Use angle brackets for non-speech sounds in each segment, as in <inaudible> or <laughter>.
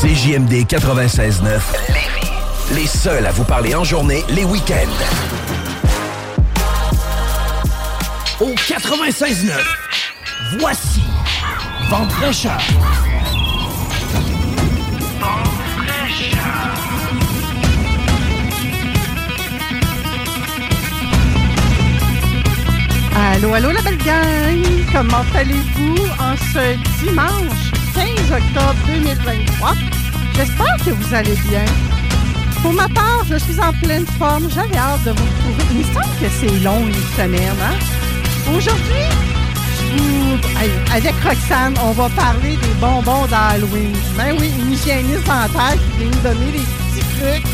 CJMD 96.9 Lévis. Les seuls à vous parler en journée, les week-ends. Au 96.9, voici Vente fraîcheur. Allô, allô la belle gang! Comment allez-vous en ce dimanche? 15 octobre 2023? J'espère que vous allez bien. Pour ma part, je suis en pleine forme. J'avais hâte de vous retrouver. Il me semble que c'est long une semaine. Hein? Aujourd'hui, avec Roxane, on va parler des bonbons d'Halloween. Ben oui, une hygiéniste dentaire qui vient nous donner des petits trucs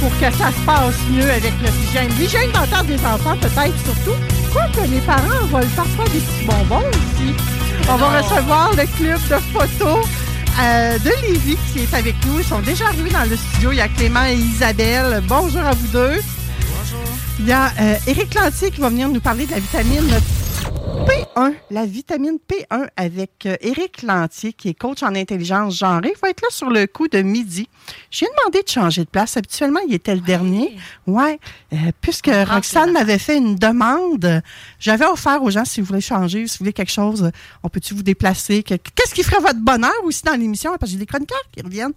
pour que ça se passe mieux avec notre hygiène. L'hygiène dentaire des enfants, peut-être surtout. Quoique les parents veulent parfois des petits bonbons aussi. On va recevoir le club de photos euh, de Lévis qui est avec nous. Ils sont déjà arrivés dans le studio. Il y a Clément et Isabelle. Bonjour à vous deux. Bonjour. Il y a euh, Éric Lantier qui va venir nous parler de la vitamine P1, la vitamine P1 avec euh, Éric Lantier, qui est coach en intelligence genrée. Il va être là sur le coup de midi. J'ai demandé de changer de place. Habituellement, il était le dernier. Ouais, euh, puisque Roxane m'avait fait une demande. J'avais offert aux gens, si vous voulez changer, si vous voulez quelque chose, euh, on peut-tu vous déplacer? Que- Qu'est-ce qui ferait votre bonheur aussi dans l'émission? Parce que j'ai des chroniqueurs qui reviennent,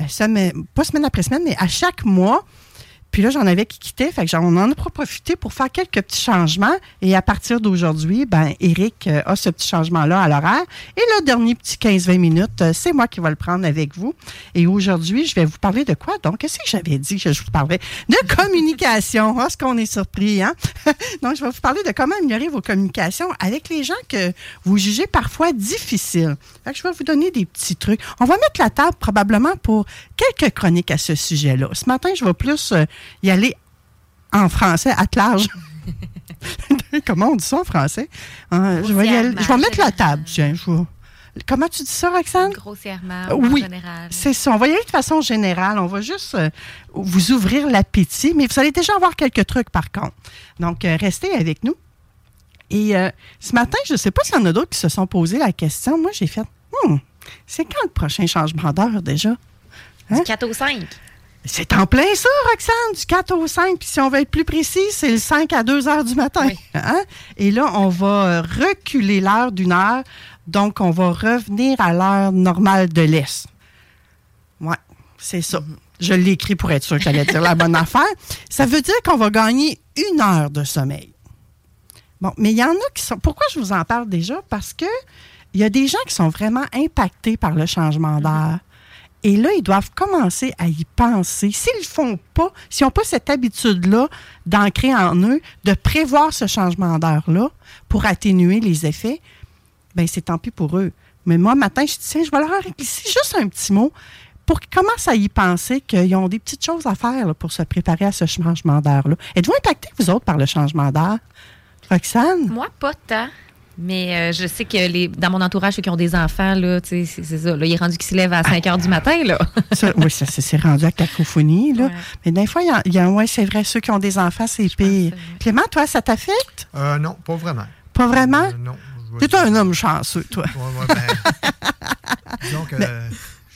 euh, semaine- pas semaine après semaine, mais à chaque mois. Puis là, j'en avais qui quittaient, fait que j'en- on en a profité pour faire quelques petits changements. Et à partir d'aujourd'hui, ben, Eric euh, a ce petit changement-là à l'horaire. Et le dernier petit 15-20 minutes, euh, c'est moi qui vais le prendre avec vous. Et aujourd'hui, je vais vous parler de quoi? Donc, qu'est-ce que j'avais dit que je vous parlais? De <laughs> communication. Ah, ce qu'on est surpris, hein? <laughs> Donc, je vais vous parler de comment améliorer vos communications avec les gens que vous jugez parfois difficiles. Fait que je vais vous donner des petits trucs. On va mettre la table probablement pour quelques chroniques à ce sujet-là. Ce matin, je vais plus euh, y aller en français, à large. <laughs> Comment on dit ça en français? Hein, je, vais y aller- je vais mettre la table, tiens. je vais- Comment tu dis ça, Roxane? Grossièrement, ou oui, en général. c'est ça. On va y aller de façon générale. On va juste euh, vous ouvrir l'appétit, mais vous allez déjà avoir quelques trucs par contre. Donc, euh, restez avec nous. Et euh, ce matin, je ne sais pas s'il y en a d'autres qui se sont posé la question. Moi, j'ai fait, Hmm, c'est quand le prochain changement d'heure déjà? Hein? Du 4 au 5. C'est en plein ça, Roxane, du 4 au 5. Puis si on veut être plus précis, c'est le 5 à 2 heures du matin. <laughs> Hein? Et là, on va euh, reculer l'heure d'une heure. Donc, on va revenir à l'heure normale de l'Est. Oui, c'est ça. Je l'ai écrit pour être sûr que j'allais dire la bonne <laughs> affaire. Ça veut dire qu'on va gagner une heure de sommeil. Bon, mais il y en a qui sont. Pourquoi je vous en parle déjà? Parce que il y a des gens qui sont vraiment impactés par le changement d'heure. Et là, ils doivent commencer à y penser. S'ils ne font pas, s'ils n'ont pas cette habitude-là d'ancrer en eux, de prévoir ce changement d'heure-là pour atténuer les effets, ben c'est tant pis pour eux. Mais moi, matin, je dis, tiens, je vais leur glisser juste un petit mot pour qu'ils commencent à y penser qu'ils ont des petites choses à faire pour se préparer à ce changement d'heure-là. Êtes-vous impactés, vous autres, par le changement d'heure? Roxane? Moi, pas tant. Mais euh, je sais que les, dans mon entourage, ceux qui ont des enfants, là, tu sais, c'est c'est ça. Là, il est rendu qu'ils se lèvent à 5 heures du matin. Là. <laughs> Ça, oui, ça, c'est rendu à cacophonie, là. Mais des fois, il y a, il y a ouais, c'est vrai, ceux qui ont des enfants, c'est pire. Clément, toi, ça t'affecte? Euh, non, pas vraiment. Pas vraiment? Euh, non. T'es un homme chanceux, toi. Ouais, ouais, ben, <laughs> disons que euh,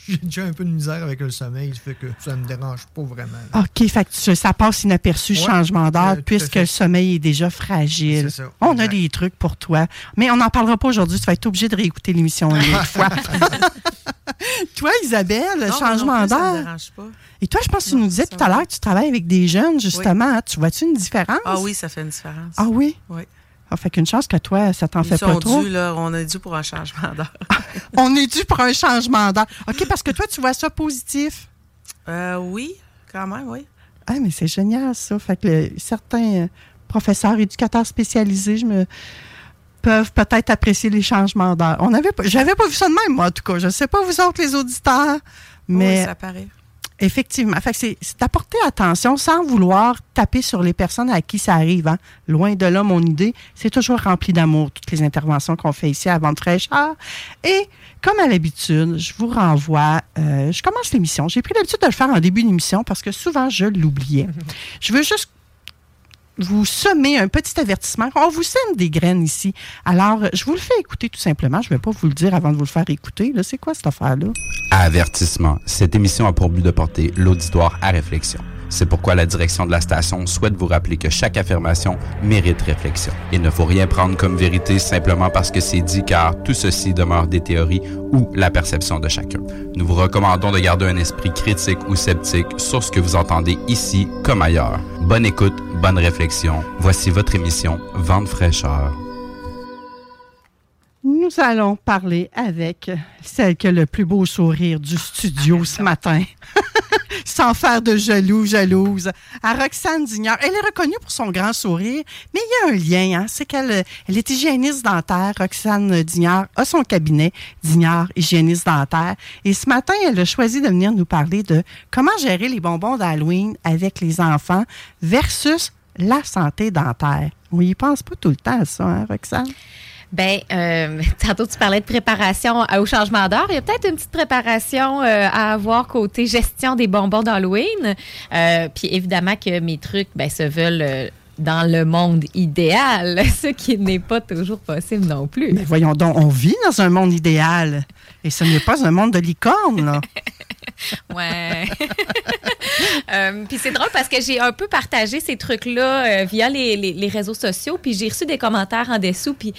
<laughs> j'ai déjà un peu de misère avec le sommeil, ça fait que ça me dérange pas vraiment. OK, fait que ça passe inaperçu, Ouais, changement d'heure, euh, puisque fait. le sommeil est déjà fragile. C'est ça, On a des trucs pour toi. Mais on n'en parlera pas aujourd'hui. Tu vas être obligé de réécouter l'émission une autre fois. <laughs> toi, Isabelle, Non, changement d'heure. dérange pas. Et toi, je pense que tu Non, nous disais tout à l'heure que tu travailles avec des jeunes, justement. hein. Tu vois-tu une différence? Ah oui, ça fait une différence. Ah oui? Oui. Ah, fait qu'une chance que toi, ça t'en fait pas sont trop. dus, là, on est dû pour un changement d'heure. On est dû pour un changement d'heure. OK, parce que toi, tu vois ça positif. Euh, oui, quand même, oui. Ah, mais c'est génial, ça. Fait que le- certains euh, professeurs, éducateurs spécialisés, je me peuvent peut-être apprécier les changements d'heure. On avait pas, j'avais pas vu ça de même, moi, en tout cas. Je sais pas vous autres, les auditeurs, mais Oui, ça paraît. Effectivement. C'est, d'apporter attention sans vouloir taper sur les personnes à qui ça arrive. hein. Loin de là, mon idée, c'est toujours rempli d'amour, toutes les interventions qu'on fait ici à Vente fraîcheur. Et comme à l'habitude, je vous renvoie, euh, je commence l'émission. J'ai pris l'habitude de le faire en début d'émission parce que souvent, je l'oubliais. Je veux juste vous semer un petit avertissement. On vous sème des graines ici. Alors, je vous le fais écouter tout simplement. Je ne vais pas vous le dire avant de vous le faire écouter. C'est quoi cette affaire-là? Avertissement. Cette émission a pour but de porter l'auditoire à réflexion. C'est pourquoi la direction de la station souhaite vous rappeler que chaque affirmation mérite réflexion. Il ne faut rien prendre comme vérité simplement parce que c'est dit car tout ceci demeure des théories ou la perception de chacun. Nous vous recommandons de garder un esprit critique ou sceptique sur ce que vous entendez ici comme ailleurs. Bonne écoute, bonne réflexion. Voici votre émission Vente fraîcheur. Nous allons parler avec celle qui a le plus beau sourire du studio ce matin. <laughs> Sans faire de jaloux, jalouse. À Roxane Dignard. Elle est reconnue pour son grand sourire, mais il y a un lien. Hein? C'est qu'elle elle est hygiéniste dentaire. Roxane Dignard a son cabinet Dignard Hygiéniste dentaire. Et ce matin, elle a choisi de venir nous parler de comment gérer les bonbons d'Halloween avec les enfants versus la santé dentaire. On y pense pas tout le temps à ça, hein, Roxane? Ben, euh, <laughs> tantôt tu parlais de préparation à- au changement d'heure. Il y a peut-être une petite préparation euh, à avoir côté gestion des bonbons d'Halloween. Euh, Puis évidemment que mes trucs ben, se veulent euh, dans le monde idéal, <laughs> ce qui n'est pas toujours possible non plus. Mais voyons donc, on vit dans un monde idéal. Et ce n'est pas un monde de licorne, là. <laughs> Ouais. Euh, puis c'est drôle parce que j'ai un peu partagé ces trucs-là euh, via les, les- les réseaux sociaux, puis j'ai reçu des commentaires en dessous, puis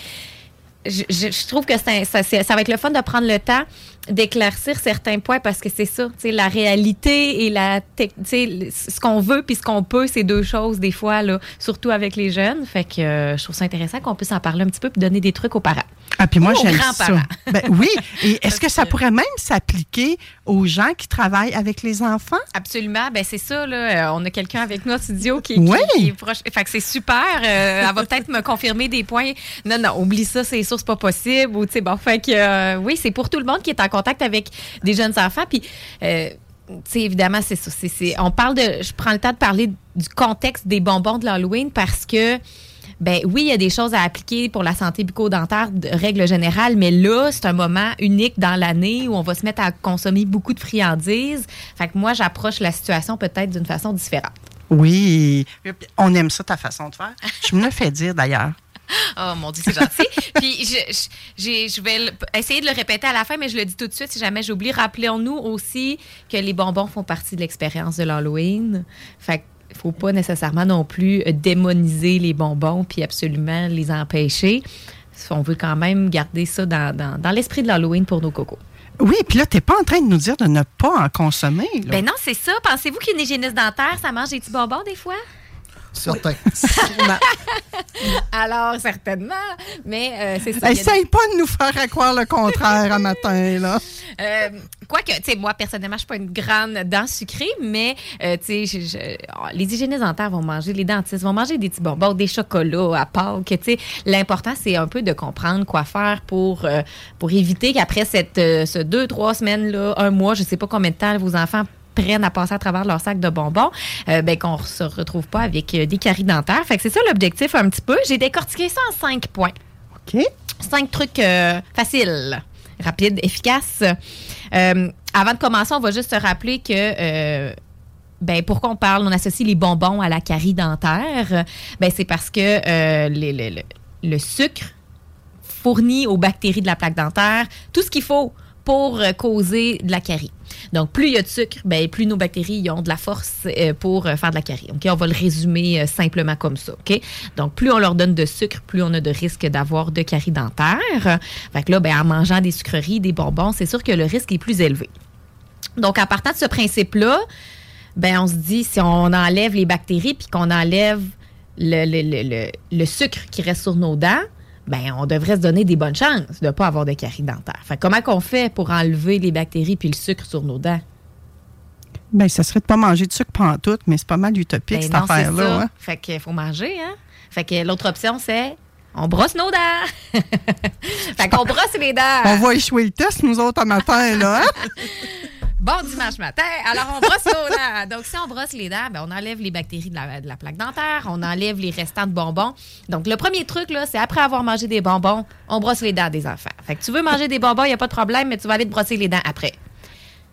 je, je- trouve que ça, c'est- ça va être le fun de prendre le temps d'éclaircir certains points parce que c'est ça, tu sais, la réalité et la ce qu'on veut puis ce qu'on peut, c'est deux choses des fois là, surtout avec les jeunes. Fait que euh, je trouve ça intéressant qu'on puisse en parler un petit peu puis donner des trucs aux parents. Ah, puis moi, j'aime ça. Ben, oui. Et <laughs> est-ce que ça pourrait même s'appliquer aux gens qui travaillent avec les enfants? Absolument, ben c'est ça là. Euh, on a quelqu'un avec nous en studio qui, Oui. qui, qui est proche. Fait que c'est super. Euh, elle va peut-être me confirmer des points. Non, non, oublie ça, c'est sûr, c'est pas possible. Ou tu sais, bon, fait que euh, oui, c'est pour tout le monde qui est en contact avec des jeunes enfants. Puis euh, évidemment, c'est ça. On parle de. Je prends le temps de parler du contexte des bonbons de l'Halloween parce que. Ben oui, il y a des choses à appliquer pour la santé bucco-dentaire de règle générale, mais là, c'est un moment unique dans l'année où on va se mettre à consommer beaucoup de friandises. Fait que moi, j'approche la situation peut-être d'une façon différente. Oui. On aime ça, ta façon de faire. Je me le fais dire, d'ailleurs. <laughs> Oh mon Dieu, c'est gentil. Puis je, je, j'ai- je vais le- essayer de le répéter à la fin, mais je le dis tout de suite si jamais j'oublie. Rappelons-nous aussi que les bonbons font partie de l'expérience de l'Halloween. Fait qu'il faut pas nécessairement non plus démoniser les bonbons puis absolument les empêcher. On veut quand même garder ça dans, dans- dans l'esprit de l'Halloween pour nos cocos. Oui, puis là, tu n'es pas en train de nous dire de ne pas en consommer. là. Ben non, c'est ça. Pensez-vous qu'une hygiéniste dentaire, ça mange des petits bonbons des fois? Certain. <laughs> Alors, certainement. Mais euh, c'est ça. il y a- Essaye pas de nous faire croire le contraire un matin, là. Euh, Quoique, tu sais, moi, personnellement, je suis pas une grande dent sucrée, mais, euh, tu sais, oh, les hygiénistes dentaires vont manger, les dentistes vont manger des petits bonbons, des chocolats à Pâques, tu sais. L'important, c'est un peu de comprendre quoi faire pour, euh, pour éviter qu'après cette, euh, ce deux, trois semaines-là, un mois, je sais pas combien de temps vos enfants prennent à passer à travers leur sac de bonbons, euh, ben, qu'on se retrouve pas avec euh, des caries dentaires. Fait que c'est ça l'objectif un petit peu. J'ai décortiqué ça en cinq points. OK. Cinq trucs euh, faciles, rapides, efficaces. Euh, avant de commencer, on va juste se rappeler que ben, pourquoi on parle, on associe les bonbons à la carie dentaire? Ben, c'est parce que euh, les- le, le- le sucre fournit aux bactéries de la plaque dentaire tout ce qu'il faut pour euh, causer de la carie. Donc, plus il y a de sucre, ben, plus nos bactéries ont de la force euh, pour euh, faire de la carie. OK? On va le résumer simplement comme ça. OK? Donc, plus on leur donne de sucre, plus on a de risque d'avoir de carie dentaire. Fait que là, ben, en mangeant des sucreries, des bonbons, c'est sûr que le risque est plus élevé. Donc, en partant de ce principe-là, ben, on se dit, si on enlève les bactéries puis qu'on enlève le- le- le- le sucre qui reste sur nos dents, ben, on devrait se donner des bonnes chances de ne pas avoir de carie dentaire. Fait que comment qu'on fait pour enlever les bactéries puis le sucre sur nos dents? Ben, ça serait de pas manger de sucre pantoute, mais c'est pas mal utopique, Ben cette affaire-là. hein? Fait qu'il faut manger, hein? Fait que l'autre option, c'est on brosse nos dents. <laughs> fait qu'on brosse les dents. On va échouer le test, nous autres, à matin, là. hein? <laughs> Bon dimanche matin. Alors, on brosse nos <laughs> dents. Donc, si on brosse les dents, ben, on enlève les bactéries de la, plaque dentaire, on enlève les restants de bonbons. Donc, le premier truc, là, c'est après avoir mangé des bonbons, on brosse les dents des enfants. Fait que tu veux manger des bonbons, il n'y a pas de problème, mais tu vas aller te brosser les dents après.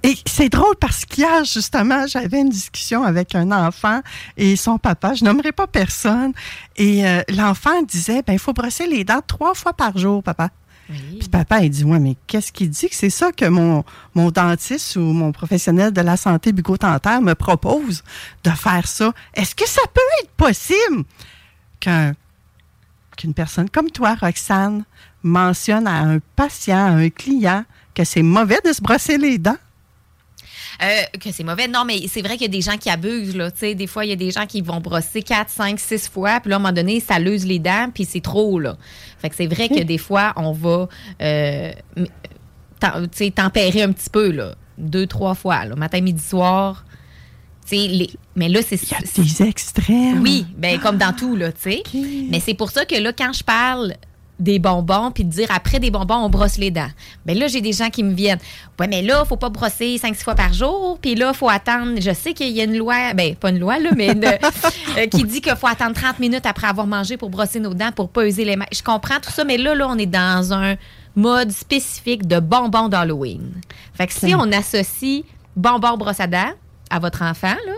Et c'est drôle parce qu'hier, justement, j'avais une discussion avec un enfant et son papa. Je nommerai pas personne. Et euh, l'enfant disait, ben, il faut brosser les dents trois fois par jour, papa. Puis papa, il dit, ouais, mais qu'est-ce qu'il dit que c'est ça que mon, dentiste ou mon professionnel de la santé bucco-dentaire me propose de faire ça? Est-ce que ça peut être possible qu'un qu'une personne comme toi, Roxane, mentionne à un patient, à un client, que c'est mauvais de se brosser les dents? Euh, que c'est mauvais. Non, mais c'est vrai qu'il y a des gens qui abusent. Là. Tu sais, Des fois, il y a des gens qui vont brosser 4, 5, 6 fois, puis là, à un moment donné, ça luse les dents, puis c'est trop. Là. Fait que c'est vrai que des fois, on va euh, tempérer un petit peu, là, deux, trois fois, là, matin, midi, soir. Les... Mais là, c'est Il y a des extrêmes. oui, ben comme dans tout, là, tu sais. Mais c'est pour ça que là, quand je parle des bonbons, puis de dire après des bonbons, on brosse les dents. Ben là, j'ai des gens qui me viennent. Ouais, mais là, faut pas brosser 5-6 fois par jour, puis là, faut attendre. Je sais qu'il y a une loi, ben pas une loi, là, mais une- <laughs> euh, qui dit qu'il faut attendre 30 minutes après avoir mangé pour brosser nos dents, pour pas user les mains. Je comprends tout ça, mais là, là, on est dans un mode spécifique de bonbons d'Halloween. Fait que si on associe bonbons brosse à dents à votre enfant, là,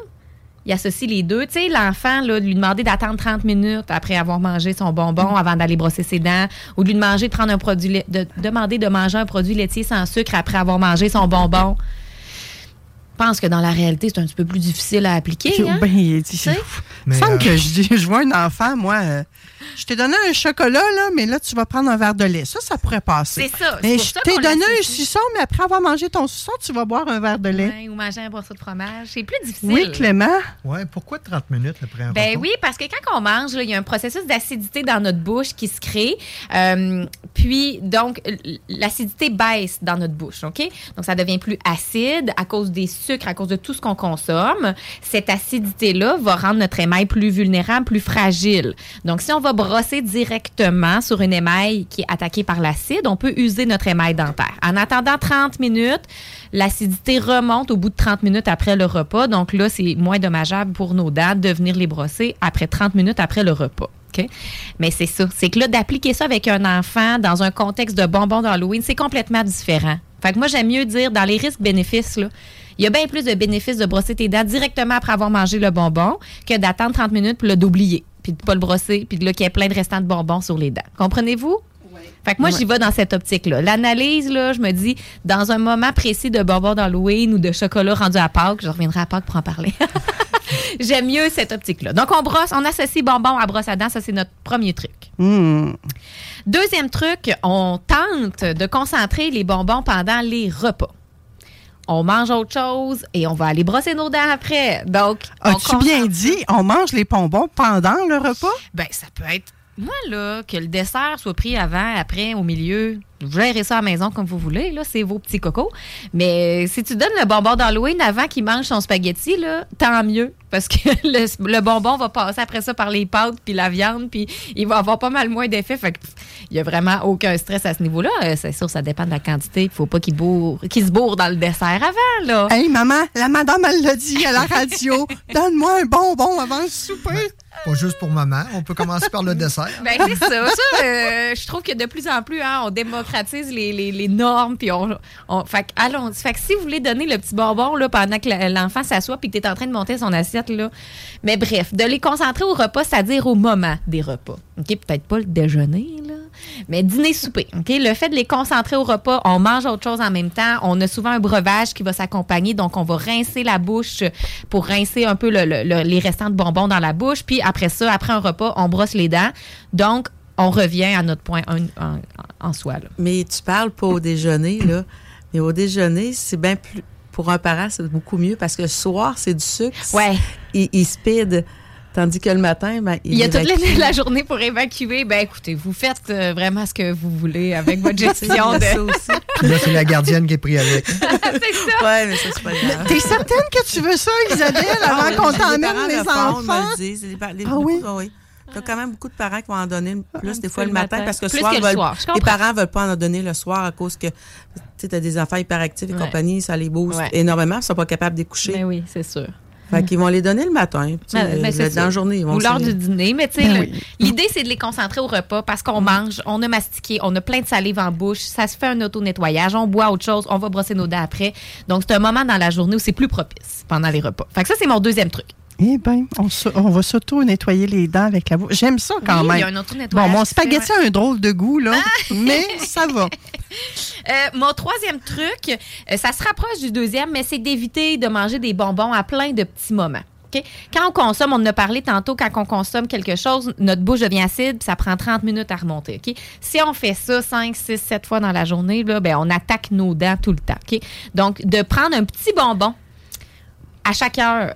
il associe les deux. Tu sais, l'enfant, là, de lui demander d'attendre 30 minutes après avoir mangé son bonbon avant d'aller brosser ses dents, ou de lui demander de prendre un produit, de demander de manger un produit laitier sans sucre après avoir mangé son bonbon. Je pense que dans la réalité, c'est un petit peu plus difficile à appliquer. hein? <laughs> Ben, il semble euh, que je, dis- je vois un enfant, moi, euh, je t'ai donné un chocolat, là, mais là, tu vas prendre un verre de lait. Ça, ça pourrait passer. C'est ça. Mais je t'ai donné un suçon, mais après avoir mangé ton suçon, tu vas boire un verre de lait. Ouais, ou manger un morceau de fromage. C'est plus difficile. Oui, Clément. Ouais, pourquoi 30 minutes après un Ben repas? oui, parce que quand on mange, il y a un processus d'acidité dans notre bouche qui se crée. Euh, puis, donc, l'acidité baisse dans notre bouche, OK? Donc, ça devient plus acide à cause des sucres, à cause de tout ce qu'on consomme. Cette acidité-là va rendre notre émail plus vulnérable, plus fragile. Donc, si on va brosser directement sur une émail qui est attaquée par l'acide, on peut user notre émail dentaire. En attendant 30 minutes, l'acidité remonte au bout de 30 minutes après le repas. Donc là, c'est moins dommageable pour nos dents de venir les brosser après 30 minutes après le repas. Mais c'est ça. C'est que là, d'appliquer ça avec un enfant dans un contexte de bonbons d'Halloween, c'est complètement différent. Fait que moi, j'aime mieux dire dans les risques-bénéfices, il y a bien plus de bénéfices de brosser tes dents directement après avoir mangé le bonbon que d'attendre 30 minutes puis là, d'oublier, puis de pas le brosser, puis de là, qu'il y ait plein de restants de bonbons sur les dents. Comprenez-vous? Fait que moi, j'y vais dans cette optique-là. L'analyse, là, je me dis, dans un moment précis de bonbons d'Halloween ou de chocolat rendu à Pâques, je reviendrai à Pâques pour en parler. <laughs> J'aime mieux cette optique-là. Donc, on brosse, on associe bonbons à brosse à dents. Ça, c'est notre premier truc. Hum. Deuxième truc, on tente de concentrer les bonbons pendant les repas. On mange autre chose et on va aller brosser nos dents après. Donc, on As-tu bien dit, on mange les bonbons pendant le repas? Ben, ça peut être. Moi, là, que le dessert soit pris avant, après, au milieu, vous gérez ça à la maison comme vous voulez, là, c'est vos petits cocos. Mais si tu donnes le bonbon d'Halloween avant qu'il mange son spaghetti, là, tant mieux. Parce que <laughs> le, le bonbon va passer après ça par les pâtes puis la viande, puis il va avoir pas mal moins d'effet. Fait il y a vraiment aucun stress à ce niveau-là. Euh, C'est sûr, ça dépend de la quantité. Il faut pas qu'il bourre, qu'il se bourre dans le dessert avant, là. Hey, maman, la madame, elle l'a dit à la radio. <laughs> Donne-moi un bonbon avant le souper. Pas juste pour maman. On peut commencer par le <laughs> dessert. Ben, c'est ça. Ça, euh, je trouve que de plus en plus, hein, on démocratise les, les- les normes. Puis on, on- fait que, allons Fait que si vous voulez donner le petit bonbon là, pendant que l'enfant s'assoit puis que tu es en train de monter son assiette, là. Mais bref, de les concentrer au repas, c'est-à-dire au moment des repas. OK? Peut-être pas le déjeuner, là. Mais dîner-souper, OK? Le fait de les concentrer au repas, on mange autre chose en même temps. On a souvent un breuvage qui va s'accompagner, donc on va rincer la bouche pour rincer un peu le- le- le- les restants de bonbons dans la bouche. Puis après ça, après un repas, on brosse les dents. Donc, on revient à notre point en, en soi. là. Mais tu parles pas au déjeuner, là. Mais au déjeuner, c'est bien plus. Pour un parent, c'est beaucoup mieux parce que le soir, c'est du sucre. Ouais. Il, il speed. Tandis que le matin, ben, Il y a toute évacue. la, la journée pour évacuer. Ben écoutez, vous faites euh, vraiment ce que vous voulez avec votre <laughs> gestion Il de. ça aussi. Puis là, c'est la gardienne qui est prise avec. <laughs> C'est ça. Ouais, mais ça, c'est pas grave. T'es certaine que tu veux ça, Isabelle, Ah avant oui, qu'on les t'emmène parents les le font, me enfants? le disent. Les- Ah beaucoup- oui? oui? T'as quand même beaucoup de parents qui vont en donner plus des fois le le matin, matin. parce que le Plus soir, que le veulent- soir, les parents veulent pas en donner le soir à cause que tu as des enfants hyperactifs et Ouais. compagnie, ça les booste Ouais. énormément, ils sont pas capables d'écoucher. Ben oui, c'est sûr. Fait qu'ils vont les donner le matin, sais, Ben, ben, le- dans la journée. Ils vont Ou l'heure se- du dîner. Mais tu sais, Ben oui. l'idée, c'est de les concentrer au repas parce qu'on mange, on a mastiqué, on a plein de salive en bouche, ça se fait un auto-nettoyage, on boit autre chose, on va brosser nos dents après. Donc, c'est un moment dans la journée où c'est plus propice pendant les repas. Fait que ça, c'est mon deuxième truc. Eh bien, on, va s'auto-nettoyer les dents avec la bouche. J'aime ça quand Oui, même. il y a un auto-nettoyage Bon, mon spaghetti a un drôle de goût, là, Ah! mais ça va. <laughs> Euh, mon troisième truc, euh, ça se rapproche du deuxième, mais c'est d'éviter de manger des bonbons à plein de petits moments. Quand on consomme, on en a parlé tantôt, quand on consomme quelque chose, notre bouche devient acide, puis ça prend 30 minutes à remonter. Si on fait ça 5, 6, 7 fois dans la journée, là, ben, on attaque nos dents tout le temps. Donc, de prendre un petit bonbon à chaque heure,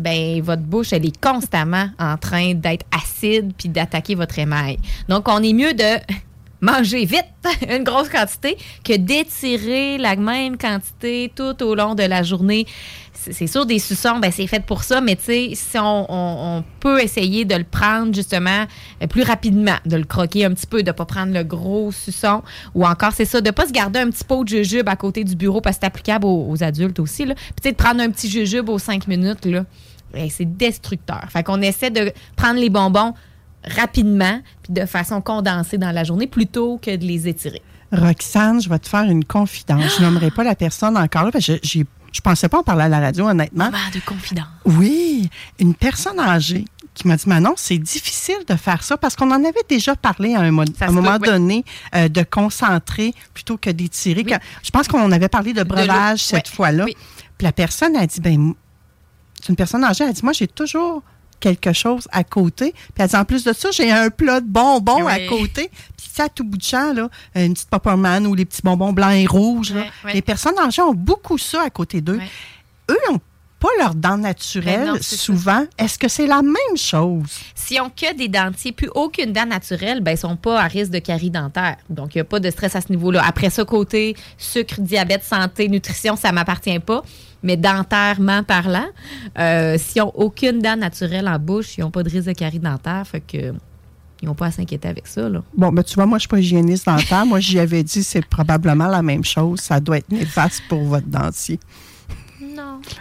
ben votre bouche, elle est constamment en train d'être acide puis d'attaquer votre émail. Donc, on est mieux de <laughs> manger vite <laughs> une grosse quantité que d'étirer la même quantité tout au long de la journée. C'est sûr, des suçons, ben, c'est fait pour ça, mais tu sais, si on, peut essayer de le prendre justement euh, plus rapidement, de le croquer un petit peu, de ne pas prendre le gros suçon, ou encore, c'est ça, de ne pas se garder un petit pot de jujube à côté du bureau parce que c'est applicable aux, aux adultes aussi. Là. Puis tu sais, de prendre un petit jujube aux cinq minutes, là, c'est destructeur. Fait qu'on essaie de prendre les bonbons rapidement, puis de façon condensée dans la journée, plutôt que de les étirer. Roxane, je vais te faire une confidence. Je nommerai pas la personne encore là, parce que je, j'ai- je pensais pas en parler à la radio, honnêtement. Moment de confidence. Oui, une personne âgée qui m'a dit Manon, c'est difficile de faire ça parce qu'on en avait déjà parlé à un, mo- Ça à un se moment peut, oui. donné de de concentrer plutôt que d'étirer. Oui. Je pense qu'on avait parlé de breuvage cette fois-là. Oui. Puis la personne a dit ben c'est une personne âgée, elle dit moi j'ai toujours quelque chose à côté. Puis elle dit en plus de ça, j'ai un plat de bonbons à côté. Puis ça, à tout bout de champ, là, une petite Popperman ou les petits bonbons blancs et rouges. là. Les personnes âgées ont beaucoup ça à côté d'eux. Eux n'ont pas leurs dents naturelles Ben non, souvent. Est-ce que c'est la même chose? Si on que des dentiers, plus aucune dent naturelle, ben, ils sont pas à risque de carie dentaire. Donc, il n'y a pas de stress à ce niveau-là. Après ça, côté sucre, diabète, santé, nutrition, ça m'appartient pas. Mais dentairement parlant, euh, s'ils n'ont aucune dent naturelle en bouche, ils n'ont pas de risque de carie dentaire. Fait que ils n'ont pas à s'inquiéter avec ça. Bon, ben tu vois, moi, je suis pas hygiéniste dentaire. moi, j'y avais dit, c'est probablement la même chose. Ça doit être néfaste pour votre dentier.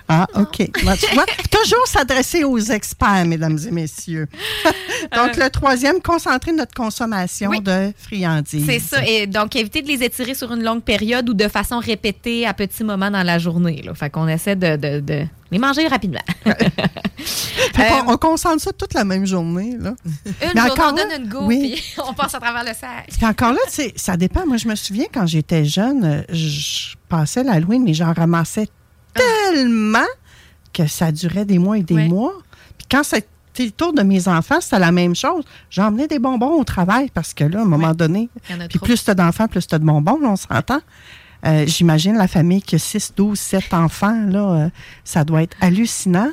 Ah, OK. Tu vois, toujours s'adresser aux experts, mesdames et messieurs. <laughs> Donc, le troisième, concentrer notre consommation Oui. de friandises. C'est ça. Et donc, éviter de les étirer sur une longue période ou de façon répétée à petits moments dans la journée. Là. Fait qu'on essaie de, de- de les manger rapidement. <laughs> Fait qu'on- on concentre ça toute la même journée. Là. Une Mais journée, on là, donne une go, oui. puis <laughs> on passe à travers le sac. Puis encore là, ça dépend. Moi, je me souviens quand j'étais jeune, euh, je passais l'Halloween, mais j'en ramassais tellement que ça durait des mois et des Ouais. mois. Puis quand c'était le tour de mes enfants, c'était la même chose. J'emmenais des bonbons au travail parce que là, à un moment Ouais. donné, Il puis plus tu as d'enfants, plus tu as de bonbons, là, on s'entend. Euh, J'imagine la famille qui a 6, 12, 7 enfants, là, euh, ça doit être hallucinant.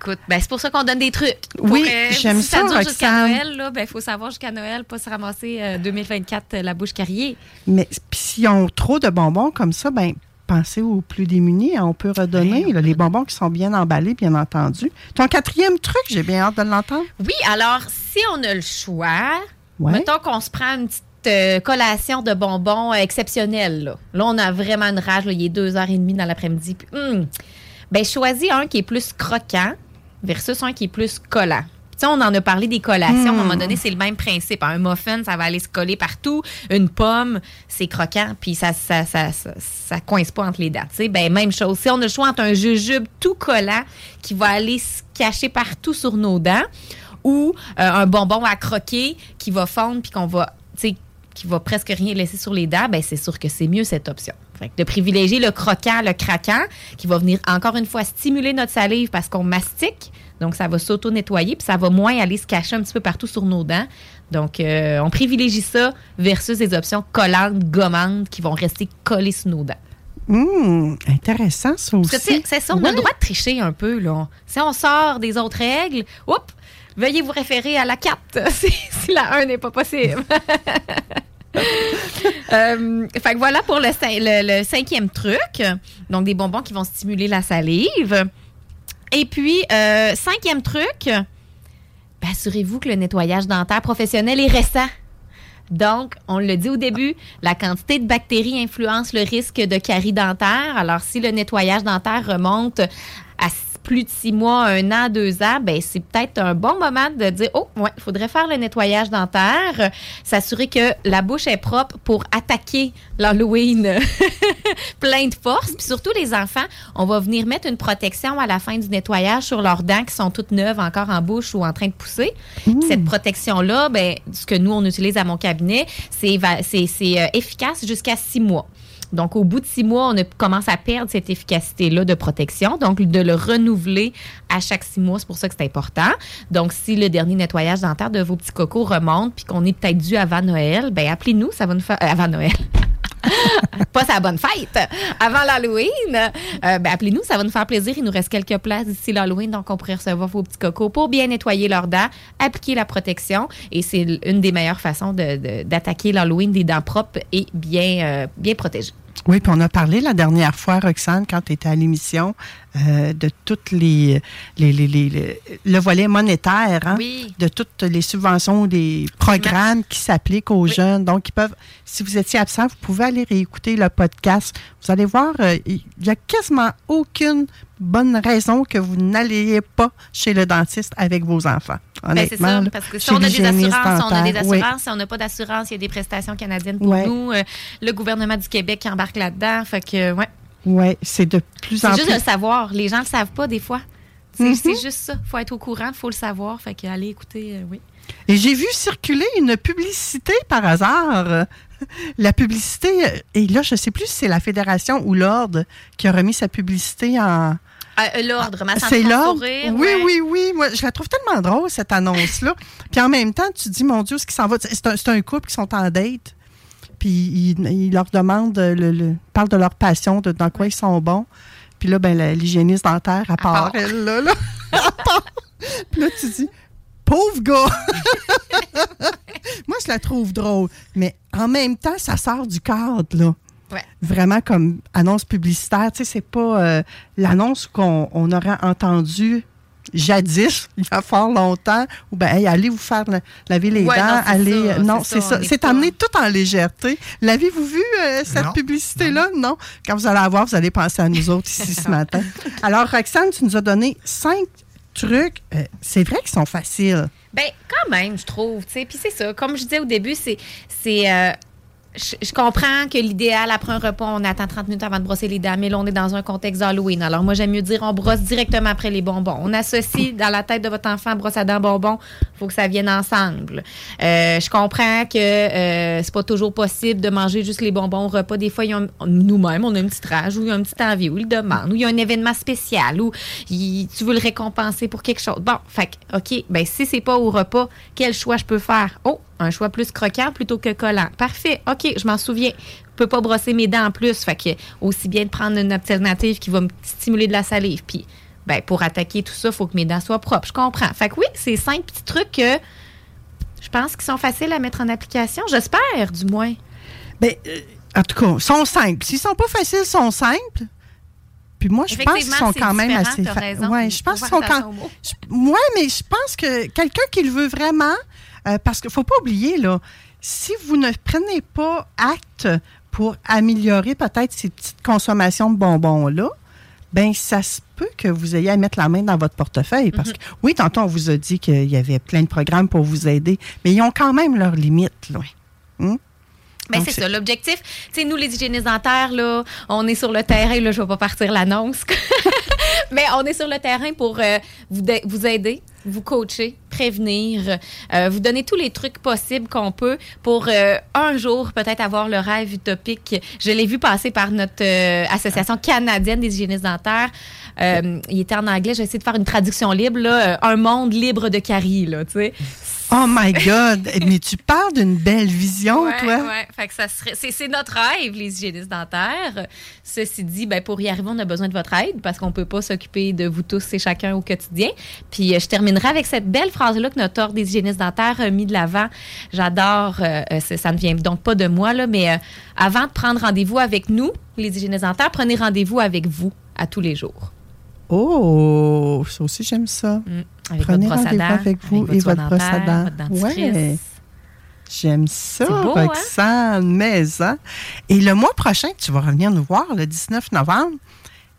Écoute, ben, c'est pour ça qu'on donne des trucs. Oui, euh, j'aime si ça, ça dure jusqu'à. Noël, là, ben, faut savoir jusqu'à Noël, pas se ramasser euh, 2024 euh, la bouche carriée. Mais puis s'ils ont trop de bonbons comme ça, ben pensez aux plus démunis. hein, on peut redonner Ouais, on là, les bonbons qui sont bien emballés, bien entendu. Ton quatrième truc, j'ai bien hâte de l'entendre. Oui, alors, si on a le choix, Ouais. mettons qu'on se prend une petite euh, collation de bonbons euh, exceptionnelle. Là. Là, on a vraiment une rage. là, il est 2h30 dans l'après-midi. hum, ben, choisis un qui est plus croquant versus un qui est plus collant. Sais, on en a parlé des collations. À un moment donné, c'est le même principe. Un muffin, ça va aller se coller partout. Une pomme, c'est croquant, puis ça ça, ça, ça, ça coince pas entre les dents. tu sais. Ben, même chose. Si on a le choix entre un jujube tout collant qui va aller se cacher partout sur nos dents, ou euh, un bonbon à croquer qui va fondre puis qu'on va, tu sais, qui va presque rien laisser sur les dents, ben c'est sûr que c'est mieux cette option. Fait de privilégier le croquant, le craquant, qui va venir encore une fois stimuler notre salive parce qu'on mastique. Donc, ça va s'auto-nettoyer, puis ça va moins aller se cacher un petit peu partout sur nos dents. Donc, euh, on privilégie ça versus des options collantes, gommantes, qui vont rester collées sur nos dents. Hum, intéressant, ça aussi. c'est ça, on a le droit de tricher un peu, là. Si on sort des autres règles, oups, veuillez vous référer à la 4 <laughs> si, si la 1 n'est pas possible. <laughs> Euh, fait que voilà pour le, cin- le- le cinquième truc. Donc, des bonbons qui vont stimuler la salive. Et puis, euh, cinquième truc, assurez-vous que le nettoyage dentaire professionnel est récent. Donc, on le dit au début, la quantité de bactéries influence le risque de carie dentaire. Alors, si le nettoyage dentaire remonte à plus de six mois, un an, deux ans, ben c'est peut-être un bon moment de dire oh ouais, il faudrait faire le nettoyage dentaire, euh, s'assurer que la bouche est propre pour attaquer l'Halloween <laughs> plein de force. Puis surtout les enfants, on va venir mettre une protection à la fin du nettoyage sur leurs dents qui sont toutes neuves encore en bouche ou en train de pousser. Puis Cette protection-là, ben, ce que nous, on utilise à mon cabinet, c'est va- c'est- c'est, euh, efficace jusqu'à six mois. Donc, au bout de six mois, on commence à perdre cette efficacité-là de protection. Donc, de le renouveler à chaque six mois, c'est pour ça que c'est important. Donc, si le dernier nettoyage dentaire de vos petits cocos remonte puis qu'on est peut-être dû avant Noël, ben appelez-nous, ça va nous faire... euh, avant Noël. <laughs> pas sa bonne fête. Avant l'Halloween, euh, ben, appelez-nous, ça va nous faire plaisir. Il nous reste quelques places d'ici l'Halloween, donc on pourrait recevoir vos petits cocos pour bien nettoyer leurs dents, appliquer la protection. Et c'est une des meilleures façons d'attaquer l'Halloween des dents propres et bien, euh, bien protégées. Oui, puis on a parlé la dernière fois, Roxane, quand tu étais à l'émission, euh, de toutes les, les, les- le volet monétaire, hein, Oui. de toutes les subventions, des programmes qui s'appliquent aux jeunes. Donc, ils peuvent, si vous étiez absent, vous pouvez aller réécouter le podcast. Vous allez voir, euh, il n'y a quasiment aucune bonne raison que vous n'alliez pas chez le dentiste avec vos enfants. Ben, c'est Honnêtement, ça, parce que si on a des assurances, on a des oui. assurances. Si on n'a pas d'assurance, il y a des prestations canadiennes pour nous. Euh, le gouvernement du Québec qui embarque là-dedans. Fait que, ouais. Oui, c'est de plus C'est en juste plus. de le savoir. Les gens ne le savent pas des fois. C'est Mhm. c'est juste ça. Il faut être au courant, il faut le savoir. Fait que allez écouter, euh, oui. Et j'ai vu circuler une publicité par hasard. <laughs> La publicité, et là, je ne sais plus si c'est la Fédération ou l'Ordre qui a remis sa publicité en. Euh, L'ordre, ma santé, C'est l'Ordre? Oui, ouais. oui, oui. Moi, je la trouve tellement drôle, cette annonce-là. Puis en même temps, tu te dis, mon Dieu, ce qui s'en va. C'est un, c'est un couple qui sont en date. Puis ils il leur demandent, le, le- parlent de leur passion, de dans quoi ils sont bons. Puis là, ben, l'hygiéniste dentaire, à part, part. elle, là, là. <laughs> À part. Puis là, tu dis, pauvre gars! <laughs> Moi, je la trouve drôle. Mais en même temps, ça sort du cadre, là. Ouais. Vraiment comme annonce publicitaire. Tu sais, c'est pas euh, l'annonce qu'on on aurait entendue jadis, il y a fort longtemps, ou ben hey, allez vous faire la- laver les Ouais, dents, non, c'est allez. ça, non, c'est ça, C'est amené tout en légèreté. L'avez-vous vu, euh, cette publicité-là? Non. Quand vous allez la voir, vous allez penser à nous <laughs> autres ici ce matin. Alors, Roxane, tu nous as donné cinq trucs. Euh, c'est vrai qu'ils sont faciles. Ben, quand même, je trouve. tu sais. Puis c'est ça. Comme je disais au début, c'est. c'est euh, je, je comprends que l'idéal, après un repas, on attend 30 minutes avant de brosser les dents, mais là, on est dans un contexte d'Halloween. Alors, moi, j'aime mieux dire on brosse directement après les bonbons. On associe <laughs> dans la tête de votre enfant brosse à dents bonbons. faut que ça vienne ensemble. Euh, je comprends que euh, c'est pas toujours possible de manger juste les bonbons au repas. Des fois, il nous-mêmes, on a une petite rage ou il y a une petite envie ou il demande ou il y a un événement spécial ou il- tu veux le récompenser pour quelque chose. Bon, fait OK, ben si c'est pas au repas, quel choix je peux faire? Oh, un choix plus croquant plutôt que collant. Parfait. OK, je m'en souviens. Je peux pas brosser mes dents en plus. Fait que aussi bien de prendre une alternative qui va me stimuler de la salive. Puis, ben, pour attaquer tout ça, il faut que mes dents soient propres. Je comprends. Fait que oui, c'est cinq petits trucs que je pense qu'ils sont faciles à mettre en application. J'espère, du moins. Ben, euh, en tout cas, ils sont simples. S'ils sont pas faciles, ils sont simples. Puis moi, je pense qu'ils sont quand même assez fa- raison. Ouais, je pense Faut qu'ils sont faire quand attention aux mots. je- ouais, mais je pense que quelqu'un qui le veut vraiment, euh, parce qu'il faut pas oublier là, si vous ne prenez pas acte pour améliorer peut-être ces petites consommations de bonbons là, ben ça se peut que vous ayez à mettre la main dans votre portefeuille parce Mhm. que oui, tantôt on vous a dit qu'il y avait plein de programmes pour vous aider, mais ils ont quand même leurs limites là. Hum? Ben, c'est ça. L'objectif, tu sais, nous, les hygiénistes dentaires, là, on est sur le terrain. Là, je vais pas partir l'annonce. <laughs> Mais on est sur le terrain pour euh, vous aider, vous coacher, prévenir, euh, vous donner tous les trucs possibles qu'on peut pour euh, un jour peut-être avoir le rêve utopique. Je l'ai vu passer par notre euh, association canadienne des hygiénistes dentaires. Euh, il était en anglais. J'ai essayé de faire une traduction libre. Là, euh, un monde libre de caries. Là, tu sais. Oh my God! <laughs> Mais tu parles d'une belle vision, Ouais, toi. ouais. Fait que ça serait, c'est, notre rêve, les hygiénistes dentaires. Ceci dit, ben, pour y arriver, on a besoin de votre aide parce qu'on peut pas s'occuper de vous tous et chacun au quotidien. Puis euh, je terminerai avec cette belle phrase-là que notre ordre des hygiénistes dentaires a mis de l'avant. J'adore, euh, euh, ça ne vient donc pas de moi, là, mais euh, avant de prendre rendez-vous avec nous, les hygiénistes dentaires, prenez rendez-vous avec vous à tous les jours. Oh, ça aussi, j'aime ça. Mm. Avec Prenez votre brosse à rendez-vous avec vous votre et soin votre brosse dents. votre. Ouais. J'aime ça, beau, hein? Roxane, mais hein? Et le mois prochain, tu vas revenir nous voir, le 19 novembre.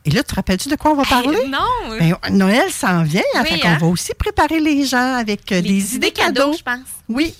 Et là, te rappelles-tu de quoi on va parler? Hey, non! Ben, Noël s'en vient, hein, Oui, fait qu'on hein? va aussi préparer les gens avec euh, Les des idées cadeaux. je pense. Oui,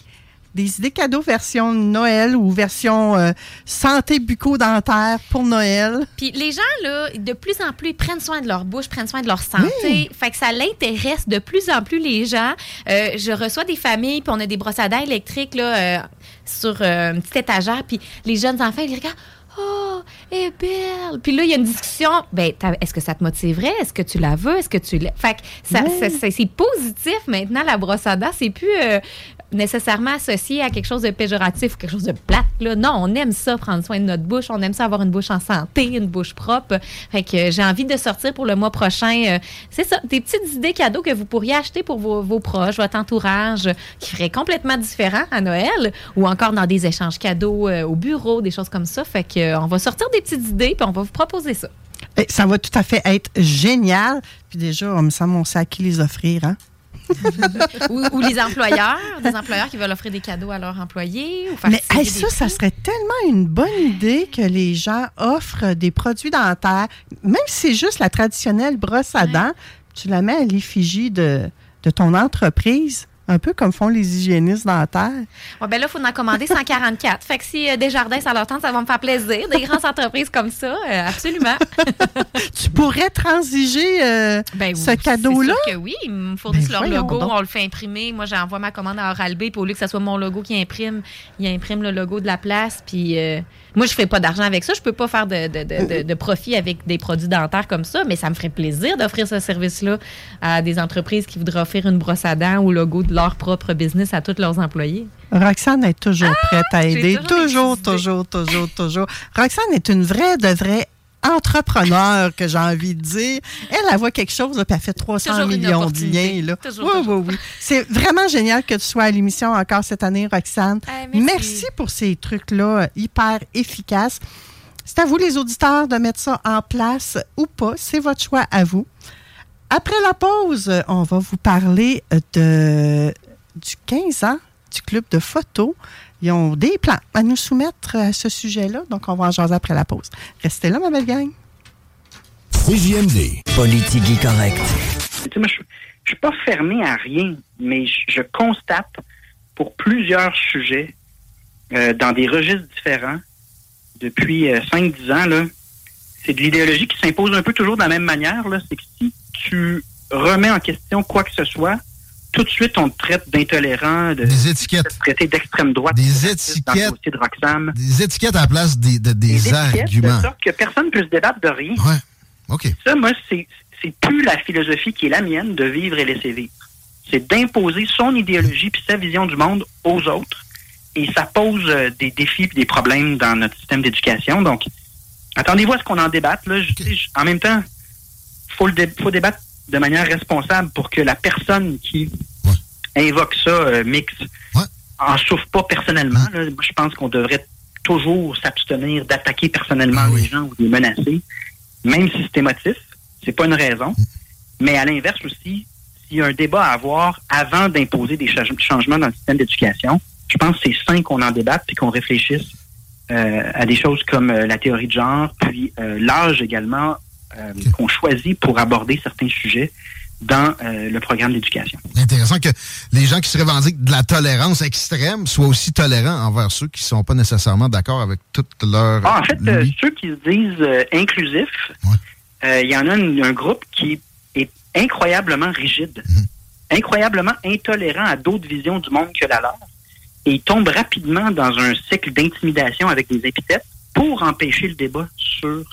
des idées cadeaux version Noël ou version euh, santé bucco-dentaire pour Noël. Puis les gens, là, de plus en plus, ils prennent soin de leur bouche, prennent soin de leur santé. Fait que ça l'intéresse de plus en plus les gens. Euh, je reçois des familles, puis on a des brosses à dents électriques là, euh, sur une petite étagère, puis les jeunes enfants, ils regardent. Oh, elle est belle. Puis là, il y a une discussion. Ben, est-ce que ça te motiverait? Est-ce que tu la veux? Est-ce que tu l'aimes? Fait que ça, Ouais. ça- ça- c'est positif maintenant, la brosse à dents. C'est plus euh, nécessairement associé à quelque chose de péjoratif ou quelque chose de plate. Non, on aime ça, prendre soin de notre bouche. On aime ça avoir une bouche en santé, une bouche propre. Fait que euh, j'ai envie de sortir pour le mois prochain. euh, c'est ça, des petites idées cadeaux que vous pourriez acheter pour vos, proches, votre entourage, qui feraient complètement différent à Noël ou encore dans des échanges cadeaux euh, au bureau, des choses comme ça. Fait que on va sortir des petites idées puis on va vous proposer ça. Ça va tout à fait être génial. Puis déjà, on me semble on sait à qui les offrir. Hein? <laughs> ou, ou les employeurs, des employeurs qui veulent offrir des cadeaux à leurs employés. Ou faire Mais hey, ça, ça serait tellement une bonne idée que les gens offrent des produits dentaires, même si c'est juste la traditionnelle brosse à Ouais. dents, tu la mets à l'effigie de, de ton entreprise, un peu comme font les hygiénistes dentaires. Ouais, ben là, il faut en commander 144. fait que si euh, Desjardins, ça leur tente, ça va me faire plaisir. Des grandes entreprises comme ça, euh, absolument. <laughs> Tu pourrais transiger euh, Ben ce cadeau-là? Que oui, ils me fournissent Ben leur logo, donc. on le fait imprimer. Moi, j'envoie ma commande à Oral-B, puis au lieu que ce soit mon logo qui imprime, il imprime le logo de la place. Puis euh, moi, je fais pas d'argent avec ça. Je peux pas faire de, de- de- de- de profit avec des produits dentaires comme ça, mais ça me ferait plaisir d'offrir ce service-là à des entreprises qui voudraient offrir une brosse à dents au logo de leur propre business à tous leurs employés. Roxane est toujours prête à Ah, aider. toujours Toujours, toujours, toujours. Roxane est une vraie de vraie entrepreneur, que j'ai envie de dire. Elle, elle voit quelque chose, là, puis elle fait 300 Toujours une millions de liens. Là. Toujours, oui, toujours. oui, oui. C'est vraiment génial que tu sois à l'émission encore cette année, Roxane. Ah, merci. merci. pour ces trucs-là euh, hyper efficaces. C'est à vous, les auditeurs, de mettre ça en place ou pas. C'est votre choix à vous. Après la pause, euh, on va vous parler euh, de, du 15 ans du club de photo. Ils ont des plans à nous soumettre à ce sujet-là, donc on va en jaser après la pause. Restez là, ma belle gang. CJMD. Politique correct. Tu sais, moi, je, je suis pas fermé à rien, mais je, je constate pour plusieurs sujets euh, dans des registres différents depuis euh, 5-10 ans, là, c'est de l'idéologie qui s'impose un peu toujours de la même manière. C'est que si tu remets en question quoi que ce soit, tout de suite, on te traite d'intolérant, de Des étiquettes. de traiter d'extrême droite. Des étiquettes. de Roxham. Des étiquettes à la place des, de- des, arguments. De sorte que personne ne peut se débattre de rien. Ouais. OK. Ça, moi, c'est c'est plus la philosophie qui est la mienne de vivre et laisser vivre. C'est d'imposer son idéologie puis sa vision du monde aux autres. Et ça pose euh, des défis et des problèmes dans notre système d'éducation. Donc, attendez-vous à ce qu'on en débatte. Là. Je- je- en même temps, faut le dé- faut débattre de manière responsable pour que la personne qui invoque ça, euh, mix, Ouais. en souffre pas personnellement. là. Moi, je pense qu'on devrait toujours s'abstenir d'attaquer personnellement Ah oui. les gens ou de les menacer, même si c'est émotif. C'est pas une raison. Mais à l'inverse aussi, s'il y a un débat à avoir avant d'imposer des cha- changements dans le système d'éducation, je pense que c'est sain qu'on en débatte et qu'on réfléchisse à des choses comme euh, la théorie de genre, puis euh, l'âge également euh, qu'on choisit pour aborder certains sujets dans euh, le programme d'éducation. Intéressant que les gens qui se revendiquent de la tolérance extrême soient aussi tolérants envers ceux qui ne sont pas nécessairement d'accord avec toute leur. Ah, en fait, euh, ceux qui se disent euh, inclusifs, Ouais. euh, il y en a un groupe qui est incroyablement rigide. incroyablement intolérants à d'autres visions du monde que la leur. Et ils tombent rapidement dans un cycle d'intimidation avec des épithètes pour empêcher le débat sur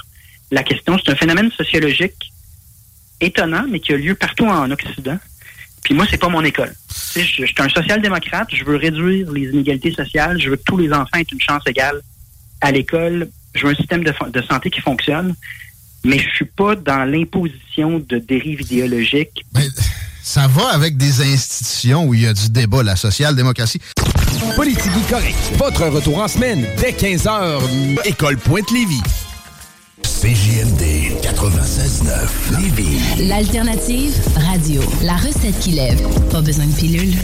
la question. C'est un phénomène sociologique étonnant, mais qui a lieu partout en Occident. Puis moi, c'est pas mon école. Je, je suis un social-démocrate, je veux réduire les inégalités sociales, je veux que tous les enfants aient une chance égale à l'école, je veux un système de santé qui fonctionne, mais je suis pas dans l'imposition de dérives idéologiques. Ça va avec des institutions où il y a du débat, la social-démocratie. Politique correct. Votre retour en semaine dès 15h. École Pointe-Lévis. CJMD 96.9 Lévis. L'alternative radio. La recette qui lève. Pas besoin de pilule.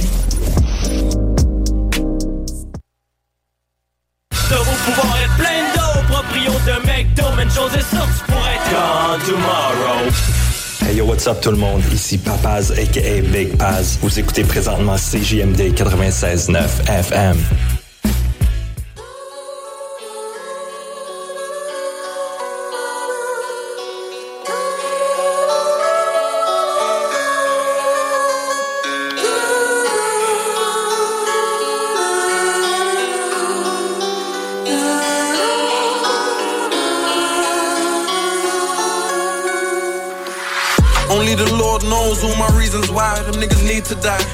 De vous pouvoir être plein d'eau, proprio de McDo, même chose est sûre, tu pourrais être gone tomorrow. Hey yo, what's up tout le monde? Ici Papaz aka Big Paz. Vous écoutez présentement CJMD 96.9 FM. To die.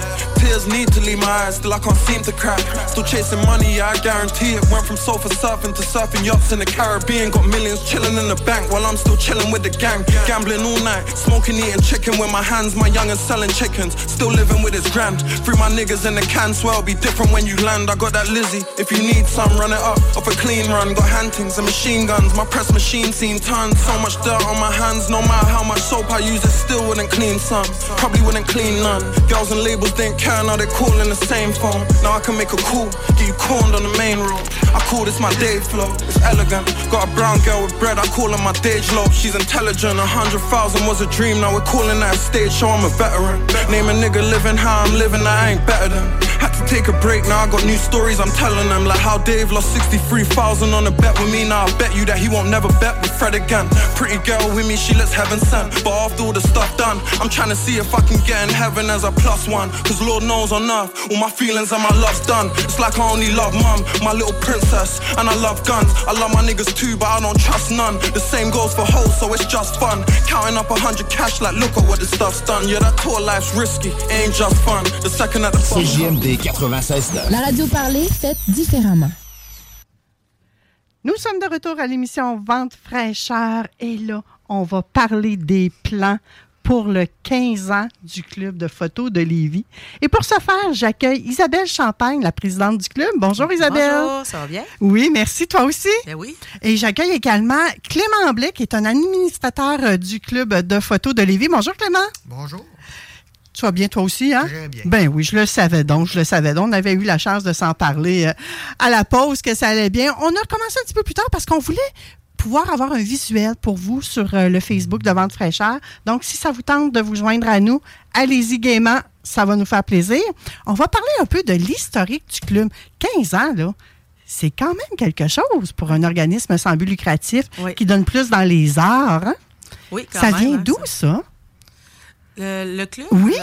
Tears need to leave my eyes, still I can't seem to cry. Still chasing money, I guarantee it. Went from sofa surfing to surfing yachts in the Caribbean. Got millions chilling in the bank while I'm still chilling with the gang. Gambling all night, smoking, eating chicken with my hands. My youngin' selling chickens, still living with his grand. Free my niggas in the can, swear it'll be different when you land. I got that Lizzie, if you need some, run it up. Off a clean run, got hantings and machine guns. My press machine seen tons. So much dirt on my hands, no matter how much soap I use, it still wouldn't clean some. Probably wouldn't clean none. Girls and labels didn't care, now they calling the same phone. Now I can make a call, get you corned on the main road. I call this my day flow, it's elegant. Got a brown girl with bread, I call her my day low. She's intelligent, a hundred thousand was a dream. Now we're calling that a stage show, I'm a veteran. Name a nigga living how I'm living, I ain't better than. To take a break, now I got new stories, I'm telling them. Like how Dave lost 63,000 on a bet with me. Now I bet you that he won't never bet with Fred again. Pretty girl with me, she lets heaven sent. But after all the stuff done, I'm trying to see if I can get in heaven as a plus one. Cause Lord knows on earth, all my feelings and my love's done. It's like I only love mum, my little princess. And I love guns. I love my niggas too, but I don't trust none. The same goes for hoes, so it's just fun. Counting up a hundred cash, like look at what this stuff's done. Yeah, that tour life's risky, it ain't just fun. The second at the bus. CJMD 96.9 La radio parlée, faite différemment. Nous sommes de retour à l'émission Vente fraîcheur et là, on va parler des plans pour le 15 ans du club de photo de Lévis. Et pour ce faire, j'accueille Isabelle Champagne, la présidente du club. Bonjour Isabelle. Bonjour, ça va bien? Oui, merci. Toi aussi? Ben oui. Et j'accueille également Clément Blais, qui est un administrateur euh, du club de photo de Lévis. Bonjour Clément. Bonjour. Tu vas bien toi aussi, hein? Très bien. Ben oui, je le savais donc, je le savais donc. On avait eu la chance de s'en parler euh, à la pause, que ça allait bien. On a commencé un petit peu plus tard parce qu'on voulait pouvoir avoir un visuel pour vous sur euh, le Facebook de Vente Fraîcheur. Donc, si ça vous tente de vous joindre à nous, allez-y gaiement, ça va nous faire plaisir. On va parler un peu de l'historique du club. 15 ans, là, c'est quand même quelque chose pour un organisme sans but lucratif qui donne plus dans les arts. hein? Oui, quand Ça même, vient hein, d'où, ça? Le, le club? Oui.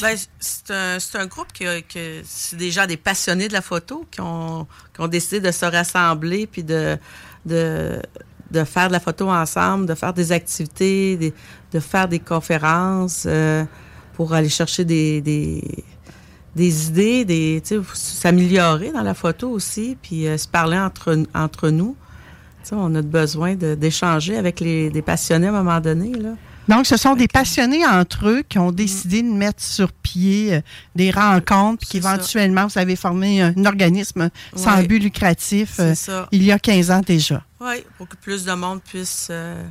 ben, c'est un, un groupe que, que c'est déjà des passionnés de la photo qui ont, qui ont décidé de se rassembler puis de, de, de faire de la photo ensemble, de faire des activités, des- de faire des conférences euh, pour aller chercher des, des, des idées, des, s'améliorer dans la photo aussi, puis euh, se parler entre, entre nous. On a besoin d'échanger avec les, des passionnés à un moment donné. Là. Donc, ce sont des passionnés entre eux qui ont décidé de mettre sur pied euh, des rencontres, puis qu'éventuellement, vous avez formé un organisme sans but lucratif euh, ça. il y a 15 ans déjà. Oui, pour que plus de monde puisse euh,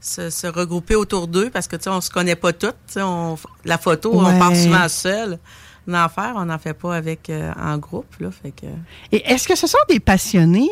se, se regrouper autour d'eux, parce que, tu sais, on se connaît pas toutes. On, la photo, Ouais. on part souvent seul. En faire, on n'en fait pas avec en groupe, là, fait que... Et est-ce que ce sont des passionnés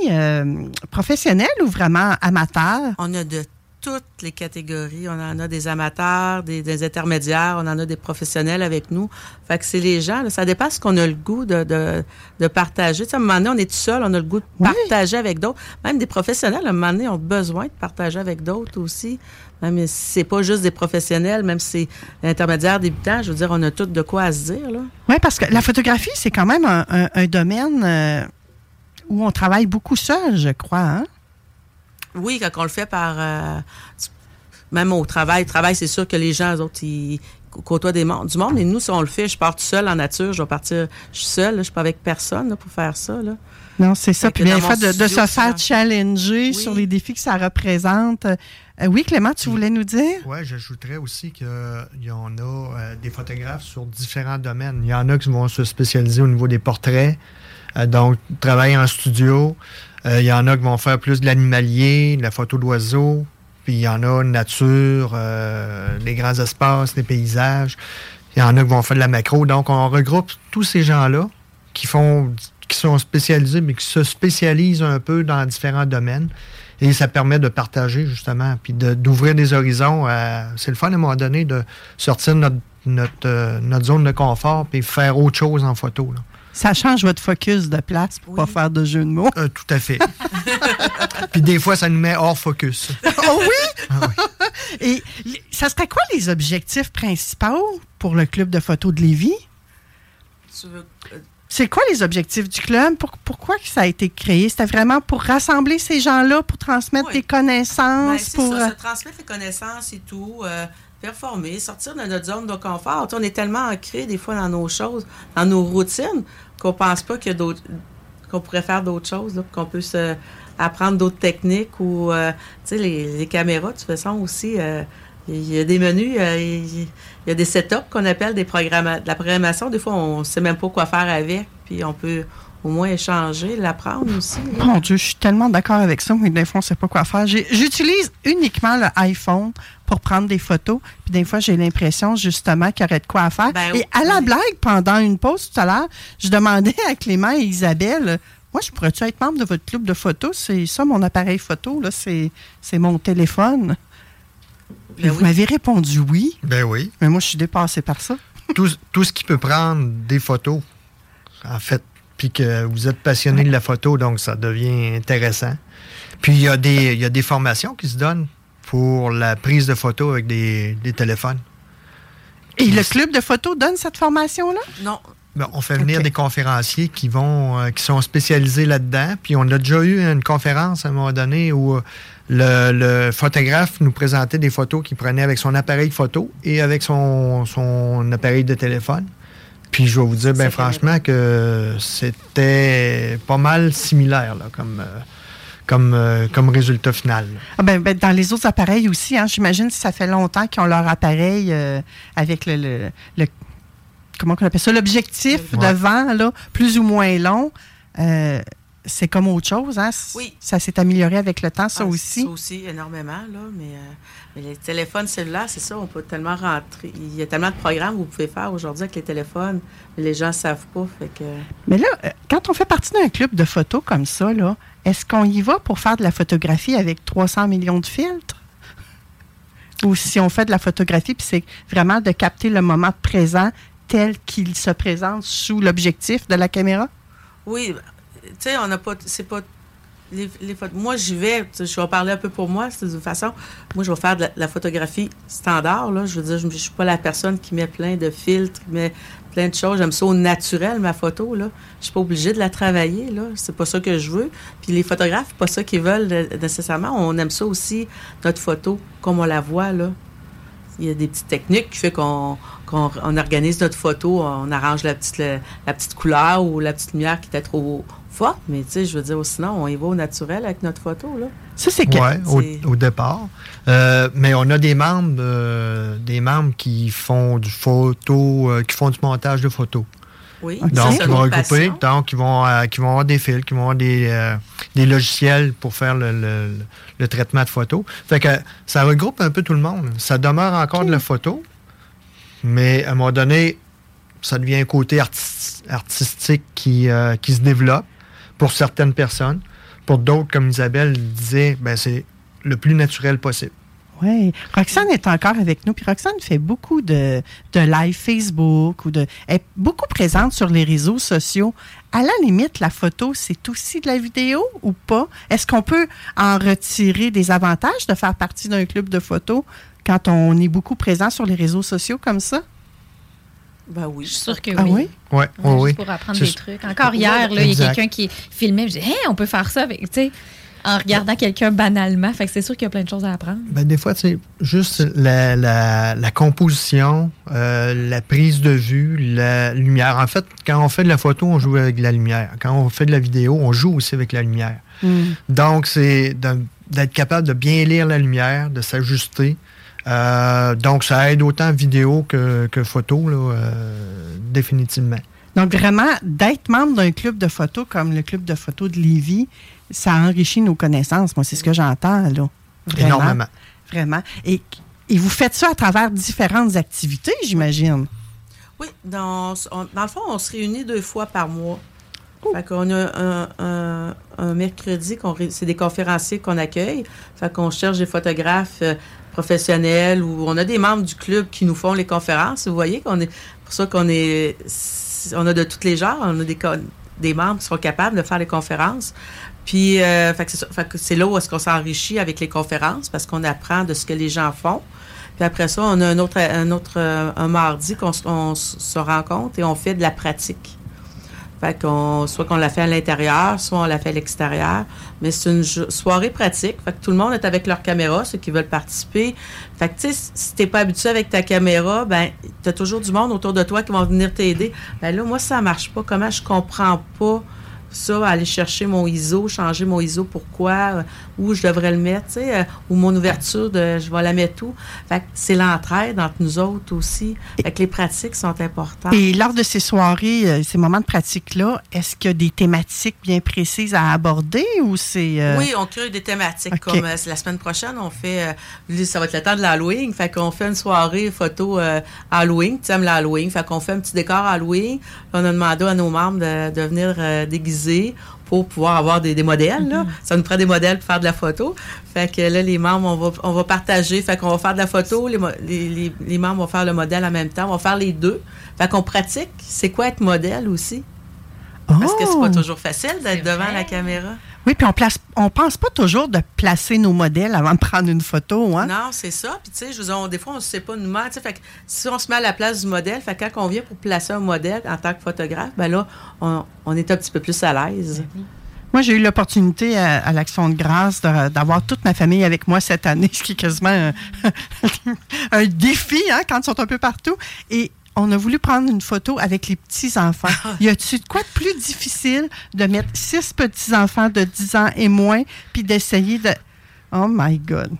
professionnels ou vraiment amateurs? On a de toutes les catégories. On en a des amateurs, des, des intermédiaires, on en a des professionnels avec nous. Fait que c'est les gens, là, ça dépasse ce qu'on a le goût de, de, de partager. Tu sais, à un moment donné, on est tout seul, on a le goût de partager avec d'autres. Même des professionnels, à un moment donné, ont besoin de partager avec d'autres aussi. Même si c'est pas juste des professionnels, même si c'est intermédiaire débutant, je veux dire, on a tout de quoi à se dire, là. Oui, parce que la photographie, c'est quand même un, un- un domaine euh, où on travaille beaucoup seul, je crois. Hein? Oui, quand on le fait par. euh, même au travail, travail, c'est sûr que les gens, eux autres, ils côtoient des du monde. Et nous, si on le fait, je pars tout seul en nature, je vais partir, je suis seule, je suis pas avec personne là, pour faire ça. Là. Non, c'est ça. Fait Puis fois, mon de, se faire challenger sur les défis que ça représente. Euh, oui, Clément, tu voulais nous dire? Oui, j'ajouterais aussi qu'il y en a euh, des photographes sur différents domaines. Il y en a qui vont se spécialiser au niveau des portraits, euh, donc travailler en studio. Euh, il y en a qui vont faire plus de l'animalier, de la photo d'oiseaux. Puis il y en a nature, euh, les grands espaces, les paysages. Il y en a qui vont faire de la macro. Donc, on regroupe tous ces gens-là qui font qui sont spécialisés, mais qui se spécialisent un peu dans différents domaines. Et ça permet de partager, justement, puis d'ouvrir des horizons. C'est le fun, à un moment donné, de sortir notre, notre, euh, notre zone de confort puis faire autre chose en photo. Ça change votre focus de place pour pas faire de jeu de mots. Euh, tout à fait. <laughs> puis des fois, ça nous met hors focus. oh oui? Et y- ça serait quoi les objectifs principaux pour le club de photo de Lévis? Tu veux- euh, C'est quoi les objectifs du club? Pour- pourquoi que ça a été créé? C'était vraiment pour rassembler ces gens-là, pour transmettre des Ben, connaissances, c'est pour... ça, se transmettre les connaissances et tout, euh, performer, sortir de notre zone de confort. On est tellement ancré des fois dans nos choses, dans nos routines, qu'on pense pas qu'il y a d'autres qu'on pourrait faire d'autres choses, qu'on peut se apprendre d'autres techniques ou euh, tu sais les, caméras de toute façon aussi euh, il y a des menus, euh, il y a- des setups qu'on appelle des programma de la programmation. Des fois, on sait même pas quoi faire avec, puis on peut au moins échanger, l'apprendre aussi. là. Mon Dieu, je suis tellement d'accord avec ça, mais des fois, on ne sait pas quoi faire. J'ai- J'utilise uniquement le iPhone pour prendre des photos. Puis des fois, j'ai l'impression justement qu'il y aurait de quoi à faire. Ben et à la blague, pendant une pause tout à l'heure, je demandais à Clément et Isabelle, moi, je pourrais-tu être membre de votre club de photos? C'est ça, mon appareil photo, là, c'est c'est mon téléphone. Puis vous m'avez répondu oui. Ben oui. Mais moi, je suis dépassée par ça. tout, tout ce qui peut prendre des photos, en fait, puis que vous êtes passionné de la photo, donc ça devient intéressant. Puis il y, a des- il y a des formations qui se donnent pour la prise de photos avec des, des téléphones. Et le club de photos donne cette formation-là? Non. Ben, on fait venir des conférenciers qui vont euh, qui sont spécialisés là-dedans. Puis on a déjà eu une conférence à un moment donné où euh, le, le photographe nous présentait des photos qu'il prenait avec son appareil photo et avec son, son appareil de téléphone. Puis je vais vous dire, ben franchement, que c'était pas mal similaire là, comme, euh, comme, euh, comme résultat final. Ah ben, ben, dans les autres appareils aussi, hein, j'imagine que ça fait longtemps qu'ils ont leur appareil euh, avec le, le- le- comment on appelle ça, l'objectif Ouais. devant, là, plus ou moins long. Euh, c'est comme autre chose, hein? Oui. Ça s'est amélioré avec le temps, ça Ah, aussi? Ça aussi, énormément, là. Mais, euh, mais les téléphones cellulaires, c'est ça, on peut tellement rentrer. Il y a tellement de programmes que vous pouvez faire aujourd'hui avec les téléphones, mais les gens ne savent pas. Fait que... Mais là, euh, quand on fait partie d'un club de photos comme ça, là, est-ce qu'on y va pour faire de la photographie avec 300 millions de filtres? Ou si on fait de la photographie, puis c'est vraiment de capter le moment présent tel qu'il se présente sous l'objectif de la caméra? Oui, tu sais, on n'a pas. C'est pas. Les, les moi, j'y vais, je vais parler un peu pour moi, de toute façon. Moi, je vais faire de la, photographie standard. Je veux dire, je ne suis pas la personne qui met plein de filtres, qui met plein de choses. J'aime ça au naturel, ma photo, là. Je suis pas obligée de la travailler, là. C'est pas ça que je veux. Puis les photographes, pas ça qu'ils veulent euh, nécessairement. On aime ça aussi, notre photo, comme on la voit, là. Il y a des petites techniques qui fait qu'on qu'on- on organise notre photo, on arrange la petite, la, la petite couleur ou la petite lumière qui était trop forte, mais tu sais, je veux dire, sinon, on y va au naturel avec notre photo, là. Ça, c'est Ouais, au, au départ. Euh, mais on a des membres, euh, des membres qui font du photo, euh, qui font du montage de photos. Oui, Donc, ils vont regrouper, passion. donc ils vont, euh, qui vont avoir des fils, qui vont avoir des, euh, des logiciels pour faire le, le- le traitement de photos. Fait que ça regroupe un peu tout le monde. Ça demeure encore de la photo, mais à un moment donné, ça devient un côté artis- artistique qui, euh, qui se développe pour certaines personnes. Pour d'autres, comme Isabelle disait, ben, c'est le plus naturel possible. Oui. Roxane est encore avec nous. Puis Roxane fait beaucoup de, de live Facebook ou de. Est beaucoup présente sur les réseaux sociaux. À la limite, la photo, c'est aussi de la vidéo ou pas? Est-ce qu'on peut en retirer des avantages de faire partie d'un club de photo quand on est beaucoup présent sur les réseaux sociaux comme ça? Ben oui. Je suis sûre que Ah oui. oui? Ouais, Ouais, oui, juste oui. pour apprendre des trucs. Encore hier, là, il y a quelqu'un qui filmait. Je dis, Hey, on peut faire ça avec, tu sais, en regardant quelqu'un banalement. Fait que c'est sûr qu'il y a plein de choses à apprendre. Ben, des fois, c'est juste la, la, la composition, euh, la prise de vue, la lumière. En fait, quand on fait de la photo, on joue avec la lumière. Quand on fait de la vidéo, on joue aussi avec la lumière. Donc, c'est d'être capable de bien lire la lumière, de s'ajuster. Euh, donc, ça aide autant vidéo que, que photo, là, euh, définitivement. Donc, vraiment, d'être membre d'un club de photo comme le club de photo de Lévis, ça enrichit nos connaissances. Moi, c'est ce que j'entends, là. Vraiment. Énormément. Vraiment. Et, et vous faites ça à travers différentes activités, j'imagine? Oui, dans, on- dans le fond, on se réunit deux fois par mois. Fait qu'on a un, un- un mercredi, c'est des conférenciers qu'on accueille. Fait qu'on cherche des photographes euh, professionnels ou on a des membres du club qui nous font les conférences. Vous voyez qu'on est pour ça qu'on est on a de tous les genres, on a des, des membres qui sont capables de faire les conférences. Puis euh, c'est là où est-ce qu'on s'enrichit avec les conférences parce qu'on apprend de ce que les gens font. Puis après ça, on a un autre, un autre un mardi qu'on se rencontre et on fait de la pratique. Fait soit qu'on la fait à l'intérieur, soit on la fait à l'extérieur. Mais c'est une soirée pratique. Fait que tout le monde est avec leur caméra, ceux qui veulent participer. Fait que, tu sais, si t'es pas habitué avec ta caméra, ben, t'as toujours du monde autour de toi qui vont venir t'aider. Ben là, moi, ça marche pas. Comment je comprends pas ça, aller chercher mon ISO, changer mon ISO, pourquoi, où je devrais le mettre, tu sais, euh, ou mon ouverture, de, je vais la mettre où. Fait que c'est l'entraide entre nous autres aussi. Fait que les pratiques sont importantes. Et lors de ces soirées, euh, ces moments de pratique-là, est-ce qu'il y a des thématiques bien précises à aborder ou c'est. euh, Oui, on crée des thématiques. Comme euh, la semaine prochaine, on fait. euh, ça va être le temps de l'Halloween. Fait qu'on fait une soirée photo Halloween. Tu aimes l'Halloween. Fait qu'on fait un petit décor Halloween. On a demandé à nos membres de, de venir euh, pour pouvoir avoir des, des modèles. là. Ça nous prend des modèles pour faire de la photo. Fait que là, les membres, on va, on va partager. Fait qu'on va faire de la photo. Les, les, les- les membres vont faire le modèle en même temps. On va faire les deux. Fait qu'on pratique. C'est quoi être modèle aussi? Parce que c'est pas Oh! toujours facile d'être devant la caméra. Oui, puis on place, on pense pas toujours de placer nos modèles avant de prendre une photo, hein? Non, c'est ça. Puis, tu sais, je veux dire, on- des fois, on ne sait pas nous-mêmes. tu sais, Fait que si on se met à la place du modèle, fait que quand on vient pour placer un modèle en tant que photographe, ben là, on, on est un petit peu plus à l'aise. Moi, j'ai eu l'opportunité à, à l'Action de grâce d'avoir toute ma famille avec moi cette année, <laughs> ce qui est quasiment un, <laughs> un défi hein, quand ils sont un peu partout. Et on a voulu prendre une photo avec les petits-enfants. y a-tu de quoi de plus difficile de mettre six petits-enfants de 10 ans et moins, puis d'essayer de... Oh my God.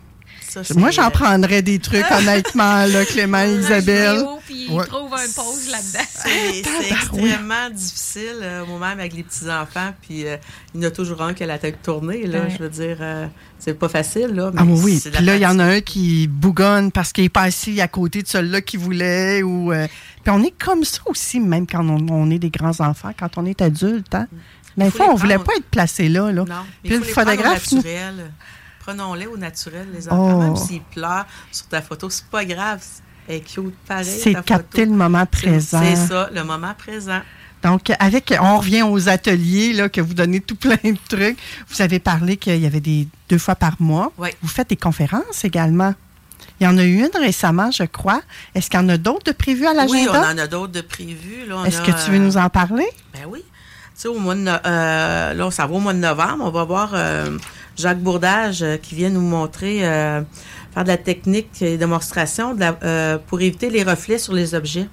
Ça, Moi, j'en prendrais des trucs, <laughs> honnêtement, là, Clément et Isabelle. puis il Ouais. trouve un pause là-dedans. <laughs> C'est extrêmement difficile, euh, moi-même, avec les petits-enfants. Puis, euh, il y en a toujours un qui a la tête tournée, là. Ouais. Je veux dire, euh, c'est pas facile, là. Ah oui, puis là, il y en a un qui bougonne parce qu'il est pas assis à côté de celui-là qu'il voulait. Ou, euh, puis on est comme ça aussi, même quand on, on est des grands-enfants, quand on est adulte. Hein? Mais des faut on voulait prendre- pas être placé là. là. Non, Puis mais il faut le au photographe, nous- naturel. Prenons-les au naturel, les enfants. Oh. Même s'ils pleurent sur ta photo, c'est pas grave. Elle est cute pareil. c'est capter photo. le moment présent. C'est ça, le moment présent. Donc, avec, on revient aux ateliers, là, que vous donnez tout <laughs> plein de trucs. Vous avez parlé qu'il y avait des deux fois par mois. Oui. Vous faites des conférences également. Il y en a eu une récemment, je crois. Est-ce qu'il y en a d'autres de prévues à Oui, on l'agenda? en a d'autres de. On Est-ce que tu veux nous en parler? Ben oui. Tu sais, au mois de euh, là, ça va au mois de novembre. On va voir euh, Jacques Bourdage euh, qui vient nous montrer euh, faire de la technique et démonstration de la- euh, pour éviter les reflets sur les objets.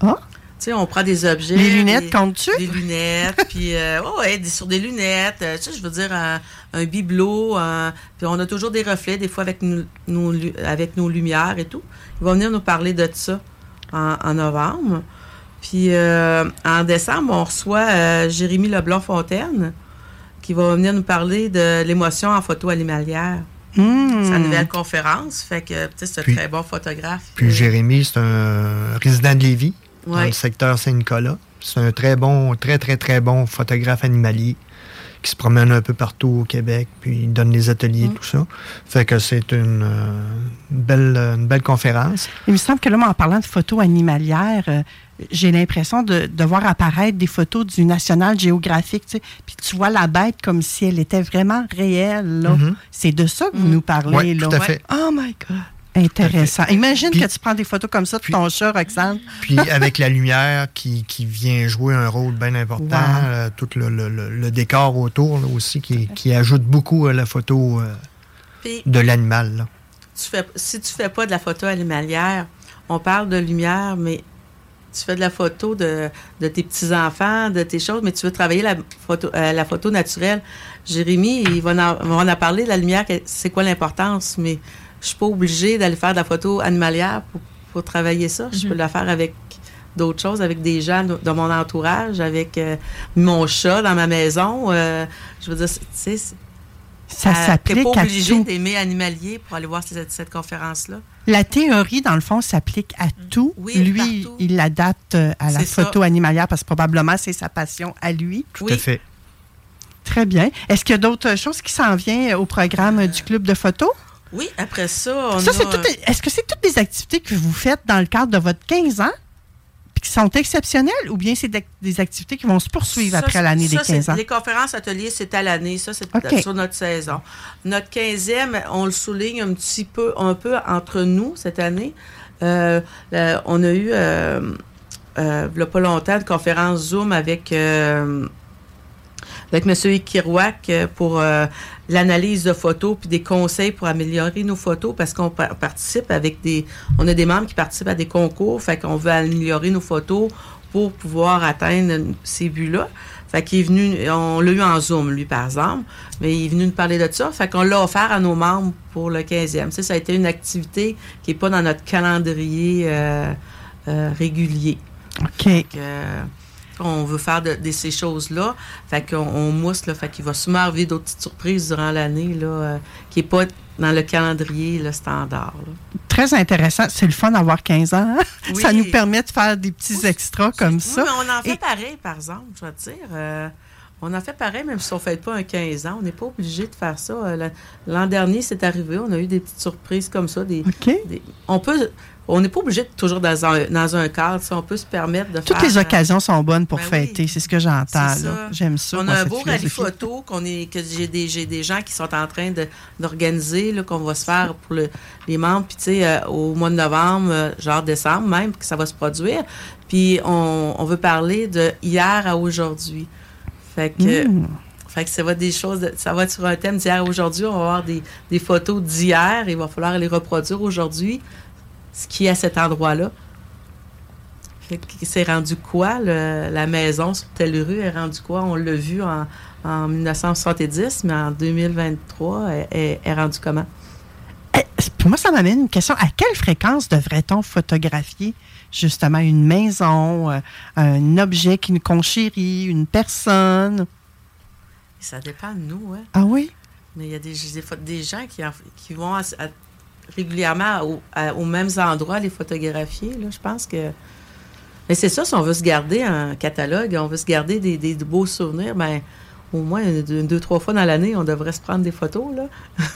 Ah? Tu sais, on prend des objets. Les lunettes, comptes-tu? Des lunettes, puis euh, oh, <laughs> ouais, sur des lunettes. euh, tu sais, je veux dire, un, un bibelot. un- puis on a toujours des reflets, des fois avec, nous- nos, avec nos lumières et tout. Il va venir nous parler de ça en, en novembre. Puis euh, en décembre, on reçoit Jérémy Leblanc-Fontaine qui va venir nous parler de l'émotion en photo animalière. Hmm. C'est une nouvelle conférence. Fait que, c'est un Puis- très bon photographe. Puis Jérémy, c'est un résident de Lévis, dans le secteur Saint-Nicolas. C'est un très bon, très, très, très bon photographe animalier qui se promènent un peu partout au Québec, puis ils donnent des ateliers, tout ça. Fait que c'est une, euh, belle, une belle conférence. Il me semble que là, en parlant de photos animalières, euh, j'ai l'impression de, de, voir apparaître des photos du National Geographic, tu sais, puis tu vois la bête comme si elle était vraiment réelle. là. Mhm. C'est de ça que vous nous parlez. Là. tout à fait. Oh my God! Intéressant. Imagine que tu prends des photos comme ça de ton chat, Roxane. Puis avec la lumière qui, qui vient jouer un rôle bien important, Wow. euh, tout le, le- le- le décor autour là, aussi qui, qui ajoute beaucoup à la photo euh, Puis- de l'animal. là. tu fais, si tu fais pas de la photo animalière, on parle de lumière, mais tu fais de la photo de, de tes petits-enfants, de tes choses, mais tu veux travailler la photo, euh, la photo naturelle. Jérémy, il va en, va en parler de la lumière, c'est quoi l'importance, mais je suis pas obligée d'aller faire de la photo animalière pour, pour travailler ça. Je peux la faire avec d'autres choses, avec des gens de, de mon entourage, avec euh, mon chat dans ma maison. euh, je veux dire, tu sais, c'est- Ça s'applique pas obligé d'aimer animalier pour aller voir cette, cette conférence-là. La théorie, dans le fond, s'applique à tout. Oui, lui, partout. il l'adapte euh, à la ça. photo animalière parce que probablement c'est sa passion à lui. Tout à fait. Très bien. Est-ce qu'il y a d'autres choses qui s'en viennent au programme du club de photo? Oui, après ça, on Ça, a... les- Est-ce que c'est toutes des activités que vous faites dans le cadre de votre 15 ans qui sont exceptionnelles ou bien c'est des activités qui vont se poursuivre Ça, après l'année des ça, c'est- 15 ans? Les conférences, ateliers, c'est à l'année. Ça, c'est OK. sur notre saison. Notre 15e, on le souligne un petit peu, un peu entre nous cette année. Euh, euh, on a eu, euh, euh, il y a pas longtemps, une conférence Zoom avec, avec M. Ikirouac euh, pour euh, l'analyse de photos puis des conseils pour améliorer nos photos parce qu'on par- participe avec des... On a des membres qui participent à des concours, fait qu'on veut améliorer nos photos pour pouvoir atteindre ces buts-là. Fait qu'il est venu, on l'a eu en Zoom, lui, par exemple, mais il est venu nous parler de ça. Fait qu'on l'a offert à nos membres pour le 15e. Ça, ça a été une activité qui n'est pas dans notre calendrier euh, euh, régulier. OK. On veut faire de, de ces choses-là. Fait qu'on on mousse, là. Fait qu'il va sûrement arriver d'autres petites surprises durant l'année, là, euh, qui n'est pas dans le calendrier, le standard, là. Très intéressant. C'est le fun d'avoir 15 ans. hein? Oui. Ça nous permet de faire des petits extras comme ça. Oui, mais on en fait Et- pareil, par exemple, je vais te dire. euh, on en fait pareil, même si on ne fait pas un 15 ans. On n'est pas obligé de faire ça. Euh, la- L'an dernier, c'est arrivé. On a eu des petites surprises comme ça. Des, des- on peut. On n'est pas obligé de toujours dans un, dans un cadre. on peut se permettre de Toutes faire. les euh, occasions sont bonnes pour ben oui. fêter. C'est ce que j'entends. J'aime ça. On a un beau rallye photo qu'on est, que j'ai des, des gens qui sont en train d'organiser, qu'on va se faire pour le- les membres. Puis, tu sais, euh, au mois de novembre, euh, genre décembre même, que ça va se produire. Puis, on, on veut parler de hier à aujourd'hui. Fait que. Mm. Fait que ça va des choses, de- ça va être sur un thème d'hier à aujourd'hui. On va avoir des, des photos d'hier. Il va falloir les reproduire aujourd'hui. Ce qui est à cet endroit-là. C'est rendu quoi, le- la maison sur telle rue? Est rendu quoi? On l'a vu en, en 1970, mais en 2023, elle, elle est rendue comment? Pour moi, ça m'amène une question. À quelle fréquence devrait-on photographier justement une maison, euh, un objet qui nous conchérit, une personne? Ça dépend de nous, hein? Ah oui? Mais il y a des, des, gens qui, en- qui vont à- à- régulièrement au- à- aux mêmes endroits les photographier. Là, je pense que. Mais c'est ça, si on veut se garder un catalogue, on veut se garder des, des beaux souvenirs, ben, au moins une- deux, deux, trois fois dans l'année, on devrait se prendre des photos. Là,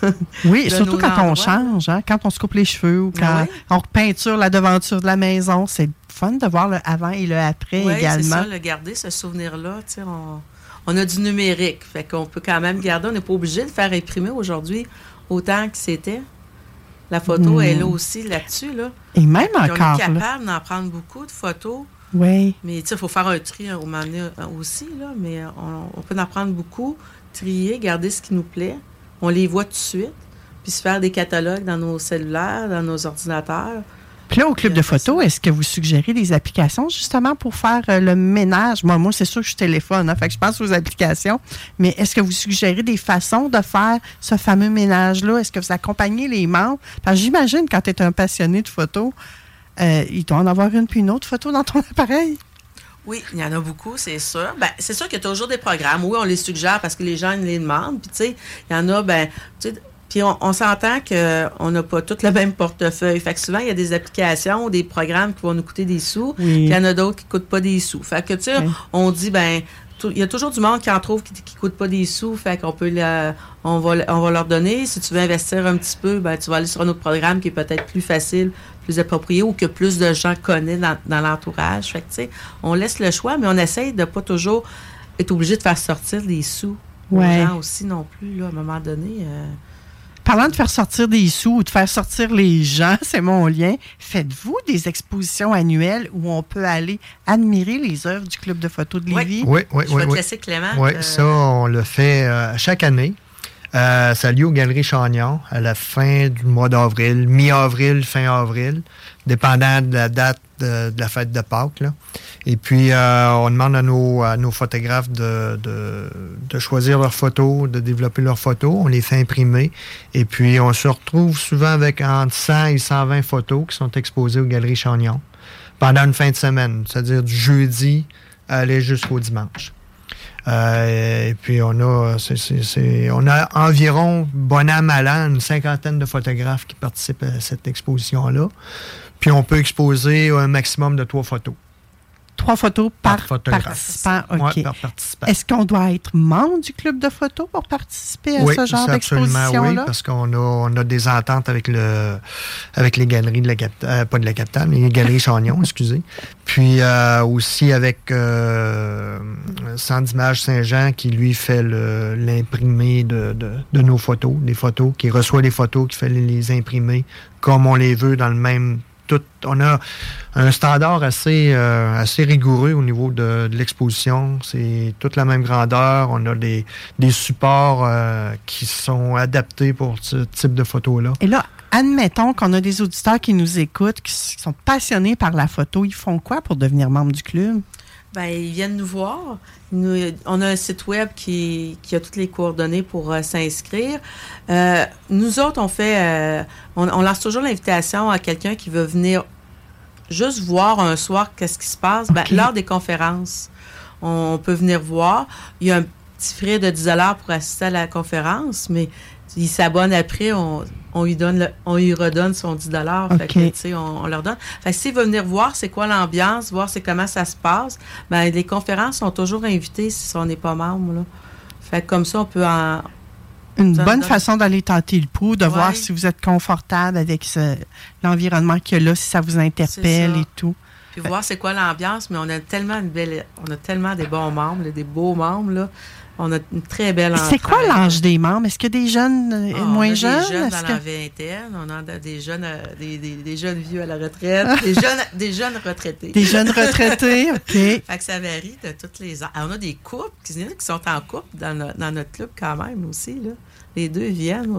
<laughs> Oui, surtout quand on change, hein, quand on se coupe les cheveux ou quand on repeinture la devanture de la maison. C'est fun de voir le avant et le après Oui, c'est également. ça, le garder, ce souvenir-là. On, on a du numérique, fait qu'on peut quand même garder. On n'est pas obligé de faire imprimer aujourd'hui autant que c'était. La photo Mm. est là aussi, là-dessus. Là. Et même Puis encore, On est capable d'en prendre beaucoup de photos. Oui. Mais tu sais, il faut faire un tri hein, au moment donné, euh, aussi, là, mais on, on peut en prendre beaucoup, trier, garder ce qui nous plaît. On les voit tout de suite, puis se faire des catalogues dans nos cellulaires, dans nos ordinateurs. Puis là, au club de photo, est-ce que vous suggérez des applications justement pour faire euh, le ménage? Moi, moi c'est sûr que je téléphone, hein, fait que je pense aux applications. Mais est-ce que vous suggérez des façons de faire ce fameux ménage-là? Est-ce que vous accompagnez les membres? Parce que j'imagine, quand tu es un passionné de photo, euh, il doit en avoir une puis une autre photo dans ton <laughs> appareil. Oui, il y en a beaucoup, c'est sûr. Ben, c'est sûr qu'il y a toujours des programmes. Oui, on les suggère parce que les gens les demandent. Puis, tu sais, il y en a, ben, tu sais, puis on, on s'entend qu'on n'a pas tous le <laughs> même portefeuille. Fait que souvent, il y a des applications, des programmes qui vont nous coûter des sous. Oui. Puis il y en a d'autres qui ne coûtent pas des sous. Fait que, tu sais, Oui. on dit, ben, il y a toujours du monde qui en trouve qui, qui coûte pas des sous, fait qu'on peut la- on va, on va leur donner. Si tu veux investir un petit peu, ben, tu vas aller sur un autre programme qui est peut-être plus facile, plus approprié ou que plus de gens connaissent dans, dans l'entourage. Fait que, tu sais, on laisse le choix, mais on essaye de pas toujours être obligé de faire sortir des sous aux Ouais. gens aussi non plus, là, à un moment donné. euh, Parlant de faire sortir des sous ou de faire sortir les gens, <laughs> c'est mon lien. Faites-vous des expositions annuelles où on peut aller admirer les œuvres du Club de photo de Lévis? Oui, oui, Je oui. vais te oui. laisser Clément, Oui, euh, ça, on le fait euh, chaque année. Euh, ça a lieu aux Galeries Chagnon à la fin du mois d'avril, mi-avril, fin avril, dépendant de la date de, la fête de Pâques. Et puis, euh, on demande à nos, photographes de choisir leurs photos, de développer leurs photos. On les fait imprimer. Et puis, on se retrouve souvent avec entre 100 et 120 photos qui sont exposées aux Galeries Chagnon pendant une fin de semaine, c'est-à-dire du jeudi à aller jusqu'au dimanche. Euh, et puis on a, environ, bon an, une cinquantaine de photographes qui participent à cette exposition-là. Puis on peut exposer un maximum de trois photos. Trois photos par, photographe. participant. OK. Ouais, par participant. Est-ce qu'on doit être membre du club de photo pour participer à oui, ce genre c'est absolument oui, parce qu'on a, on a des ententes avec le avec les galeries de la capitale, pas de la capitale, mais les galeries Chagnon, <laughs> excusez. Puis euh, aussi avec euh, Centre d'image Saint-Jean qui lui fait l'imprimé de, de, de nos photos, des photos, qui reçoit les photos, qui fait les, les imprimer comme on les veut dans le même on a un standard assez, euh, assez rigoureux au niveau de, l'exposition. C'est toute la même grandeur. On a des, supports euh, qui sont adaptés pour ce type de photos-là. Et là, admettons qu'on a des auditeurs qui nous écoutent, qui sont passionnés par la photo. Ils font quoi pour devenir membre du club? Ben, ils viennent nous voir. Nous- on a un site web qui, qui a toutes les coordonnées pour euh, s'inscrire. Euh, nous autres, on fait, euh, on, on lance toujours l'invitation à quelqu'un qui veut venir juste voir un soir qu'est-ce qui se passe. Ben, lors des conférences, on, peut venir voir. Il y a un petit frais de 10 pour assister à la conférence, mais il s'abonne après, on, on lui donne le- on lui redonne son 10 Fait que, OK. tu sais, on, on leur donne. Fait que s'il veut venir voir c'est quoi l'ambiance, voir c'est comment ça se passe, ben les conférences sont toujours invitées si on n'est pas membre. Là. Fait que comme ça, on peut en. Une bonne donne- façon d'aller tenter le pouls, de Ouais. voir si vous êtes confortable avec ce- l'environnement qu'il y a là, si ça vous interpelle ça. et tout. Puis voir c'est quoi l'ambiance, mais on a tellement une belle. On a tellement des bons membres, des beaux membres, là. On a une très belle C'est quoi l'âge des membres? Est-ce qu'il y a des jeunes euh, Ah, moins on a jeunes? Des jeunes dans que- la vingtaine, on a des jeunes, euh, des, des- des jeunes vieux à la retraite, des jeunes, des jeunes retraités. Des jeunes retraités, <laughs> OK. Fait que ça varie de toutes les. Ah, on a des couples qui, qui sont en couple dans, no- dans notre club quand même aussi. Là. Les deux viennent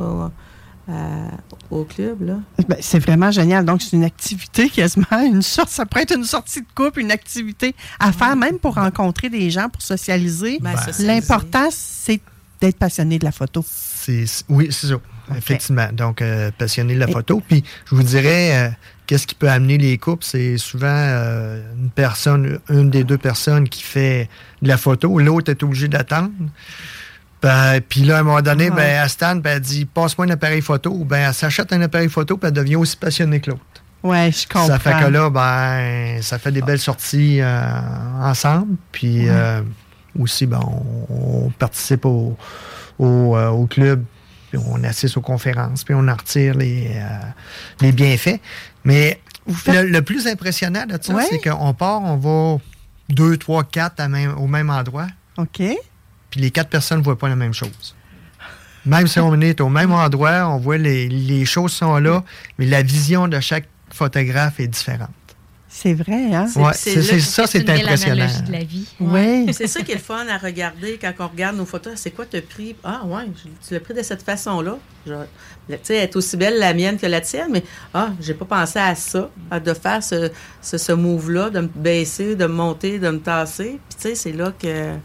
euh, au club. Là. Ben, c'est vraiment génial. Donc, c'est une activité quasiment, <laughs> une sorte, ça pourrait être une sortie de couple, une activité à faire même pour rencontrer des gens, pour socialiser. Ben, socialiser. L'important, c'est d'être passionné de la photo. Oui, c'est ça. Effectivement. Donc, euh, passionné de la photo. Puis, je vous dirais, euh, qu'est-ce qui peut amener les couples? C'est souvent euh, une personne, une des deux personnes qui fait de la photo. L'autre est obligé d'attendre. Ben, puis là, à un moment donné, Ah. ben, elle se tanne, ben, elle dit Passe-moi un appareil photo. Ben, elle s'achète un appareil photo, puis elle devient aussi passionnée que l'autre. Ouais, je comprends. Ça fait que là, ben, ça fait des belles sorties euh, ensemble. Puis euh, aussi, ben, on, on participe au, au, euh, au club, puis on assiste aux conférences, puis on en retire les, les bienfaits. Mais le, le plus impressionnant de ça, Ouais. c'est qu'on part, on va deux, trois, quatre à même- au même endroit. OK. Puis les quatre personnes ne voient pas la même chose. Même si on est au même endroit, on voit les, les choses sont là, mais la vision de chaque photographe est différente. C'est vrai, hein? Ouais, c'est- c'est- ça, c'est impressionnant. Oui. C'est ça qui est le fun à regarder quand on regarde nos photos. C'est quoi tu as pris? Ah ouais, je- tu l'as pris de cette façon-là. Tu sais, elle est aussi belle la mienne que la tienne, mais ah, j'ai pas pensé à ça, à de faire ce, ce, ce move-là, de me baisser, de me monter, de me tasser. Puis tu sais, c'est là que...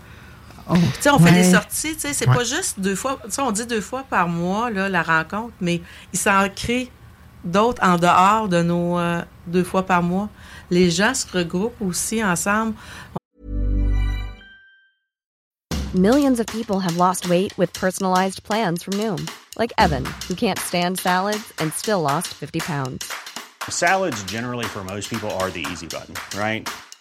Sais, on fait ouais. des sorties, tu sais, c'est Ouais. pas juste deux fois, tu sais, on dit deux fois par mois, là, la rencontre, mais il s'en crée d'autres en dehors de nos euh, deux fois par mois. Les gens se regroupent aussi ensemble. Millions of people have lost weight with personalized plans from Noom, like Evan, who can't stand salads and still lost 50 pounds. Salads, generally, for most people, are the easy button, right?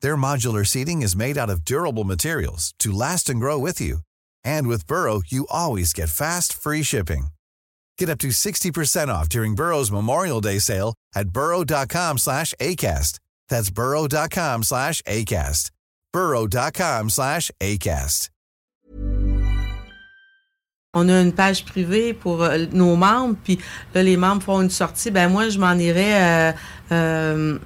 Their modular seating is made out of durable materials to last and grow with you. And with Burrow, you always get fast, free shipping. Get up to 60% off during Burrow's Memorial Day sale at burrow.com slash ACAST. That's burrow.com slash ACAST. burrow.com slash ACAST. On a une page privée pour euh, nos membres, puis là, les membres font une sortie. Ben moi, je m'en irais... euh, euh,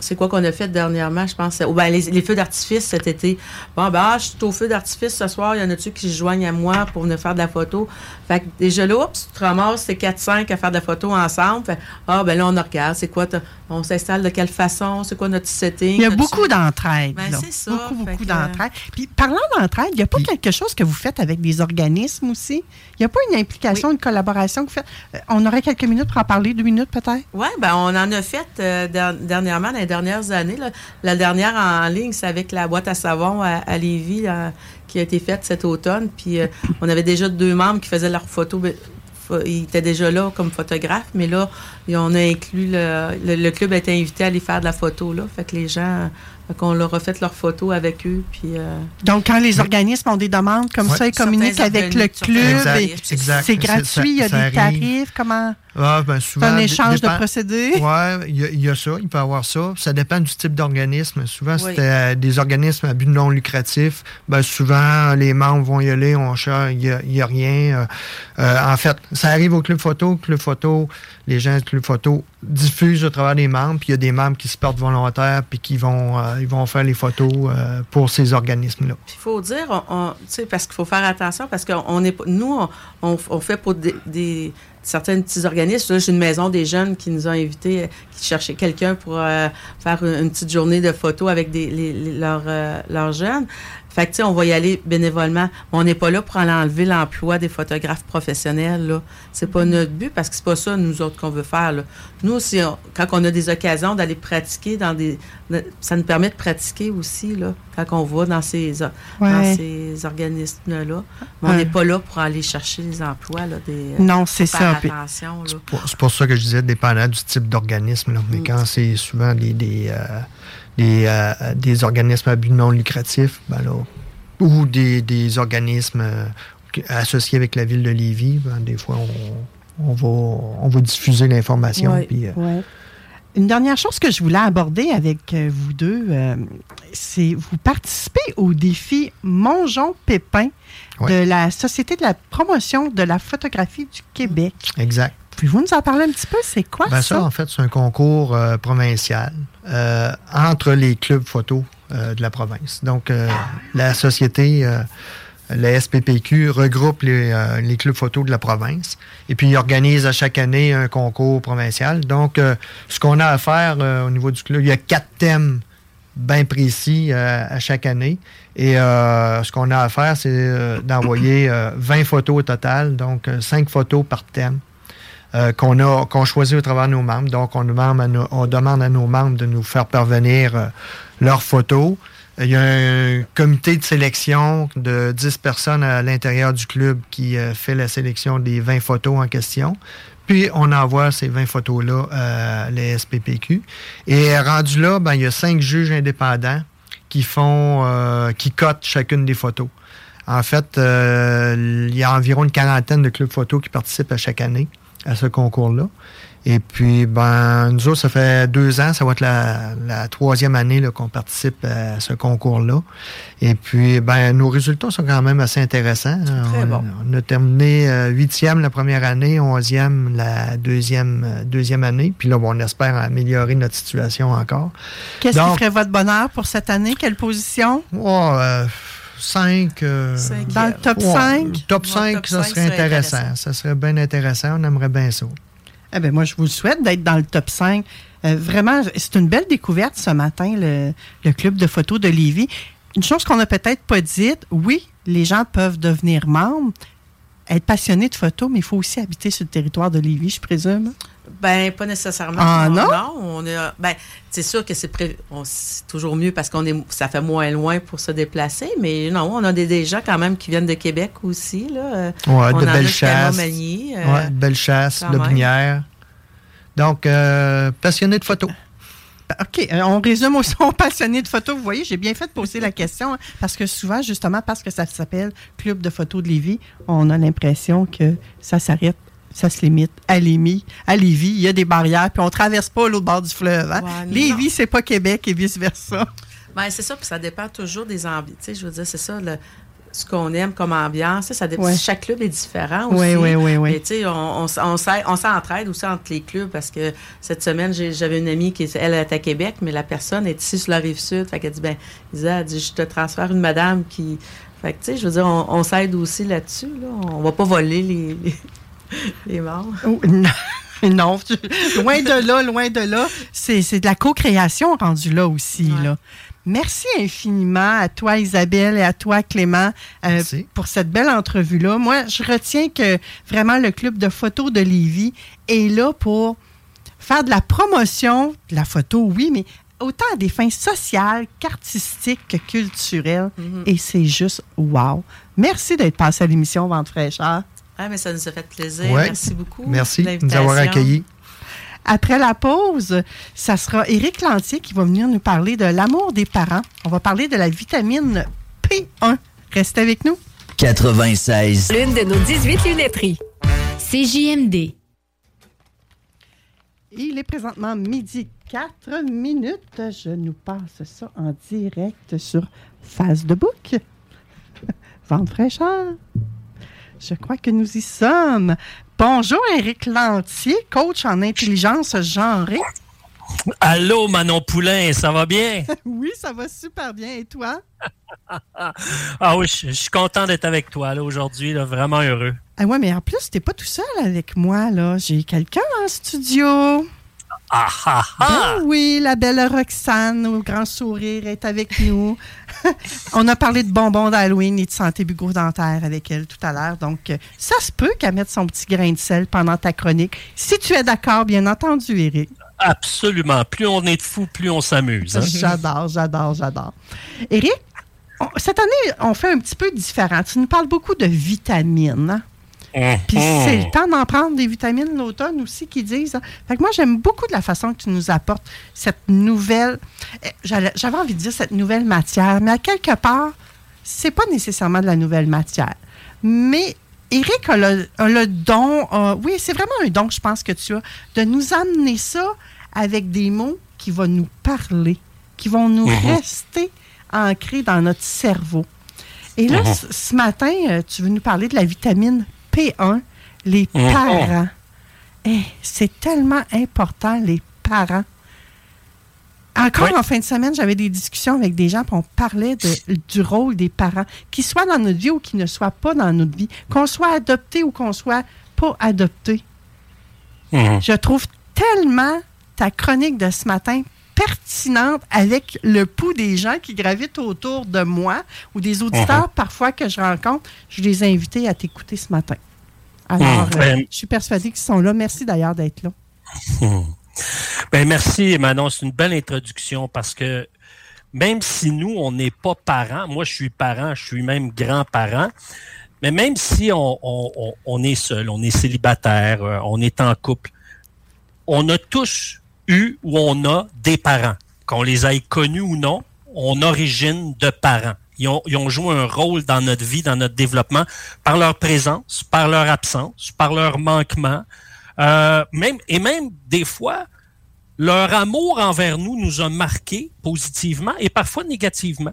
c'est quoi qu'on a fait dernièrement, je pense? Ou ben, les, feux d'artifice cet été. Bon, ben, ah, je suis au feu d'artifice ce soir. Il y en a-tu qui se joignent à moi pour venir faire de la photo? Fait que déjà là, oups, tu te ramasses, c'est 4-5 à faire de la photo ensemble. Fait, ah, ben là, on regarde. C'est quoi? On s'installe de quelle façon? C'est quoi notre setting? Il y a beaucoup d'entraide. Ben, c'est ça. Beaucoup, beaucoup que- d'entraide. Puis, parlant d'entraide, il n'y a pas quelque chose que vous faites avec des organismes aussi? Il n'y a pas une implication, une collaboration que vous faites? Euh, On aurait quelques minutes pour en parler, deux minutes peut-être? Oui, ben on en a fait euh, der- dernièrement, dans les dernières années. là. La dernière en ligne, c'est avec la boîte à savon à, à Lévis là, qui a été faite cet automne. Puis euh, <laughs> on avait déjà deux membres qui faisaient leurs photos. Ils étaient déjà là comme photographes, mais là, on a inclus le, le, club a été invité à aller faire de la photo là. Fait que les gens, qu'on leur a fait leurs photos avec eux. Puis euh, Donc, quand les organismes ont des demandes comme Ouais. ça, ils communiquent avec le club. C'est gratuit, il y a des arrive. tarifs. Comment? Ah, ben souvent, un échange de procédés? Oui, il y, a- il y a ça, il peut y avoir ça. Ça dépend du type d'organisme. Souvent, Oui. c'était euh, des organismes à but non lucratif. Ben, souvent, les membres vont y aller, on cherche, il n'y a, il y a rien. Euh, euh, en fait, ça arrive au club photo. Club photo, les gens du club photo diffusent au travers des membres, puis il y a des membres qui se portent volontaires, puis qui vont, euh, ils vont faire les photos euh, pour ces organismes-là. Il faut dire, on, parce qu'il faut faire attention, parce que est, nous, on, fait pour des, des- certains petits organismes. J'ai une maison des jeunes qui nous ont invités, euh, qui cherchaient quelqu'un pour euh, faire une, petite journée de photos avec des, leurs, leurs jeunes. Fait que, tu sais, on va y aller bénévolement. On n'est pas là pour aller enlever l'emploi des photographes professionnels, là. C'est pas notre but, parce que c'est pas ça, nous autres, qu'on veut faire, là. Nous, si on- quand on a des occasions d'aller pratiquer dans des... Ça nous permet de pratiquer aussi, là, quand on va dans ces, dans ces organismes-là. Mais on Ouais. n'est pas là pour aller chercher les emplois, là, des... Non, c'est ça. Pour- C'est pour ça que je disais, dépendant du type d'organisme. là. Mais Mm. quand c'est souvent des, des, euh, des, euh, des organismes à but non lucratif, ben là, ou des, des organismes euh, associés avec la ville de Lévis, ben, des fois, on, on va, on va diffuser l'information. Ouais, puis, euh, ouais. Une dernière chose que je voulais aborder avec vous deux, c'est vous participez au défi Mongeon Pépin de la Société de la promotion de la photographie du Québec. exact. Pouvez-vous nous en parler un petit peu? C'est quoi Ben, ça? ça, en fait, c'est un concours euh, provincial euh, entre les clubs photo euh, de la province. Donc, euh, la société, la SPPQ, regroupe les, les clubs photo de la province et puis organise à chaque année un concours provincial. Donc, ce qu'on a à faire au niveau du club, il y a quatre thèmes bien précis à chaque année. Et ce qu'on a à faire, c'est d'envoyer euh, 20 photos au total, donc 5 photos par thème euh, qu'on a qu'on choisit au travers de nos membres. Donc, on demande à nos, on membres de nous faire parvenir euh, leurs photos. Il y a un comité de sélection de 10 personnes à l'intérieur du club qui euh, fait la sélection des 20 photos en question. Puis, on envoie ces 20 photos-là à la SPPQ. Et rendu là, ben, il y a cinq juges indépendants qui font, euh, qui cotent chacune des photos. En fait, euh, il y a environ une quarantaine de clubs photos qui participent à chaque année à ce concours-là. Et puis, ben, nous autres, ça fait deux ans, ça va être la, la troisième année qu'on participe à ce concours-là. Et puis, ben, nos résultats sont quand même assez intéressants. Très on, bon. on a terminé euh, huitième la première année, onzième la deuxième, euh, deuxième année. Puis là, bon, on espère améliorer notre situation encore. Qu'est-ce qui ferait votre bonheur pour cette année? Quelle position? Oh, euh, 5. Dans le top 5? Top 5, ça serait intéressant. Ça serait bien intéressant. On aimerait bien ça. Eh ben moi, je vous le souhaite d'être dans le top 5 Euh, vraiment, c'est une belle découverte ce matin, le, le club de photos de Lévis. Une chose qu'on n'a peut-être pas dite, oui, les gens peuvent devenir membres, être passionnés de photos, mais il faut aussi habiter sur le territoire de Lévis, je présume. Ben, pas nécessairement. Ah, non? on est, ben, c'est sûr que c'est, pré- on- c'est toujours mieux parce qu'on est, ça fait moins loin pour se déplacer, mais non, on a des, des gens quand même qui viennent de Québec aussi, là. Euh, Ouais, on de euh, Ouais, de belles chasses, quand de même. binières. Donc, euh, passionné de photos. OK, euh, on résume aussi aux <laughs> passionnés de photos. Vous voyez, j'ai bien fait de poser la question hein, parce que souvent, justement, parce que ça s'appelle Club de photos de Lévis, on a l'impression que ça s'arrête, ça se limite à Lévis. À Lévis, il y a des barrières, puis on traverse pas l'autre bord du fleuve. hein? Ouais. Lévis, c'est pas Québec et vice-versa. Ben, c'est ça, puis ça dépend toujours des ambiances. Tu sais, je veux dire, c'est ça, le- ce qu'on aime comme ambiance. Ça, ça dépend. Ouais. Chaque club est différent aussi. Ouais, ouais, ouais. Mais tu sais, on, on, on s'entraide aussi entre les clubs parce que cette semaine, j'avais une amie qui, elle, est à Québec, mais la personne est ici sur la rive sud. Fait qu'elle dit, ben, Isa, elle dit, je te transfère une madame qui. Fait que, tu sais, je veux dire, on, on s'aide aussi là-dessus. Là. On va pas voler les, les, Oh, non. <laughs> Non, tu- loin de là, loin de là. C'est c'est de la co-création rendue là aussi. Là. Merci infiniment à toi, Isabelle, et à toi, Clément, euh, pour cette belle entrevue-là. Moi, je retiens que vraiment le club de photos de Lévis est là pour faire de la promotion de la photo, oui, mais autant à des fins sociales qu'artistiques que culturelles. Mhm. Et c'est juste wow. Merci d'être passé à l'émission Vente fraîcheur. Ah, mais ça nous a fait plaisir. Ouais. Merci beaucoup. Merci de nous avoir accueillis. Après la pause, ça sera Éric Lantier qui va venir nous parler de l'amour des parents. On va parler de la vitamine P1. Restez avec nous. 96. L'une de nos 18 lunetteries. CJMD. Il est présentement midi 4 minutes. Je nous passe ça en direct sur Facebook. <laughs> Vente fraîcheur. Je crois que nous y sommes. Bonjour, Éric Lantier, coach en intelligence genrée. Allô, Manon Poulain, ça va bien? <laughs> oui, ça va super bien. Et toi? <laughs> Ah oui, je je suis content d'être avec toi aujourd'hui, là, vraiment heureux. Ah ouais, mais en plus, t'es pas tout seul avec moi, là. J'ai quelqu'un en studio. Ah ah ah! Ben oui, la belle Roxane au grand sourire est avec nous. <laughs> On a parlé de bonbons d'Halloween et de santé bucco-dentaire avec elle tout à l'heure. Donc, ça se peut qu'elle mette son petit grain de sel pendant ta chronique. Si tu es d'accord, bien entendu, Eric. Absolument. Plus on est de fous, plus on s'amuse. hein. J'adore, j'adore, j'adore. Éric, on- cette année, on fait un petit peu différent. Tu nous parles beaucoup de vitamines. hein? Puis Mhm. c'est le temps d'en prendre des vitamines l'automne aussi, qui disent. hein. Fait que moi, j'aime beaucoup de la façon que tu nous apportes cette nouvelle. eh, J'avais envie de dire cette nouvelle matière, mais à quelque part, c'est pas nécessairement de la nouvelle matière. Mais Eric a le, a le don, a- oui, c'est vraiment un don je pense que tu as, de nous amener ça avec des mots qui vont nous parler, qui vont nous Mhm. rester ancrés dans notre cerveau. Et là, Mhm. ce- ce matin, euh, tu veux nous parler de la vitamine P1, les Mhm. parents. Eh, c'est tellement important, les parents. Encore Oui. en fin de semaine, j'avais des discussions avec des gens, puis on parlait de- du rôle des parents, qu'ils soient dans notre vie ou qu'ils ne soient pas dans notre vie, qu'on soit adopté ou qu'on soit pas adopté. Mhm. Je trouve tellement ta chronique de ce matin pertinente avec le pouls des gens qui gravitent autour de moi ou des auditeurs Mhm. parfois que je rencontre. Je les ai invités à t'écouter ce matin. Alors, Mhm. euh, Ben- je suis persuadée qu'ils sont là. Merci d'ailleurs d'être là. Hmm. Ben merci, Manon. C'est une belle introduction parce que même si nous, on n'est pas parents, moi, je suis parent, je suis même grand-parent, mais même si on, on- on- on est seul, on est célibataire, euh, on est en couple, on a tous eu ou on a des parents, qu'on les ait connus ou non, on origine de parents. Ils ont, joué un rôle dans notre vie, dans notre développement, par leur présence, par leur absence, par leur manquement, euh, même, et même des fois, leur amour envers nous nous a marqués positivement et parfois négativement.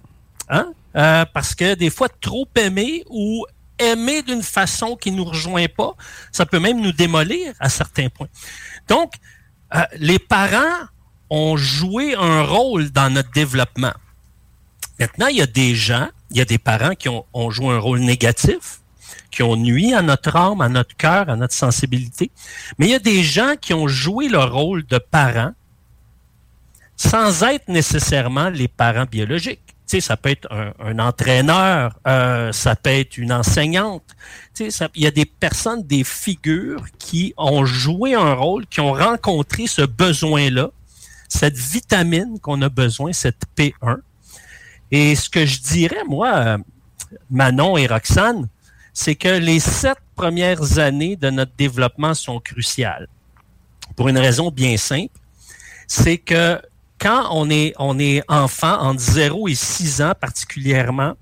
Hein? Euh, parce que des fois, trop aimer ou aimer d'une façon qui ne nous rejoint pas, ça peut même nous démolir à certains points. Donc, euh, les parents ont joué un rôle dans notre développement. Maintenant, il y a des gens, il y a des parents qui ont, joué un rôle négatif, qui ont nui à notre âme, à notre cœur, à notre sensibilité. Mais il y a des gens qui ont joué le rôle de parents sans être nécessairement les parents biologiques. Sais, ça peut être un, un entraîneur, euh, ça peut être une enseignante. Tu sais, il y a des personnes, des figures qui ont joué un rôle, qui ont rencontré ce besoin-là, cette vitamine qu'on a besoin, cette P1. Et ce que je dirais, moi, Manon et Roxane, c'est que les sept premières années de notre développement sont cruciales. Pour une raison bien simple, c'est que quand on est, on est enfant, entre 0 et 6 ans particulièrement,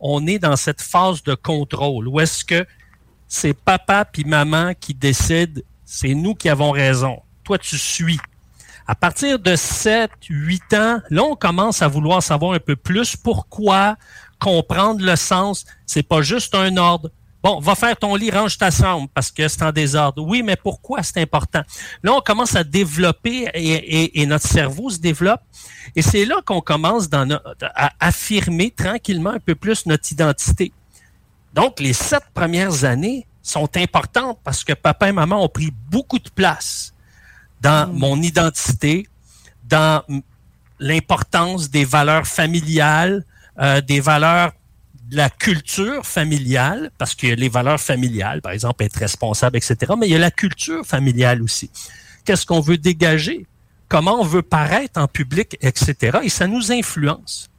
on est dans cette phase de contrôle où est-ce que c'est papa puis maman qui décident, c'est nous qui avons raison. Toi, tu suis. À partir de 7, 8 ans, là, on commence à vouloir savoir un peu plus pourquoi, comprendre le sens. C'est pas juste un ordre. Bon, va faire ton lit, range ta chambre parce que c'est en désordre. Oui, mais pourquoi c'est important? Là, on commence à développer et, et- et notre cerveau se développe. Et c'est là qu'on commence dans no- à affirmer tranquillement un peu plus notre identité. Donc, les sept premières années sont importantes parce que papa et maman ont pris beaucoup de place dans mon identité, dans l'importance des valeurs familiales, euh, des valeurs de la culture familiale, parce qu'il y a les valeurs familiales, par exemple, être responsable, etc., mais il y a la culture familiale aussi. Qu'est-ce qu'on veut dégager? Comment on veut paraître en public, etc. Et ça nous influence.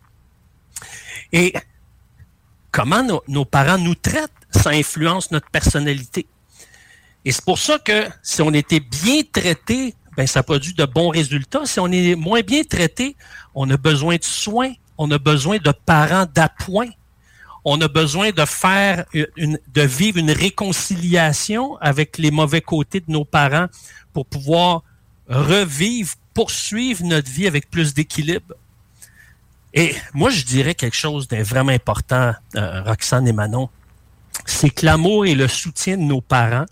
Et comment nos, parents nous traitent, ça influence notre personnalité. Et c'est pour ça que si on était bien traité, ben ça produit de bons résultats. Si on est moins bien traité, on a besoin de soins, on a besoin de parents d'appoint, on a besoin de faire une, de vivre une réconciliation avec les mauvais côtés de nos parents pour pouvoir revivre, poursuivre notre vie avec plus d'équilibre. Et moi, je dirais quelque chose de vraiment important, euh, Roxane et Manon, c'est que l'amour et le soutien de nos parents,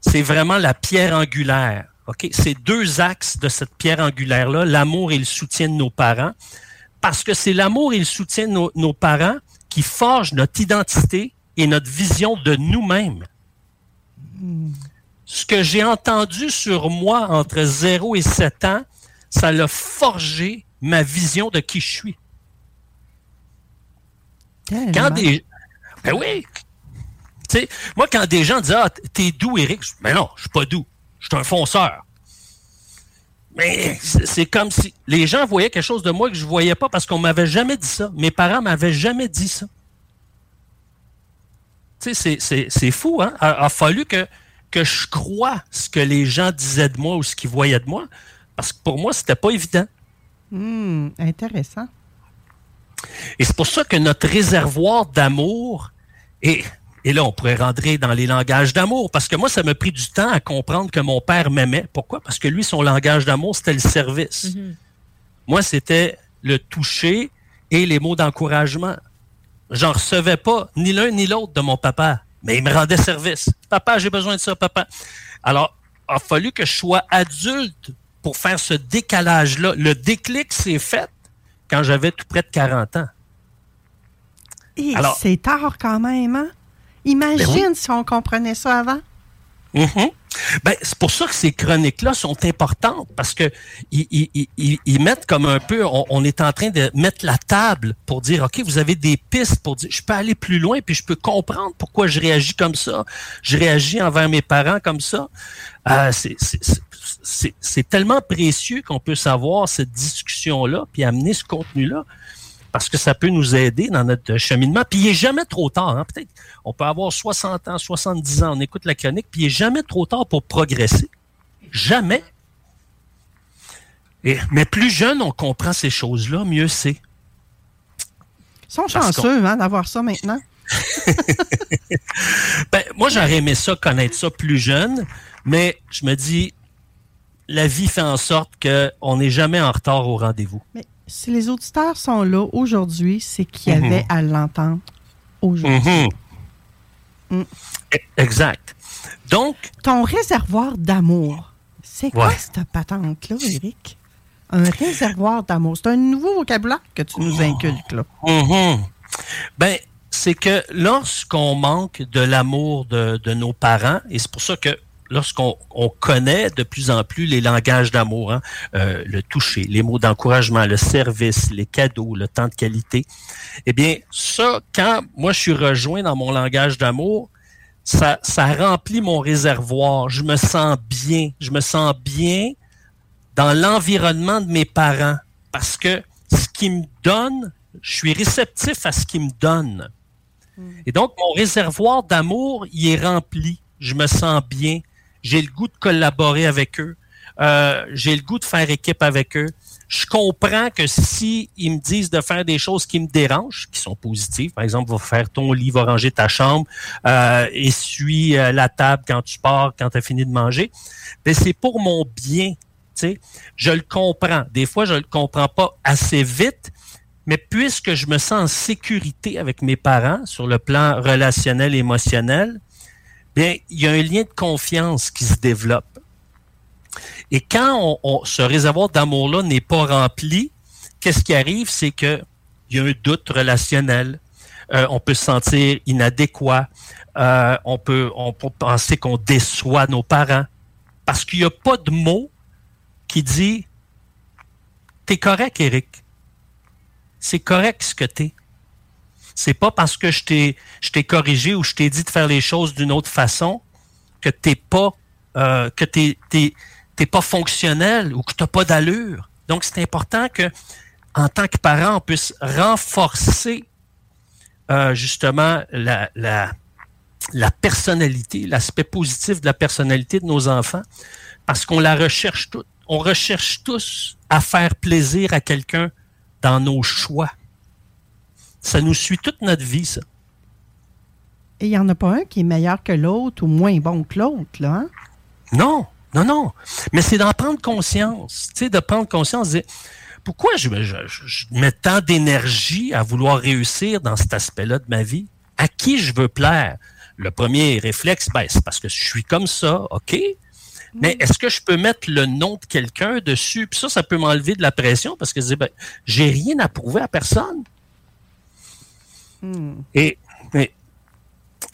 c'est vraiment la pierre angulaire. OK? C'est deux axes de cette pierre angulaire-là, l'amour et le soutien de nos parents, parce que c'est l'amour et le soutien de nos, nos parents qui forgent notre identité et notre vision de nous-mêmes. Ce que j'ai entendu sur moi entre 0 et 7 ans, ça l'a forgé ma vision de qui je suis. Quand des... Ben oui! Moi, quand des gens disent Ah, t'es doux, Eric, mais non, je suis pas doux. Je suis un fonceur. Mais c'est comme si les gens voyaient quelque chose de moi que je voyais pas parce qu'on m'avait jamais dit ça. Mes parents m'avaient jamais dit ça. Tu sais, c'est- c'est- c'est fou, hein? A, a fallu que, que je croie ce que les gens disaient de moi ou ce qu'ils voyaient de moi. Parce que pour moi, c'était pas évident. Hmm, intéressant. Et c'est pour ça que notre réservoir d'amour, et, et là, on pourrait rentrer dans les langages d'amour, parce que moi, ça m'a pris du temps à comprendre que mon père m'aimait. Pourquoi? Parce que lui, son langage d'amour, c'était le service. Moi, c'était le toucher et les mots d'encouragement. J'en recevais pas ni l'un ni l'autre de mon papa, mais il me rendait service. Papa, j'ai besoin de ça, papa. Alors, il a fallu que je sois adulte pour faire ce décalage-là. Le déclic s'est fait quand j'avais tout près de 40 ans. C'est tard quand même, hein? Imagine Ben oui. si on comprenait ça avant. Mhm. Ben, c'est pour ça que ces chroniques-là sont importantes parce que ils, ils- ils- ils- ils mettent comme un peu, on, on est en train de mettre la table pour dire, OK, vous avez des pistes pour dire, je peux aller plus loin puis je peux comprendre pourquoi je réagis comme ça. Je réagis envers mes parents comme ça. Euh, c'est tellement précieux qu'on peut savoir cette discussion-là puis amener ce contenu-là parce que ça peut nous aider dans notre cheminement. Puis il n'est jamais trop tard. hein. Peut-être on peut avoir 60 ans, 70 ans, on écoute la chronique, puis il n'est jamais trop tard pour progresser. Jamais. Et, mais plus jeune on comprend ces choses-là, mieux c'est. Ils sont Parce chanceux hein, d'avoir ça maintenant. <laughs> Ben, moi, j'aurais aimé ça, connaître ça plus jeune, mais je me dis, la vie fait en sorte qu'on n'est jamais en retard au rendez-vous. Mais si les auditeurs sont là aujourd'hui, c'est qu'il y Mhm. avait à l'entendre aujourd'hui. Mhm. E- Exact. Donc, Ton réservoir d'amour, c'est quoi Ouais. cette patente-là, Eric? Un réservoir d'amour. C'est un nouveau vocabulaire que tu nous inculques, là. Mhm. Ben, c'est que lorsqu'on manque de l'amour de, de nos parents, et c'est pour ça que lorsqu'on on connaît de plus en plus les langages d'amour, hein, euh, le toucher, les mots d'encouragement, le service, les cadeaux, le temps de qualité, eh bien, ça, quand moi je suis rejoint dans mon langage d'amour, ça, ça remplit mon réservoir. Je me sens bien. Je me sens bien dans l'environnement de mes parents parce que ce qu'ils me donnent, je suis réceptif à ce qu'ils me donnent. Et donc, mon réservoir d'amour, il est rempli. Je me sens bien. J'ai le goût de collaborer avec eux. Euh, j'ai le goût de faire équipe avec eux. Je comprends que si ils me disent de faire des choses qui me dérangent, qui sont positives, par exemple, va faire ton lit, va ranger ta chambre, euh, essuie euh, la table quand tu pars, quand tu as fini de manger, ben c'est pour mon bien. sais. Je le comprends. Des fois, je le comprends pas assez vite, mais puisque je me sens en sécurité avec mes parents sur le plan relationnel émotionnel, il y a un lien de confiance qui se développe. Et quand ce réservoir d'amour-là n'est pas rempli, qu'est-ce qui arrive? C'est qu'il y a un doute relationnel. Euh, on peut se sentir inadéquat. Euh, on, peut, on peut penser qu'on déçoit nos parents. Parce qu'il n'y a pas de mot qui dit T'es correct, Eric. C'est correct ce que t'es. C'est pas parce que je t'ai, corrigé ou je t'ai dit de faire les choses d'une autre façon que t'es pas, euh, que t'es, t'es, t'es pas fonctionnel ou que tu n'as pas d'allure. Donc, c'est important que, en tant que parent, on puisse renforcer euh, justement la, la, la personnalité, l'aspect positif de la personnalité de nos enfants, parce qu'on la recherche toute. On recherche tous à faire plaisir à quelqu'un dans nos choix. Ça nous suit toute notre vie, ça. Et il n'y en a pas un qui est meilleur que l'autre ou moins bon que l'autre, là, hein? Non, non, non. Mais c'est d'en prendre conscience. Tu sais, de prendre conscience, de dire, pourquoi je, mets tant d'énergie à vouloir réussir dans cet aspect-là de ma vie? À qui je veux plaire? Le premier réflexe, ben, c'est parce que je suis comme ça, OK? Mais est-ce que je peux mettre le nom de quelqu'un dessus? Puis ça, ça peut m'enlever de la pression parce que je dis, ben, j'ai rien à prouver à personne. Mm. Et, et,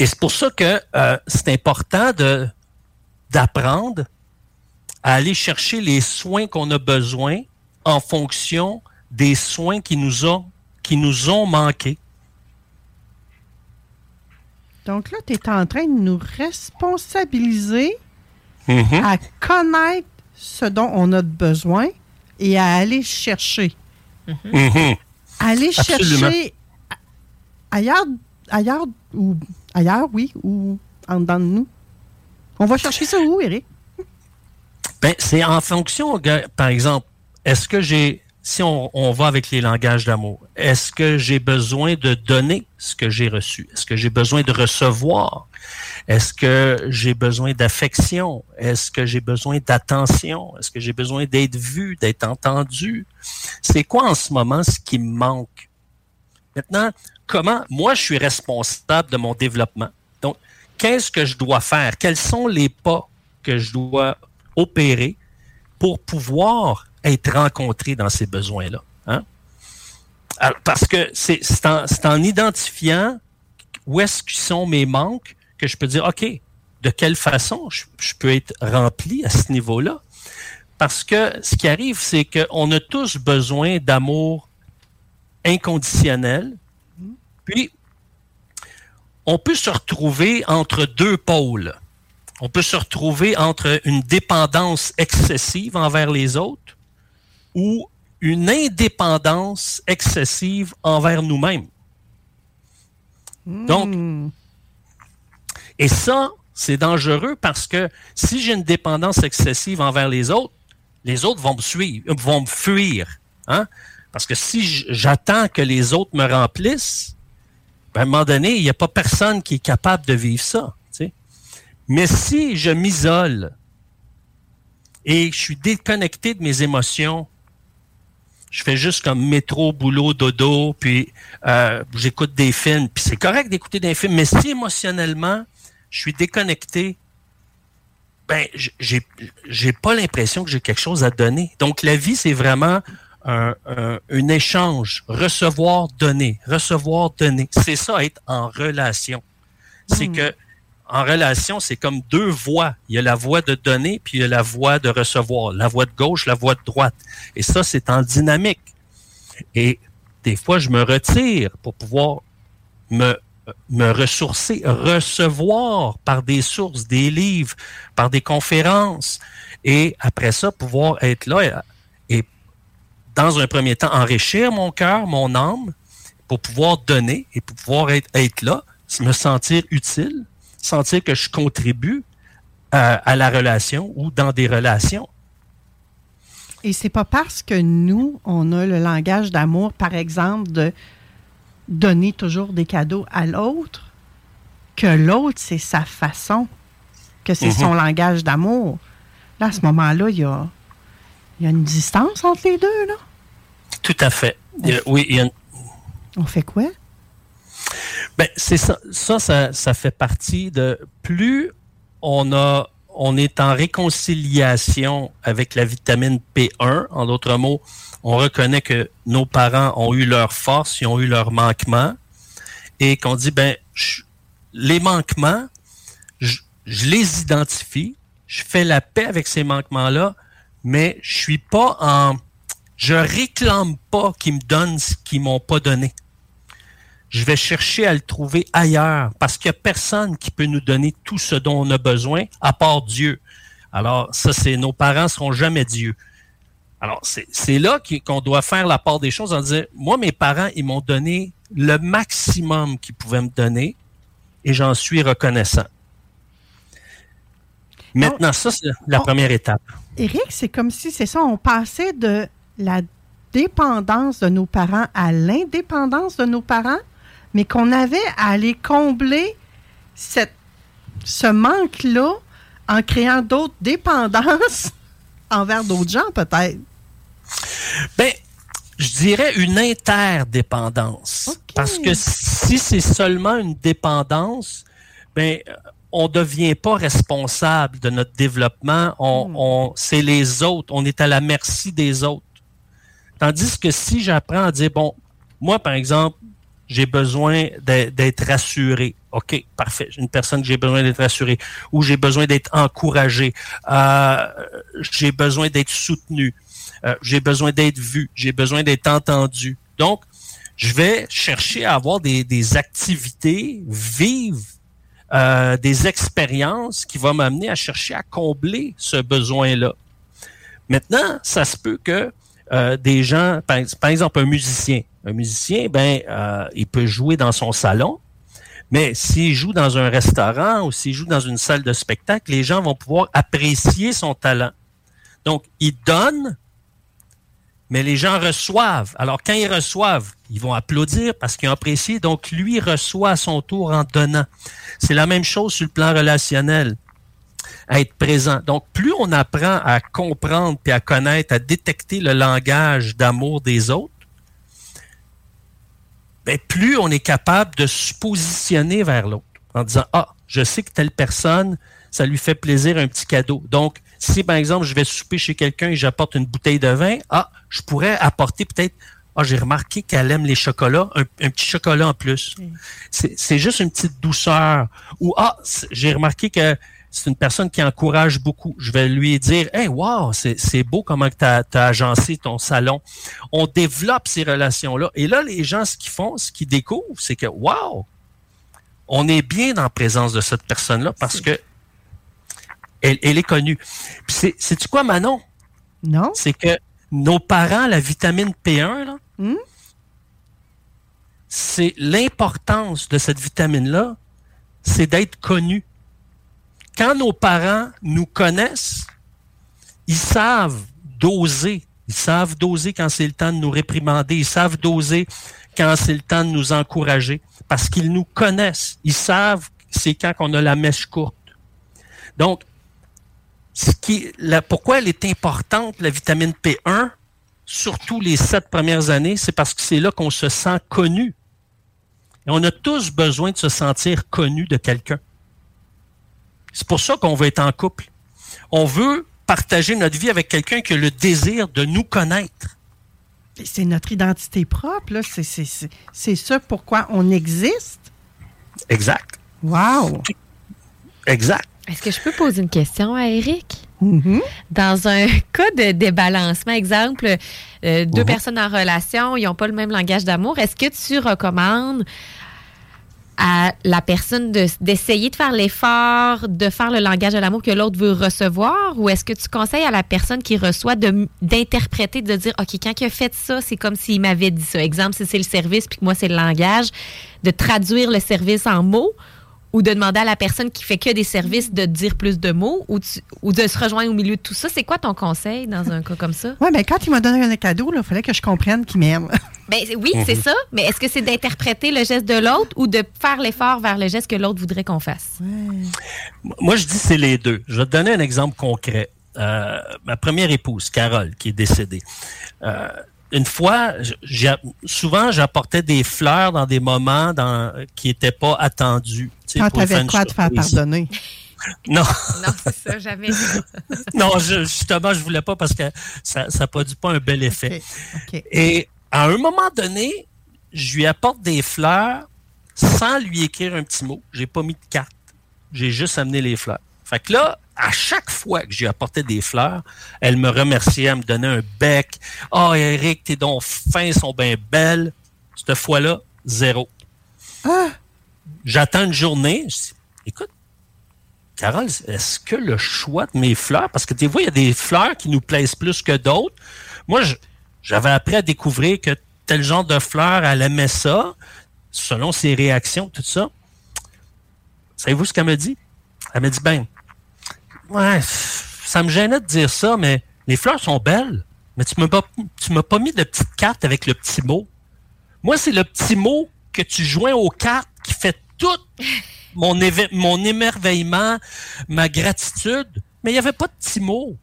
c'est pour ça que euh, c'est important de d'apprendre à aller chercher les soins qu'on a besoin en fonction des soins qui nous ont, qui nous ont manqué. Donc là, tu es en train de nous responsabiliser Mm-hmm. à connaître ce dont on a besoin et à aller chercher. Mm-hmm. Aller Absolument. chercher ailleurs, ailleurs ou ailleurs, oui, ou en dedans de nous. On va chercher ça où, Eric? Ben, c'est en fonction, par exemple, est-ce que j'ai, si on, on va avec les langages d'amour, est-ce que j'ai besoin de donner ce que j'ai reçu? Est-ce que j'ai besoin de recevoir? Est-ce que j'ai besoin d'affection? Est-ce que j'ai besoin d'attention? Est-ce que j'ai besoin d'être vu, d'être entendu? C'est quoi en ce moment ce qui me manque? Maintenant, comment, moi, je suis responsable de mon développement. Donc, qu'est-ce que je dois faire? Quels sont les pas que je dois opérer pour pouvoir être rencontré dans ces besoins-là? Hein? Parce que c'est en, en identifiant où est-ce qu'ils sont mes manques que je peux dire, OK, de quelle façon je, je peux être rempli à ce niveau-là? Parce que ce qui arrive, c'est qu'on a tous besoin d'amour inconditionnel. Puis, on peut se retrouver entre deux pôles. On peut se retrouver entre une dépendance excessive envers les autres ou une indépendance excessive envers nous-mêmes. Donc, et ça, c'est dangereux parce que si j'ai une dépendance excessive envers les autres, les autres vont me suivre, vont me fuir. Hein? Parce que si j'attends que les autres me remplissent, à un moment donné, il n'y a pas personne qui est capable de vivre ça. Mais si je m'isole et je suis déconnecté de mes émotions, je fais juste comme métro, boulot, dodo, puis euh, j'écoute des films, puis c'est correct d'écouter des films, mais si émotionnellement, je suis déconnecté, ben, j'ai pas l'impression que j'ai quelque chose à donner. Donc, la vie, c'est vraiment un, un, un, échange, recevoir, donner, recevoir, donner. C'est ça, être en relation. C'est que en relation, c'est comme deux voies. Il y a la voie de donner, puis il y a la voie de recevoir. La voie de gauche, la voie de droite. Et ça, c'est en dynamique. Et des fois, je me retire pour pouvoir me, me ressourcer, recevoir par des sources, des livres, par des conférences. Et après ça, pouvoir être là dans un premier temps, enrichir mon cœur, mon âme, pour pouvoir donner et pour pouvoir être, être là, me sentir utile, sentir que je contribue à, à la relation ou dans des relations. Et c'est pas parce que nous, on a le langage d'amour, par exemple, de donner toujours des cadeaux à l'autre, que l'autre, c'est sa façon, que c'est Mhm. son langage d'amour. Là, à ce moment-là, il y a, il y a une distance entre les deux, là? Tout à fait. A- oui, il y a une- On fait quoi? Ben, c'est ça, ça, ça, ça fait partie de plus on a, on est en réconciliation avec la vitamine P1. En d'autres mots, on reconnaît que nos parents ont eu leurs forces, ils ont eu leurs manquements, et qu'on dit ben je- les manquements, je, je les identifie, je fais la paix avec ces manquements-là, mais je suis pas en, je réclame pas qu'ils me donnent ce qu'ils m'ont pas donné je vais chercher à le trouver ailleurs parce qu'il n'y a personne qui peut nous donner tout ce dont on a besoin à part Dieu. Alors, ça, c'est nos parents seront jamais Dieu. Alors, c'est là qu'on doit faire la part des choses en disant, moi, mes parents, ils m'ont donné le maximum qu'ils pouvaient me donner et j'en suis reconnaissant. Maintenant, ça, c'est la première étape. Éric, c'est comme si, c'est ça, on passait de la dépendance de nos parents à l'indépendance de nos parents, mais qu'on avait à aller combler cette, ce manque-là en créant d'autres dépendances <laughs> envers d'autres gens, peut-être. Ben, je dirais une interdépendance. Parce que si c'est seulement une dépendance, ben, on ne devient pas responsable de notre développement. On, on- c'est les autres. On est à la merci des autres. Tandis que si j'apprends à dire, bon, moi, par exemple, j'ai besoin d'être rassuré. OK, parfait. J'ai une personne que j'ai besoin d'être rassuré. Ou j'ai besoin d'être encouragé. Euh, j'ai besoin d'être soutenu. Euh, j'ai besoin d'être vu. J'ai besoin d'être entendu. Donc, je vais chercher à avoir des, des activités vives, euh, des expériences qui vont m'amener à chercher à combler ce besoin-là. Maintenant, ça se peut que euh, des gens, par, exemple un musicien, un musicien, ben, euh, il peut jouer dans son salon, mais s'il joue dans un restaurant ou s'il joue dans une salle de spectacle, les gens vont pouvoir apprécier son talent. Donc, il donne, mais les gens reçoivent. Alors, quand ils reçoivent, ils vont applaudir parce qu'ils ont apprécié. Donc, lui reçoit à son tour en donnant. C'est la même chose sur le plan relationnel à être présent. Donc, plus on apprend à comprendre puis à connaître, à détecter le langage d'amour des autres, ben, plus on est capable de se positionner vers l'autre en disant Ah, je sais que telle personne, ça lui fait plaisir un petit cadeau. Donc, si par exemple, je vais souper chez quelqu'un et j'apporte une bouteille de vin, ah, je pourrais apporter peut-être Ah, j'ai remarqué qu'elle aime les chocolats, un, un petit chocolat en plus. C'est c'est juste une petite douceur. Ou Ah, j'ai remarqué que c'est une personne qui encourage beaucoup. Je vais lui dire Hey, wow, c'est c'est beau comment tu as, agencé ton salon. On développe ces relations-là. Et là, les gens, ce qu'ils font, ce qu'ils découvrent, c'est que Wow, on est bien en présence de cette personne-là parce que elle, elle est connue. Puis c'est, quoi, Manon? Non. C'est que nos parents, la vitamine P1, là, c'est l'importance de cette vitamine-là, c'est d'être connu. Quand nos parents nous connaissent, ils savent doser. Ils savent doser quand c'est le temps de nous réprimander. Ils savent doser quand c'est le temps de nous encourager. Parce qu'ils nous connaissent. Ils savent c'est quand qu'on a la mèche courte. Donc, ce qui, la, pourquoi elle est importante, la vitamine P1, surtout les sept premières années, c'est parce que c'est là qu'on se sent connu. Et on a tous besoin de se sentir connu de quelqu'un. C'est pour ça qu'on veut être en couple. On veut partager notre vie avec quelqu'un qui a le désir de nous connaître. C'est notre identité propre, là. C'est- C'est c'est- c'est ça pourquoi on existe. Exact. Wow! Exact. Est-ce que je peux poser une question à Eric? Mm-hmm. Dans un <laughs> cas de débalancement, exemple, euh, deux Mhm. personnes en relation, ils n'ont pas le même langage d'amour, est-ce que tu recommandes à la personne de- d'essayer de, faire l'effort de faire le langage de l'amour que l'autre veut recevoir? Ou est-ce que tu conseilles à la personne qui reçoit de- d'interpréter, de, dire, OK, quand il a fait ça, c'est comme s'il m'avait dit ça. Exemple, si c'est le service puis que moi, c'est le langage, de traduire le service en mots ou de demander à la personne qui fait que des services de dire plus de mots ou, tu- ou de se rejoindre au milieu de tout ça? C'est quoi ton conseil dans un cas comme ça? Oui, mais quand il m'a donné un cadeau, il fallait que je comprenne qu'il m'aime. <laughs> Ben, oui, c'est Mhm. ça. Mais est-ce que c'est d'interpréter le geste de l'autre ou de faire l'effort vers le geste que l'autre voudrait qu'on fasse? Moi, je dis c'est les deux. Je vais te donner un exemple concret. Euh, ma première épouse, Carole, qui est décédée. Euh, une fois, j'ai- souvent, j'apportais des fleurs dans des moments dans, qui n'étaient pas attendus. tu sais, Quand tu avais quoi te faire pardonner? Non. Non, c'est ça, jamais. <laughs> non, je- justement, je voulais pas parce que ça ne produit pas un bel effet. Et à un moment donné, je lui apporte des fleurs sans lui écrire un petit mot. J'ai pas mis de carte. J'ai juste amené les fleurs. Fait que là, à chaque fois que je lui apportais des fleurs, elle me remerciait, elle me donnait un bec. Ah, oh, Eric, tes dons fins sont bien belles. Cette fois-là, zéro. J'attends une journée. Je dis, écoute, Carole, est-ce que le choix de mes fleurs, parce que des fois, il y a des fleurs qui nous plaisent plus que d'autres. Moi, j'avais appris à découvrir que tel genre de fleurs, elle aimait ça, selon ses réactions, tout ça. Savez-vous ce qu'elle me dit? Elle me dit, ben, ouais, ça me gênait de dire ça, mais les fleurs sont belles, mais tu m'as pas, tu m'as pas mis de petite carte avec le petit mot. Moi, c'est le petit mot que tu joins aux cartes qui fait tout <laughs> mon, éve- mon émerveillement, ma gratitude, mais il n'y avait pas de petit mot.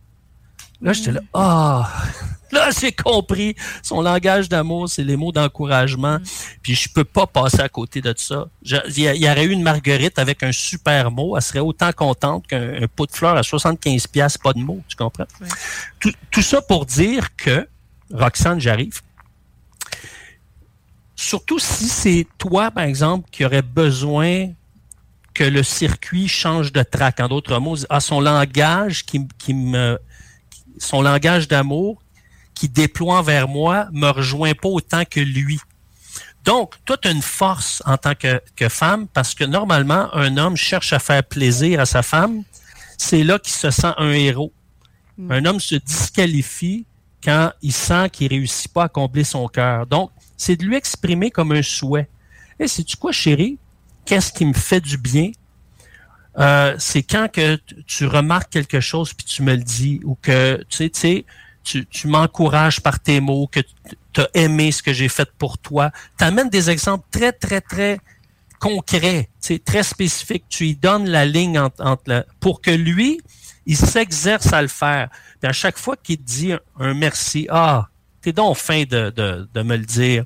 Là, j'étais là, ah, <laughs> là, j'ai compris. Son langage d'amour, c'est les mots d'encouragement. Puis je peux pas passer à côté de ça. Il y, aurait eu une marguerite avec un super mot. Elle serait autant contente qu'un un pot de fleurs à 75 pièces pas de mots. Tu comprends? Tout, tout ça pour dire que, Roxane, j'arrive. Surtout si c'est toi, par exemple, qui aurais besoin que le circuit change de track. En d'autres mots, à son langage qui, qui me, son langage d'amour qui déploie vers moi me rejoint pas autant que lui. Donc, toi, tu as une force en tant que, que femme parce que normalement, un homme cherche à faire plaisir à sa femme. C'est là qu'il se sent un héros. Un homme se disqualifie quand il sent qu'il réussit pas à combler son cœur. Donc, c'est de lui exprimer comme un souhait. Et sais-tu quoi, chérie? Qu'est-ce qui me fait du bien? Euh, c'est quand que tu remarques quelque chose puis tu me le dis ou que tu sais, tu sais, tu, m'encourages par tes mots, que tu as aimé ce que j'ai fait pour toi. Tu amènes des exemples très, très, très concrets, très spécifiques. Tu lui donnes la ligne entre, entre pour que lui, il s'exerce à le faire. Puis à chaque fois qu'il te dit un merci, ah, t'es donc fin de, me le dire.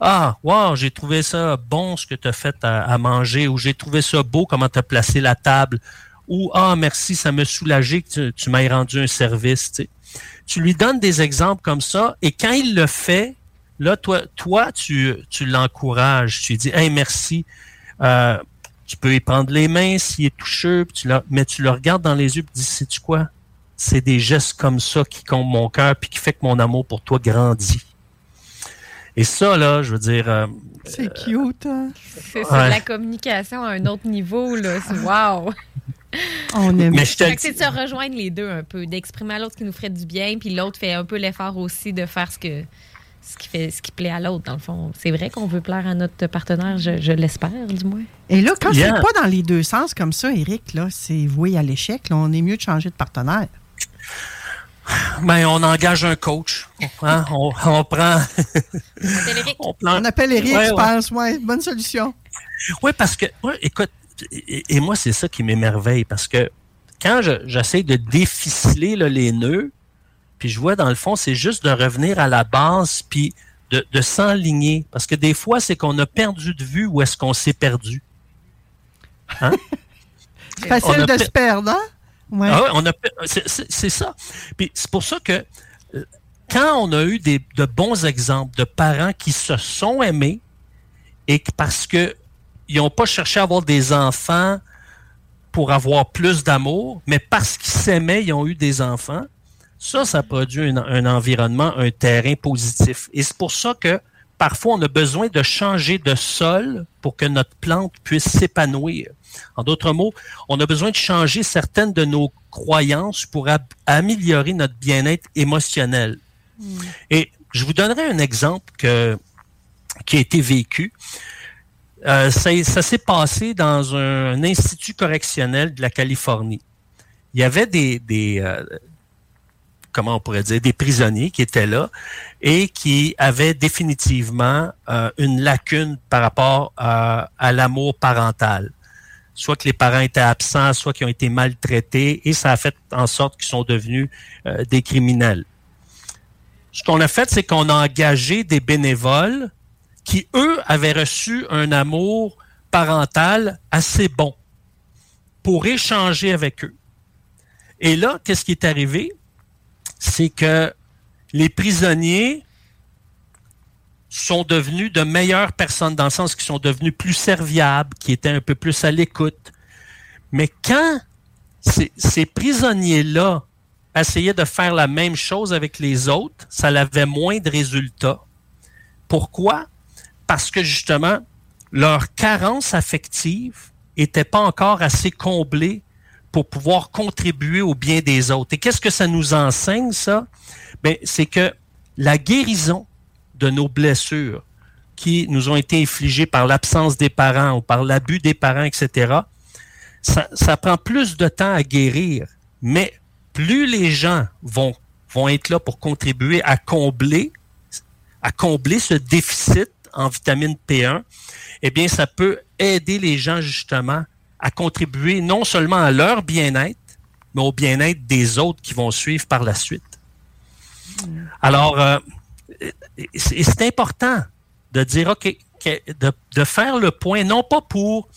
Ah, wow, j'ai trouvé ça bon ce que tu as fait à, manger, ou j'ai trouvé ça beau comment tu as placé la table, ou ah, merci, ça m'a soulagé que tu, tu m'aies rendu un service. Tu, lui donnes des exemples comme ça, et quand il le fait, là, toi, tu, l'encourages, tu lui dis, hey, merci. Euh, tu peux y prendre les mains s'il est toucheux, mais tu le regardes dans les yeux et tu dis, sais-tu quoi? C'est des gestes comme ça qui comptent mon cœur puis qui fait que mon amour pour toi grandit. Et ça, là, je veux dire... euh, C'est cute, hein? C'est c'est Ouais. de la communication à un autre niveau, là. C'est wow! <laughs> On aime. Mais je te c'est de se rejoindre les deux un peu, d'exprimer à l'autre ce qui nous ferait du bien, puis l'autre fait un peu l'effort aussi de faire ce que ce qui fait ce qui plaît à l'autre dans le fond. C'est vrai qu'on veut plaire à notre partenaire, je, je l'espère du moins. Et là, quand Yeah. c'est pas dans les deux sens comme ça, Eric, là, c'est voué à l'échec. Là, on est mieux de changer de partenaire. Ben, on engage un coach. hein, On, on prend... <laughs> on, prend- On appelle Eric, Ouais, je ouais. pense. Ouais, bonne solution. Oui, parce que, ouais, écoute, et, et moi, c'est ça qui m'émerveille, parce que quand je- j'essaie de déficeler là, les nœuds, puis je vois, dans le fond, c'est juste de revenir à la base, puis de, de s'enligner. Parce que des fois, c'est qu'on a perdu de vue où est-ce qu'on s'est perdu. Hein? C'est <laughs> facile de se perdre, hein? Ah c'est, ça. C'est pour ça que euh, quand on a eu des, de bons exemples de parents qui se sont aimés et que parce que ils n'ont pas cherché à avoir des enfants pour avoir plus d'amour, mais parce qu'ils s'aimaient, ils ont eu des enfants. Ça, ça produit un environnement, un terrain positif. Et c'est pour ça que parfois, on a besoin de changer de sol pour que notre plante puisse s'épanouir. En d'autres mots, on a besoin de changer certaines de nos croyances pour améliorer notre bien-être émotionnel. Et je vous donnerai un exemple que, qui a été vécu. Euh, ça ça s'est passé dans un, institut correctionnel de la Californie. Il y avait des, des euh, comment on pourrait dire, des prisonniers qui étaient là et qui avaient définitivement euh, une lacune par rapport à l'amour parental. Soit que les parents étaient absents, soit qu'ils ont été maltraités, et ça a fait en sorte qu'ils sont devenus euh, des criminels. Ce qu'on a fait, c'est qu'on a engagé des bénévoles qui, eux, avaient reçu un amour parental assez bon pour échanger avec eux. Et là, qu'est-ce qui est arrivé? C'est que les prisonniers sont devenus de meilleures personnes dans le sens qu'ils sont devenus plus serviables, qui étaient un peu plus à l'écoute. Mais quand ces, prisonniers-là essayaient de faire la même chose avec les autres, ça avait moins de résultats. Pourquoi? Parce que justement, leur carence affective n'était pas encore assez comblée pour pouvoir contribuer au bien des autres. Et qu'est-ce que ça nous enseigne, ça? Ben, c'est que la guérison de nos blessures qui nous ont été infligées par l'absence des parents ou par l'abus des parents, etc., ça, prend plus de temps à guérir. Mais plus les gens vont, vont être là pour contribuer à combler, à combler ce déficit en vitamine P1, eh bien, ça peut aider les gens justement à contribuer non seulement à leur bien-être, mais au bien-être des autres qui vont suivre par la suite. Alors, euh, c'est important de dire, OK, de, faire le point, non pas pour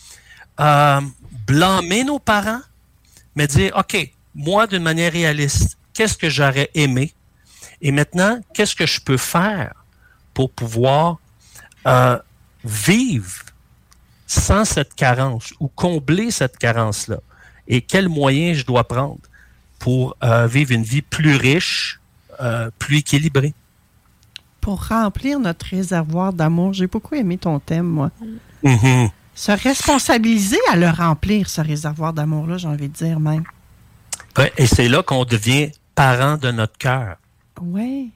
euh, blâmer nos parents, mais dire, OK, moi, d'une manière réaliste, qu'est-ce que j'aurais aimé? Et maintenant, qu'est-ce que je peux faire pour pouvoir euh, vivre sans cette carence ou combler cette carence-là? Et quels moyens je dois prendre pour euh, vivre une vie plus riche, plus équilibrée? Pour remplir notre réservoir d'amour, j'ai beaucoup aimé ton thème, moi. Mhm. Se responsabiliser à le remplir, ce réservoir d'amour-là, j'ai envie de dire même. Ouais, et c'est là qu'on devient parent de notre cœur. Oui.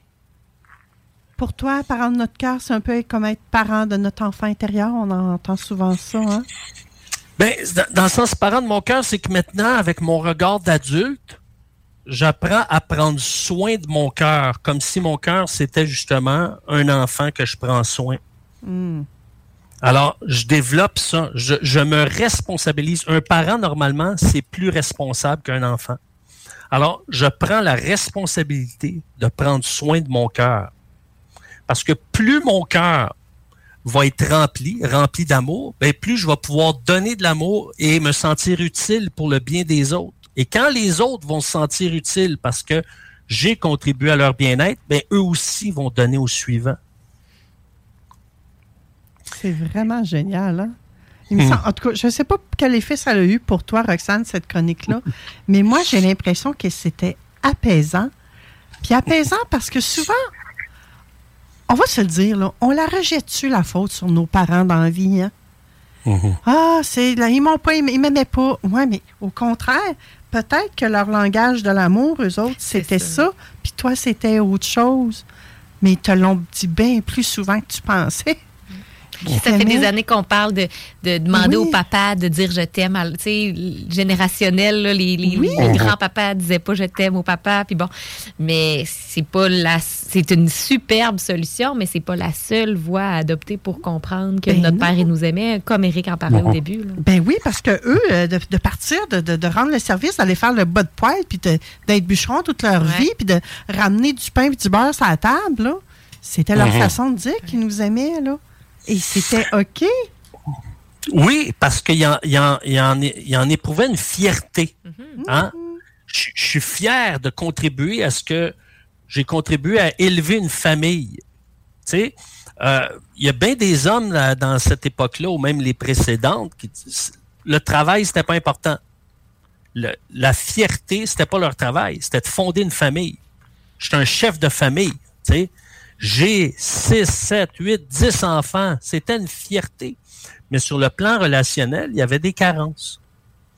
Pour toi, parent de notre cœur, c'est un peu comme être parent de notre enfant intérieur. On entend souvent ça, hein? Ben, dans, dans le sens parent de mon cœur, c'est que maintenant, avec mon regard d'adulte, j'apprends à prendre soin de mon cœur, comme si mon cœur, c'était justement un enfant que je prends soin. Hmm. Alors, je développe ça. Je, je me responsabilise. Un parent, normalement, c'est plus responsable qu'un enfant. Alors, je prends la responsabilité de prendre soin de mon cœur. Parce que plus mon cœur va être rempli, rempli d'amour, ben plus je vais pouvoir donner de l'amour et me sentir utile pour le bien des autres. Et quand les autres vont se sentir utiles parce que j'ai contribué à leur bien-être, ben eux aussi vont donner au suivant. C'est vraiment génial, hein? Il me Hmm. semble- en tout cas, je ne sais pas quel effet ça a eu pour toi, Roxane, cette chronique-là, <laughs> mais moi, j'ai l'impression que c'était apaisant. Puis apaisant parce que souvent, on va se le dire, là, on la rejette-tu la faute sur nos parents dans la vie, hein? Ah, c'est là, ils m'ont pas ils m'aimaient pas. Ouais, mais au contraire, peut-être que leur langage de l'amour, eux autres, c'était ça, puis toi, c'était autre chose. Mais ils te l'ont dit bien plus souvent que tu pensais. Ça fait des années qu'on parle de, de demander Oui. au papa de dire je t'aime. Tu sais, générationnel, là, les, les, Oui. les grands-papas disaient pas je t'aime au papa. Puis bon, mais c'est pas la, c'est une superbe solution, mais c'est pas la seule voie à adopter pour comprendre que Ben notre non. père il nous aimait, comme Eric en parlait au début. là. Ben oui, parce que eux, euh, de, de partir, de, de- de rendre le service, d'aller faire le bas de poêle, puis de- d'être bûcheron toute leur vie, puis de ramener du pain et du beurre sur la table, là, c'était leur Mhm. façon de dire qu'ils nous aimaient, là. Et c'était OK? Oui, parce qu'il y en, il en, il en, il y en éprouvait une fierté. Hein? Je, je suis fier de contribuer à ce que j'ai contribué à élever une famille. Tu sais, euh, il y a bien des hommes là, dans cette époque-là, ou même les précédentes, qui disent le travail, c'était pas important. le- la fierté, c'était pas leur travail, c'était de fonder une famille. J'étais un chef de famille, tu sais? J'ai 6, 7, 8, 10 enfants. C'était une fierté. Mais sur le plan relationnel, il y avait des carences.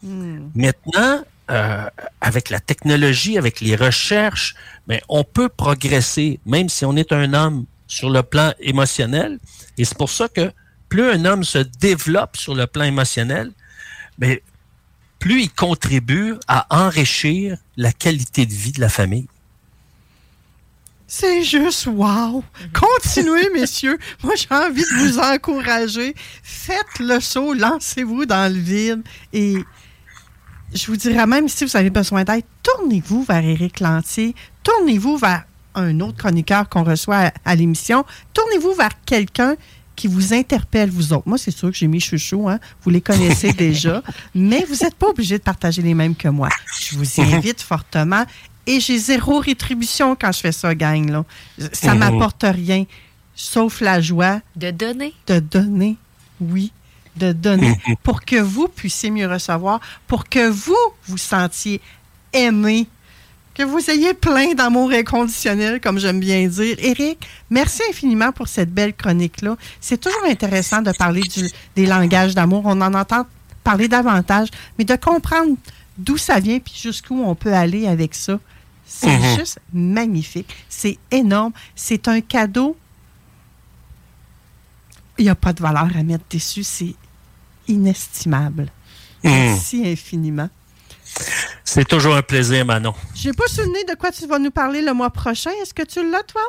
Maintenant, euh, avec la technologie, avec les recherches, ben, on peut progresser, même si on est un homme sur le plan émotionnel. Et c'est pour ça que plus un homme se développe sur le plan émotionnel, ben, plus il contribue à enrichir la qualité de vie de la famille. C'est juste wow! Continuez, messieurs. Moi, j'ai envie de vous encourager. Faites le saut, lancez-vous dans le vide. Et je vous dirais même, si vous avez besoin d'aide, tournez-vous vers Éric Lantier. Tournez-vous vers un autre chroniqueur qu'on reçoit à, à l'émission. Tournez-vous vers quelqu'un qui vous interpelle, vous autres. Moi, c'est sûr que j'ai mis chouchou, hein? vous les connaissez <laughs> déjà, mais vous n'êtes pas obligé de partager les mêmes que moi. Je vous <laughs> invite fortement et j'ai zéro rétribution quand je fais ça, gang. Là. Ça Mhm. m'apporte rien, sauf la joie De donner. de donner, oui, de donner, pour que vous puissiez mieux recevoir, pour que vous vous sentiez aimé, que vous ayez plein d'amour inconditionnel, comme j'aime bien dire. Éric, merci infiniment pour cette belle chronique-là. C'est toujours intéressant de parler du- des langages d'amour. On en entend parler davantage, mais de comprendre d'où ça vient puis jusqu'où on peut aller avec ça. C'est Mhm. juste magnifique. C'est énorme. C'est un cadeau il n'y a pas de valeur à mettre dessus. C'est inestimable. Mhm. Merci infiniment. C'est toujours un plaisir, Manon. J'ai pas souvenir de quoi tu vas nous parler le mois prochain. Est-ce que tu l'as, toi?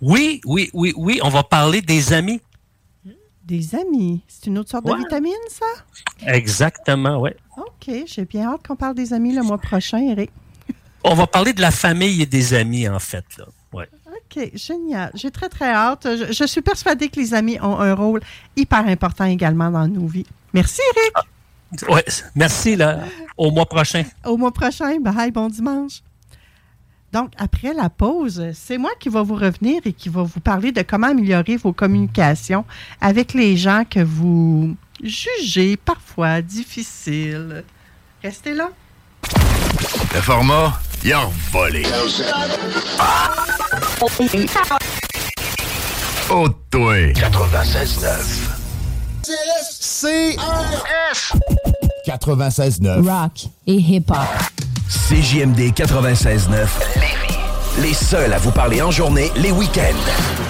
Oui, oui, oui, oui, on va parler des amis. Des amis. C'est une autre sorte Ouais. de vitamine, ça? Exactement, oui. OK. J'ai bien hâte qu'on parle des amis le mois prochain, Eric. On va parler de la famille et des amis, en fait. Là. Ouais. OK, génial. J'ai très, très hâte. Je, je suis persuadée que les amis ont un rôle hyper important également dans nos vies. Merci, Eric. Ouais, merci, là. Au mois prochain. Au mois prochain. Bye, bon dimanche. Donc, après la pause, c'est moi qui va vous revenir et qui va vous parler de comment améliorer vos communications avec les gens que vous jugez parfois difficiles. Restez là. Le format, il a volé. Oh, toi. 96.9. C 96.9. Rock et hip-hop. CJMD 96.9. Les seuls à vous parler en journée, les week-ends.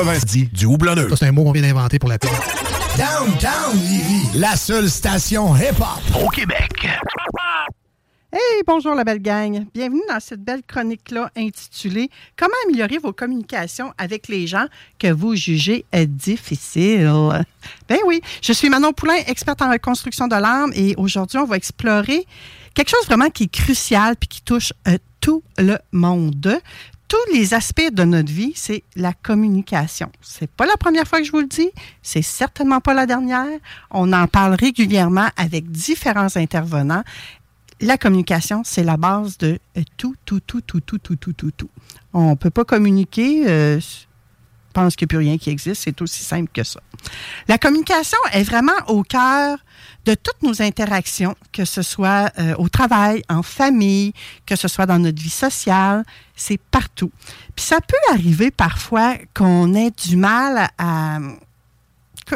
90 du houblonneux. Ça, c'est un mot qu'on vient d'inventer pour la pub. Downtown Lévis, la seule station hip-hop au Québec. Hey, bonjour la belle gang. Bienvenue dans cette belle chronique-là intitulée Comment améliorer vos communications avec les gens que vous jugez difficiles. Ben oui, je suis Manon Poulain, experte en reconstruction de l'âme et aujourd'hui, on va explorer quelque chose vraiment qui est crucial puis qui touche euh, tout le monde. Tous les aspects de notre vie, c'est la communication. C'est pas la première fois que je vous le dis, c'est certainement pas la dernière. On en parle régulièrement avec différents intervenants la communication, c'est la base de euh, tout, tout, tout, tout, tout, tout, tout, tout, tout. On ne peut pas communiquer, euh, pense qu'il n'y a plus rien qui existe, c'est aussi simple que ça. La communication est vraiment au cœur de toutes nos interactions, que ce soit euh, au travail, en famille, que ce soit dans notre vie sociale, c'est partout. Puis ça peut arriver parfois qu'on ait du mal à,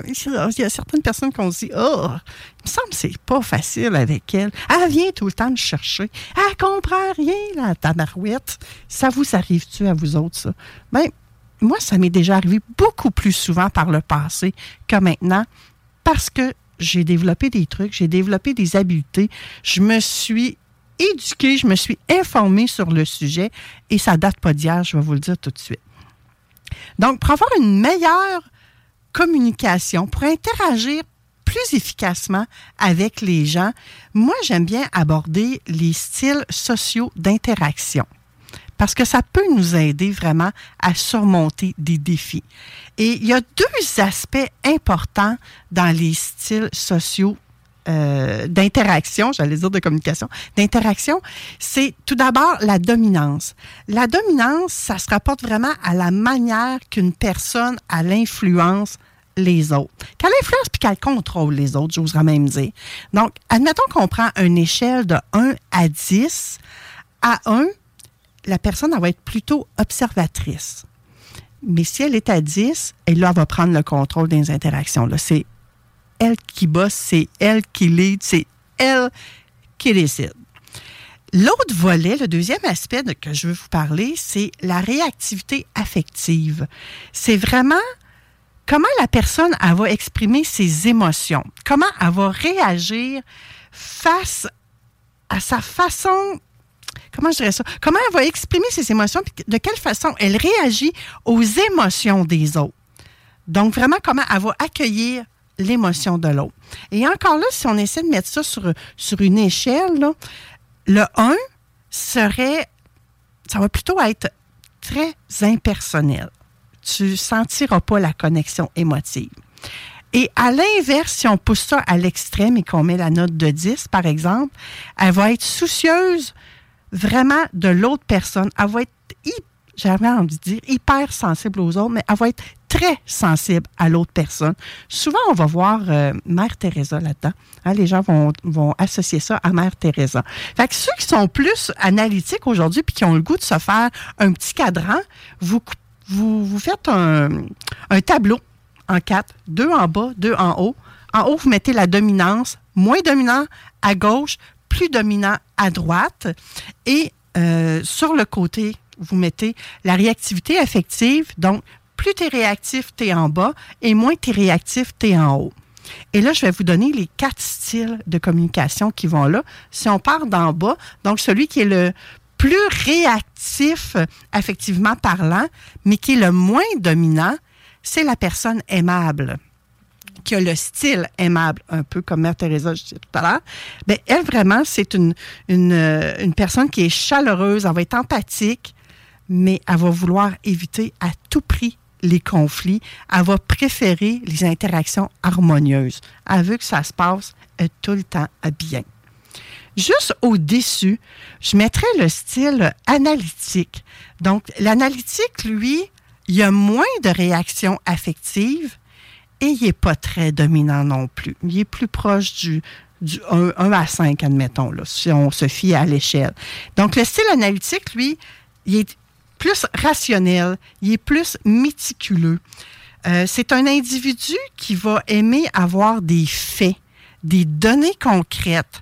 il y a certaines personnes qui ont dit Oh, il me semble que c'est pas facile avec elle. Elle vient tout le temps me chercher. Elle comprend rien, la tabarouette. Ça vous arrive-tu à vous autres, ça? Bien, moi, ça m'est déjà arrivé beaucoup plus souvent par le passé que maintenant parce que j'ai développé des trucs, j'ai développé des habiletés. Je me suis éduquée, je me suis informée sur le sujet et ça date pas d'hier, je vais vous le dire tout de suite. Donc, pour avoir une meilleure communication, pour interagir plus plus efficacement avec les gens, moi, j'aime bien aborder les styles sociaux d'interaction parce que ça peut nous aider vraiment à surmonter des défis. Et il y a deux aspects importants dans les styles sociaux euh, d'interaction, j'allais dire de communication, d'interaction, c'est tout d'abord la dominance. La dominance, ça se rapporte vraiment à la manière qu'une personne a l'influence les autres. Qu'elle influence puis qu'elle contrôle les autres, j'oserais même dire. Donc, admettons qu'on prend une échelle de 1 à 10. À 1, la personne va être plutôt observatrice. Mais si elle est à 10, elle, va prendre le contrôle des interactions. C'est elle qui bosse, c'est elle qui lead, c'est elle qui décide. L'autre volet, le deuxième aspect que je veux vous parler, c'est la réactivité affective. C'est vraiment comment la personne elle va exprimer ses émotions, comment elle va réagir face à sa façon comment je dirais ça? Comment elle va exprimer ses émotions, de quelle façon elle réagit aux émotions des autres? Donc, vraiment, comment elle va accueillir l'émotion de l'autre. Et encore là, si on essaie de mettre ça sur, une échelle, le 1 serait, ça va plutôt être très impersonnel. Tu sentiras pas la connexion émotive. Et à l'inverse, si on pousse ça à l'extrême et qu'on met la note de 10, par exemple, elle va être soucieuse vraiment de l'autre personne. Elle va être j'avais envie de dire, hyper sensible aux autres, mais elle va être très sensible à l'autre personne. Souvent, on va voir euh, Mère Teresa là-dedans. Hein, les gens vont, vont associer ça à Mère Teresa. Fait que ceux qui sont plus analytiques aujourd'hui puis qui ont le goût de se faire un petit cadran, vous, vous, vous faites un, un tableau en quatre, deux en bas, deux en haut. En haut, vous mettez la dominance, moins dominant à gauche, plus dominant à droite. Et euh, sur le côté, vous mettez la réactivité affective. Donc, plus tu réactif, tu en bas, et moins tu réactif, tu en haut. Et là, je vais vous donner les quatre styles de communication qui vont là. Si on part d'en bas, donc celui qui est le plus réactif affectivement parlant, mais qui est le moins dominant, c'est la personne aimable qui a le style aimable, un peu comme Mère Teresa, je disais tout à l'heure, bien, elle, vraiment, c'est une, une, euh, une, personne qui est chaleureuse, elle va être empathique, mais elle va vouloir éviter à tout prix les conflits. Elle va préférer les interactions harmonieuses. Elle veut que ça se passe euh, tout le temps bien. Juste au-dessus, je mettrais le style analytique. Donc, l'analytique, lui, il y a moins de réactions affectives il n'est pas très dominant non plus. Il est plus proche du, du 1, 1 à 5, admettons, là, si on se fie à l'échelle. Donc, le style analytique, lui, il est plus rationnel, il est plus méticuleux. Euh, c'est un individu qui va aimer avoir des faits, des données concrètes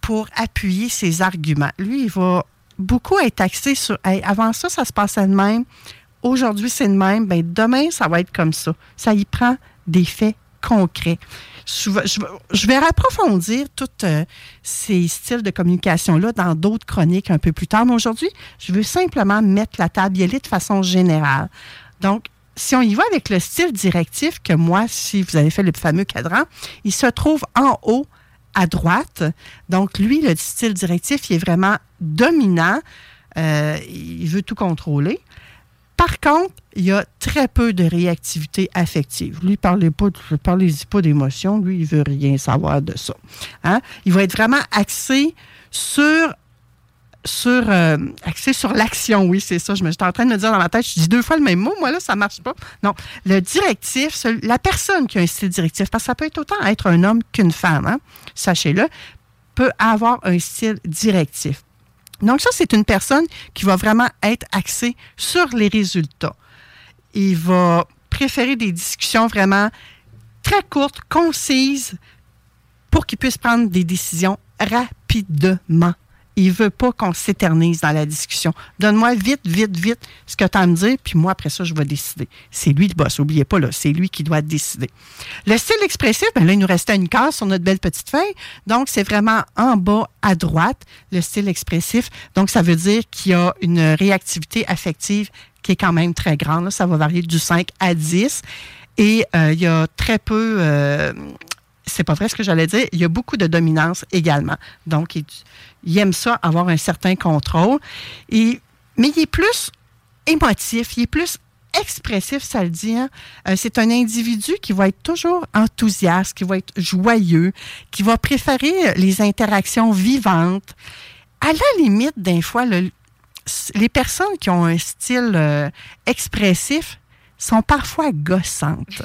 pour appuyer ses arguments. Lui, il va beaucoup être axé sur avant ça, ça se passait de même. Aujourd'hui, c'est de même. Ben, demain, ça va être comme ça. Ça y prend des faits concrets je, vais approfondir tous euh, ces styles de communication-là dans d'autres chroniques un peu plus tard. Mais aujourd'hui, je veux simplement mettre la table de façon générale. Donc, si on y va avec le style directif, que moi, si vous avez fait le fameux cadran, il se trouve en haut à droite. Donc, lui, le style directif, il est vraiment dominant. Euh, il veut tout contrôler. Par contre, il y a très peu de réactivité affective. Lui, parlez pas, parlez-y pas d'émotion. Lui, il veut rien savoir de ça. Hein? Il va être vraiment axé sur euh, axé sur l'action, oui, c'est ça. Je me, j'étais en train de me dire dans ma tête, je dis deux fois le même mot, moi là, ça marche pas. Non, le directif, la personne qui a un style directif, parce que ça peut être autant être un homme qu'une femme, hein, sachez-le, peut avoir un style directif. Donc ça, c'est une personne qui va vraiment être axée sur les résultats. Il va préférer des discussions vraiment très courtes, concises, pour qu'il puisse prendre des décisions rapidement il veut pas qu'on s'éternise dans la discussion. Donne-moi vite, vite, vite ce que tu as à me dire, puis moi, après ça, je vais décider. C'est lui le boss, n'oubliez pas, là, c'est lui qui doit décider. Le style expressif, ben là, il nous restait une case sur notre belle petite feuille. Donc, c'est vraiment en bas à droite, le style expressif. Donc, ça veut dire qu'il y a une réactivité affective qui est quand même très grande. Ça va varier du 5 à 10. Et euh, il y a très peu... Euh, c'est pas vrai ce que j'allais dire, il y a beaucoup de dominance également. Donc, il, aime ça, avoir un certain contrôle. Et, mais il est plus émotif, il est plus expressif, ça le dit. hein. Euh, c'est un individu qui va être toujours enthousiaste, qui va être joyeux, qui va préférer les interactions vivantes. À la limite, des fois, le- les personnes qui ont un style euh, expressif sont parfois gossantes.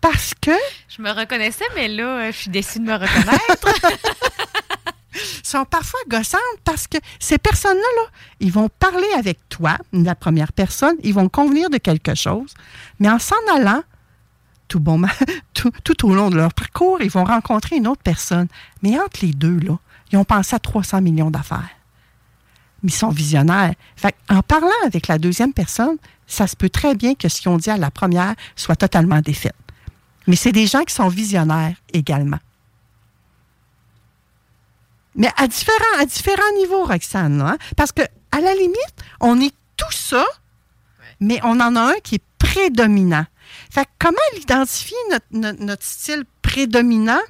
Parce que Je me reconnaissais, mais là, euh, je suis déçue de me reconnaître. <laughs> sont parfois gossantes parce que ces personnes-là, là, ils vont parler avec toi, la première personne, ils vont convenir de quelque chose, mais en s'en allant, tout, bon, <laughs> tout, tout au long de leur parcours, ils vont rencontrer une autre personne. Mais entre les deux, là, ils ont pensé à 300 millions d'affaires. Mais ils sont visionnaires. Fait en parlant avec la deuxième personne, ça se peut très bien que ce qu'ils ont dit à la première soit totalement défait. Mais c'est des gens qui sont visionnaires également. Mais à différents, à différents niveaux, Roxane, hein? parce que à la limite, on est tout ça, mais on en a un qui est prédominant. Fait que comment identifier notre, notre- notre style prédominant?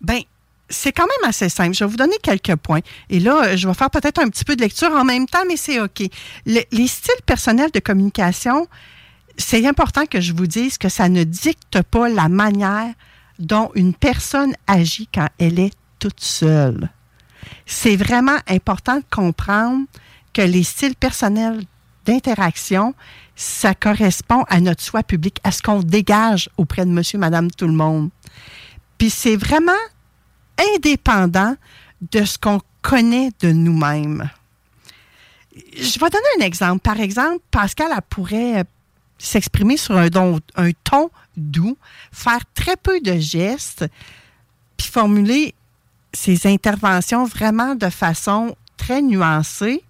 Ben, c'est quand même assez simple. Je vais vous donner quelques points. Et là, je vais faire peut-être un petit peu de lecture en même temps, mais c'est OK. Le- les styles personnels de communication, c'est important que je vous dise que ça ne dicte pas la manière dont une personne agit quand elle est toute seule. C'est vraiment important de comprendre que les styles personnels d'interaction, ça correspond à notre soi public, à ce qu'on dégage auprès de monsieur, madame, tout le monde. Puis c'est vraiment indépendant de ce qu'on connaît de nous-mêmes. Je vais donner un exemple. Par exemple, Pascal elle pourrait s'exprimer sur un, ton doux, faire très peu de gestes, puis formuler ses interventions vraiment de façon très nuancée.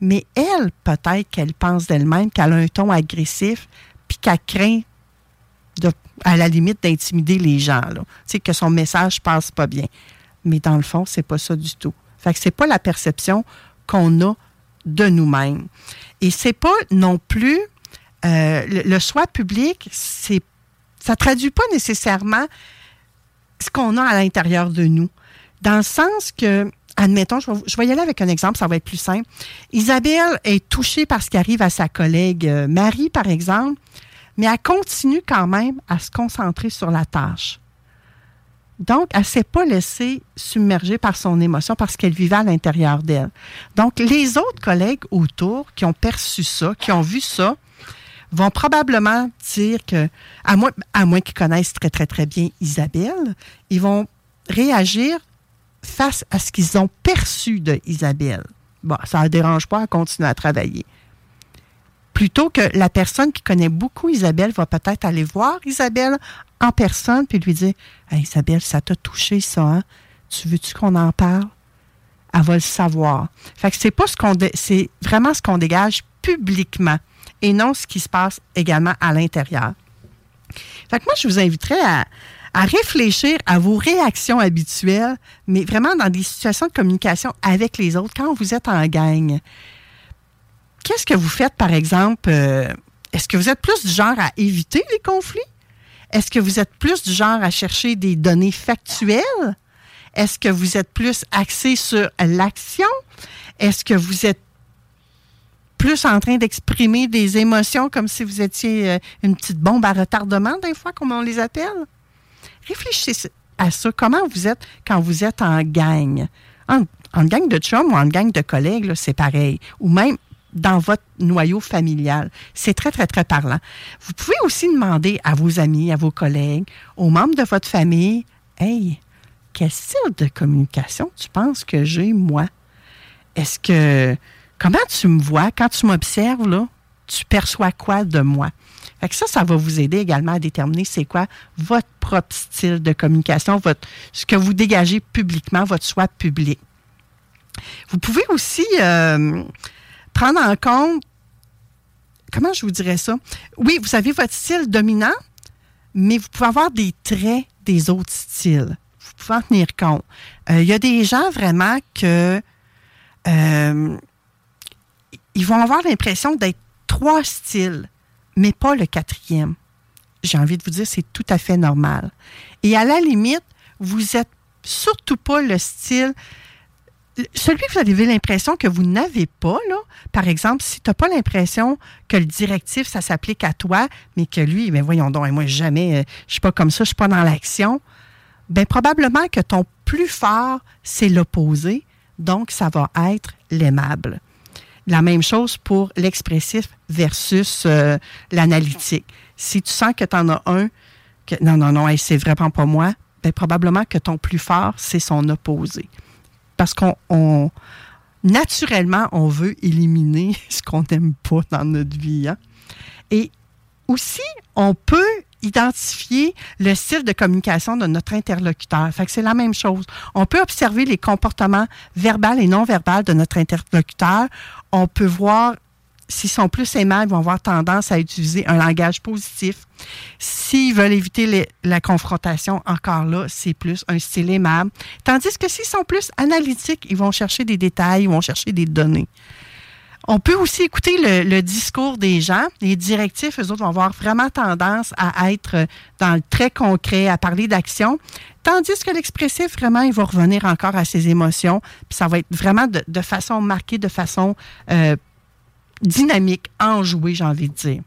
Mais elle, peut-être qu'elle pense d'elle-même qu'elle a un ton agressif, puis qu'elle craint à la limite d'intimider les gens. Là. Que son message passe pas bien. Mais dans le fond, c'est pas ça du tout. Fait que c'est pas la perception qu'on a de nous-mêmes. Et c'est pas non plus euh, le, le soi public, c'est ça traduit pas nécessairement ce qu'on a à l'intérieur de nous. Dans le sens que, admettons, je vais, je vais y aller avec un exemple, ça va être plus simple. Isabelle est touchée par ce qui arrive à sa collègue euh, Marie, par exemple, mais elle continue quand même à se concentrer sur la tâche. Donc, elle ne s'est pas laissée submerger par son émotion parce qu'elle vivait à l'intérieur d'elle. Donc, les autres collègues autour qui ont perçu ça, qui ont vu ça, vont probablement dire que, à moins, à qu'ils connaissent très, très, très bien Isabelle, ils vont réagir face à ce qu'ils ont perçu de Isabelle. Bon, ça ne dérange pas à continuer à travailler. Plutôt que la personne qui connaît beaucoup Isabelle va peut-être aller voir Isabelle en personne puis lui dire Isabelle, ça t'a touché ça, hein? Tu veux-tu qu'on en parle? Elle va le savoir. Fait que c'est pas ce qu'on c'est vraiment ce qu'on dégage publiquement et non ce qui se passe également à l'intérieur. Fait que moi, je vous inviterais à, réfléchir à vos réactions habituelles, mais vraiment dans des situations de communication avec les autres, quand vous êtes en gang. Qu'est-ce que vous faites, par exemple? euh, Est-ce que vous êtes plus du genre à éviter les conflits? Est-ce que vous êtes plus du genre à chercher des données factuelles? Est-ce que vous êtes plus axé sur l'action? Est-ce que vous êtes plus en train d'exprimer des émotions comme si vous étiez euh, une petite bombe à retardement, des fois, comme on les appelle? Réfléchissez à ça. Comment vous êtes quand vous êtes en gang? En, gang de chums ou en gang de collègues, c'est pareil. Ou même dans votre noyau familial. C'est très, très, très parlant. Vous pouvez aussi demander à vos amis, à vos collègues, aux membres de votre famille, Hey, quel style de communication tu penses que j'ai, moi? Est-ce que. Comment tu me vois? Quand tu m'observes, là, tu perçois quoi de moi? Fait que ça, ça va vous aider également à déterminer c'est quoi votre propre style de communication, votre, ce que vous dégagez publiquement, votre soi public. Vous pouvez aussi euh, prendre en compte, comment je vous dirais ça? Oui, vous avez votre style dominant, mais vous pouvez avoir des traits des autres styles. Vous pouvez en tenir compte. Euh, Il y a des gens vraiment que euh, ils vont avoir l'impression d'être trois styles, mais pas le quatrième. j'ai envie de vous dire, c'est tout à fait normal. Et à la limite, vous êtes surtout pas le style celui que vous avez l'impression que vous n'avez pas, là, par exemple, si tu n'as pas l'impression que le directif, ça s'applique à toi, mais que lui, ben voyons donc, moi, jamais, euh, je suis pas comme ça, je suis pas dans l'action, ben probablement que ton plus fort, c'est l'opposé, donc ça va être l'aimable. La même chose pour l'expressif versus euh, l'analytique. Si tu sens que tu en as un, que non, non, non, c'est vraiment pas moi, ben probablement que ton plus fort, c'est son opposé parce qu'on naturellement, on veut éliminer <laughs> ce qu'on n'aime pas dans notre vie. Hein. Et aussi, on peut identifier le style de communication de notre interlocuteur. C'est la même chose. On peut observer les comportements verbaux et non verbaux de notre interlocuteur. On peut voir s'ils sont plus aimables, ils vont avoir tendance à utiliser un langage positif. S'ils veulent éviter la confrontation, encore là, c'est plus un style aimable. Tandis que s'ils sont plus analytiques, ils vont chercher des détails, ils vont chercher des données. On peut aussi écouter le, discours des gens. Les directifs, eux autres, vont avoir vraiment tendance à être dans le très concret, à parler d'action. Tandis que l'expressif, vraiment, il va revenir encore à ses émotions. Puis ça va être vraiment de, façon marquée, de façon euh, dynamique, enjouée, j'ai envie de dire.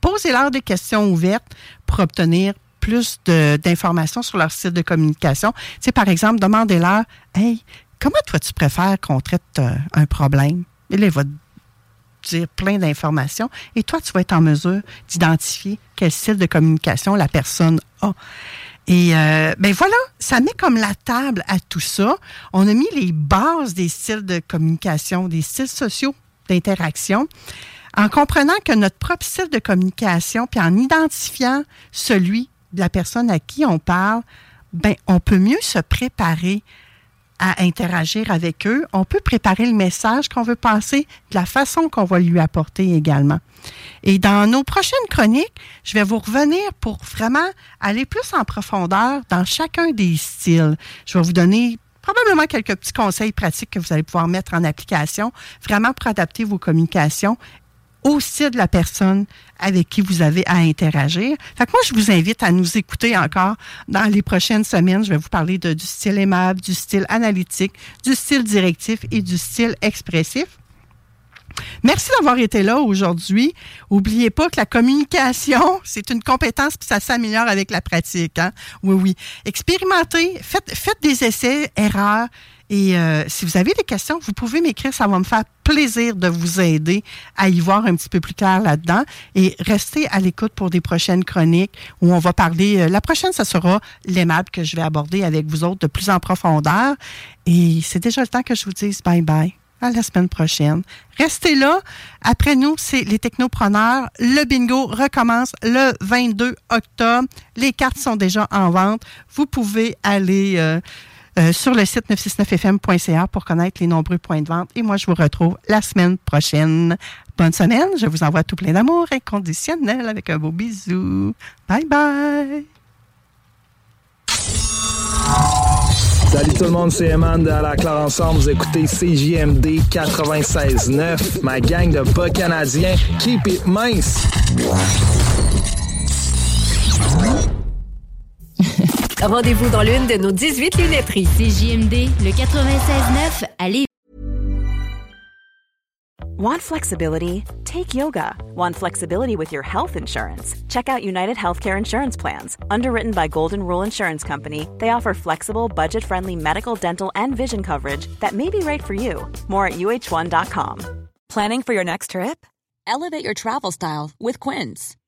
Posez-leur des questions ouvertes pour obtenir plus d'informations sur leur site de communication. Tu par exemple, demandez-leur Hey, comment toi tu préfères qu'on traite euh, un problème? Là, il va dire plein d'informations et toi, tu vas être en mesure d'identifier quel style de communication la personne a. Et euh, ben voilà, ça met comme la table à tout ça. On a mis les bases des styles de communication, des styles sociaux d'interaction, en comprenant que notre propre style de communication, puis en identifiant celui de la personne à qui on parle, ben, on peut mieux se préparer à interagir avec eux. On peut préparer le message qu'on veut passer de la façon qu'on va lui apporter également. Et dans nos prochaines chroniques, je vais vous revenir pour vraiment aller plus en profondeur dans chacun des styles. Je vais vous donner probablement quelques petits conseils pratiques que vous allez pouvoir mettre en application, vraiment pour adapter vos communications au style de la personne avec qui vous avez à interagir. Fait que moi, je vous invite à nous écouter encore dans les prochaines semaines. Je vais vous parler du style aimable, du style analytique, du style directif et du style expressif. Merci d'avoir été là aujourd'hui. Oubliez pas que la communication, <laughs> c'est une compétence puis ça s'améliore avec la pratique. Hein? Oui, oui. Expérimentez, faites, faites des essais, erreurs. Et euh, si vous avez des questions, vous pouvez m'écrire. Ça va me faire plaisir de vous aider à y voir un petit peu plus clair là-dedans. Et restez à l'écoute pour des prochaines chroniques où on va parler. Euh, la prochaine, ce sera l'aimable que je vais aborder avec vous autres de plus en profondeur. Et c'est déjà le temps que je vous dise bye bye à la semaine prochaine. Restez là. Après nous, c'est les technopreneurs. Le bingo recommence le 22 octobre. Les cartes sont déjà en vente. Vous pouvez aller euh, euh, sur le site 969fm.ca pour connaître les nombreux points de vente. Et moi, je vous retrouve la semaine prochaine. Bonne semaine. Je vous envoie tout plein d'amour inconditionnel avec un beau bisou. Bye bye. Salut tout le monde, c'est Eman de la Claire Ensemble. Vous écoutez CJMD 96.9, ma gang de bas canadiens. Keep it mince! <laughs> Rendez-vous dans l'une de nos 18 lunetteries. CJMD, le 96.9, allez. Want flexibility? Take yoga. Want flexibility with your health insurance? Check out United Healthcare Insurance Plans. Underwritten by Golden Rule Insurance Company, they offer flexible, budget friendly medical, dental, and vision coverage that may be right for you. More at uh1.com. Planning for your next trip? Elevate your travel style with Quince.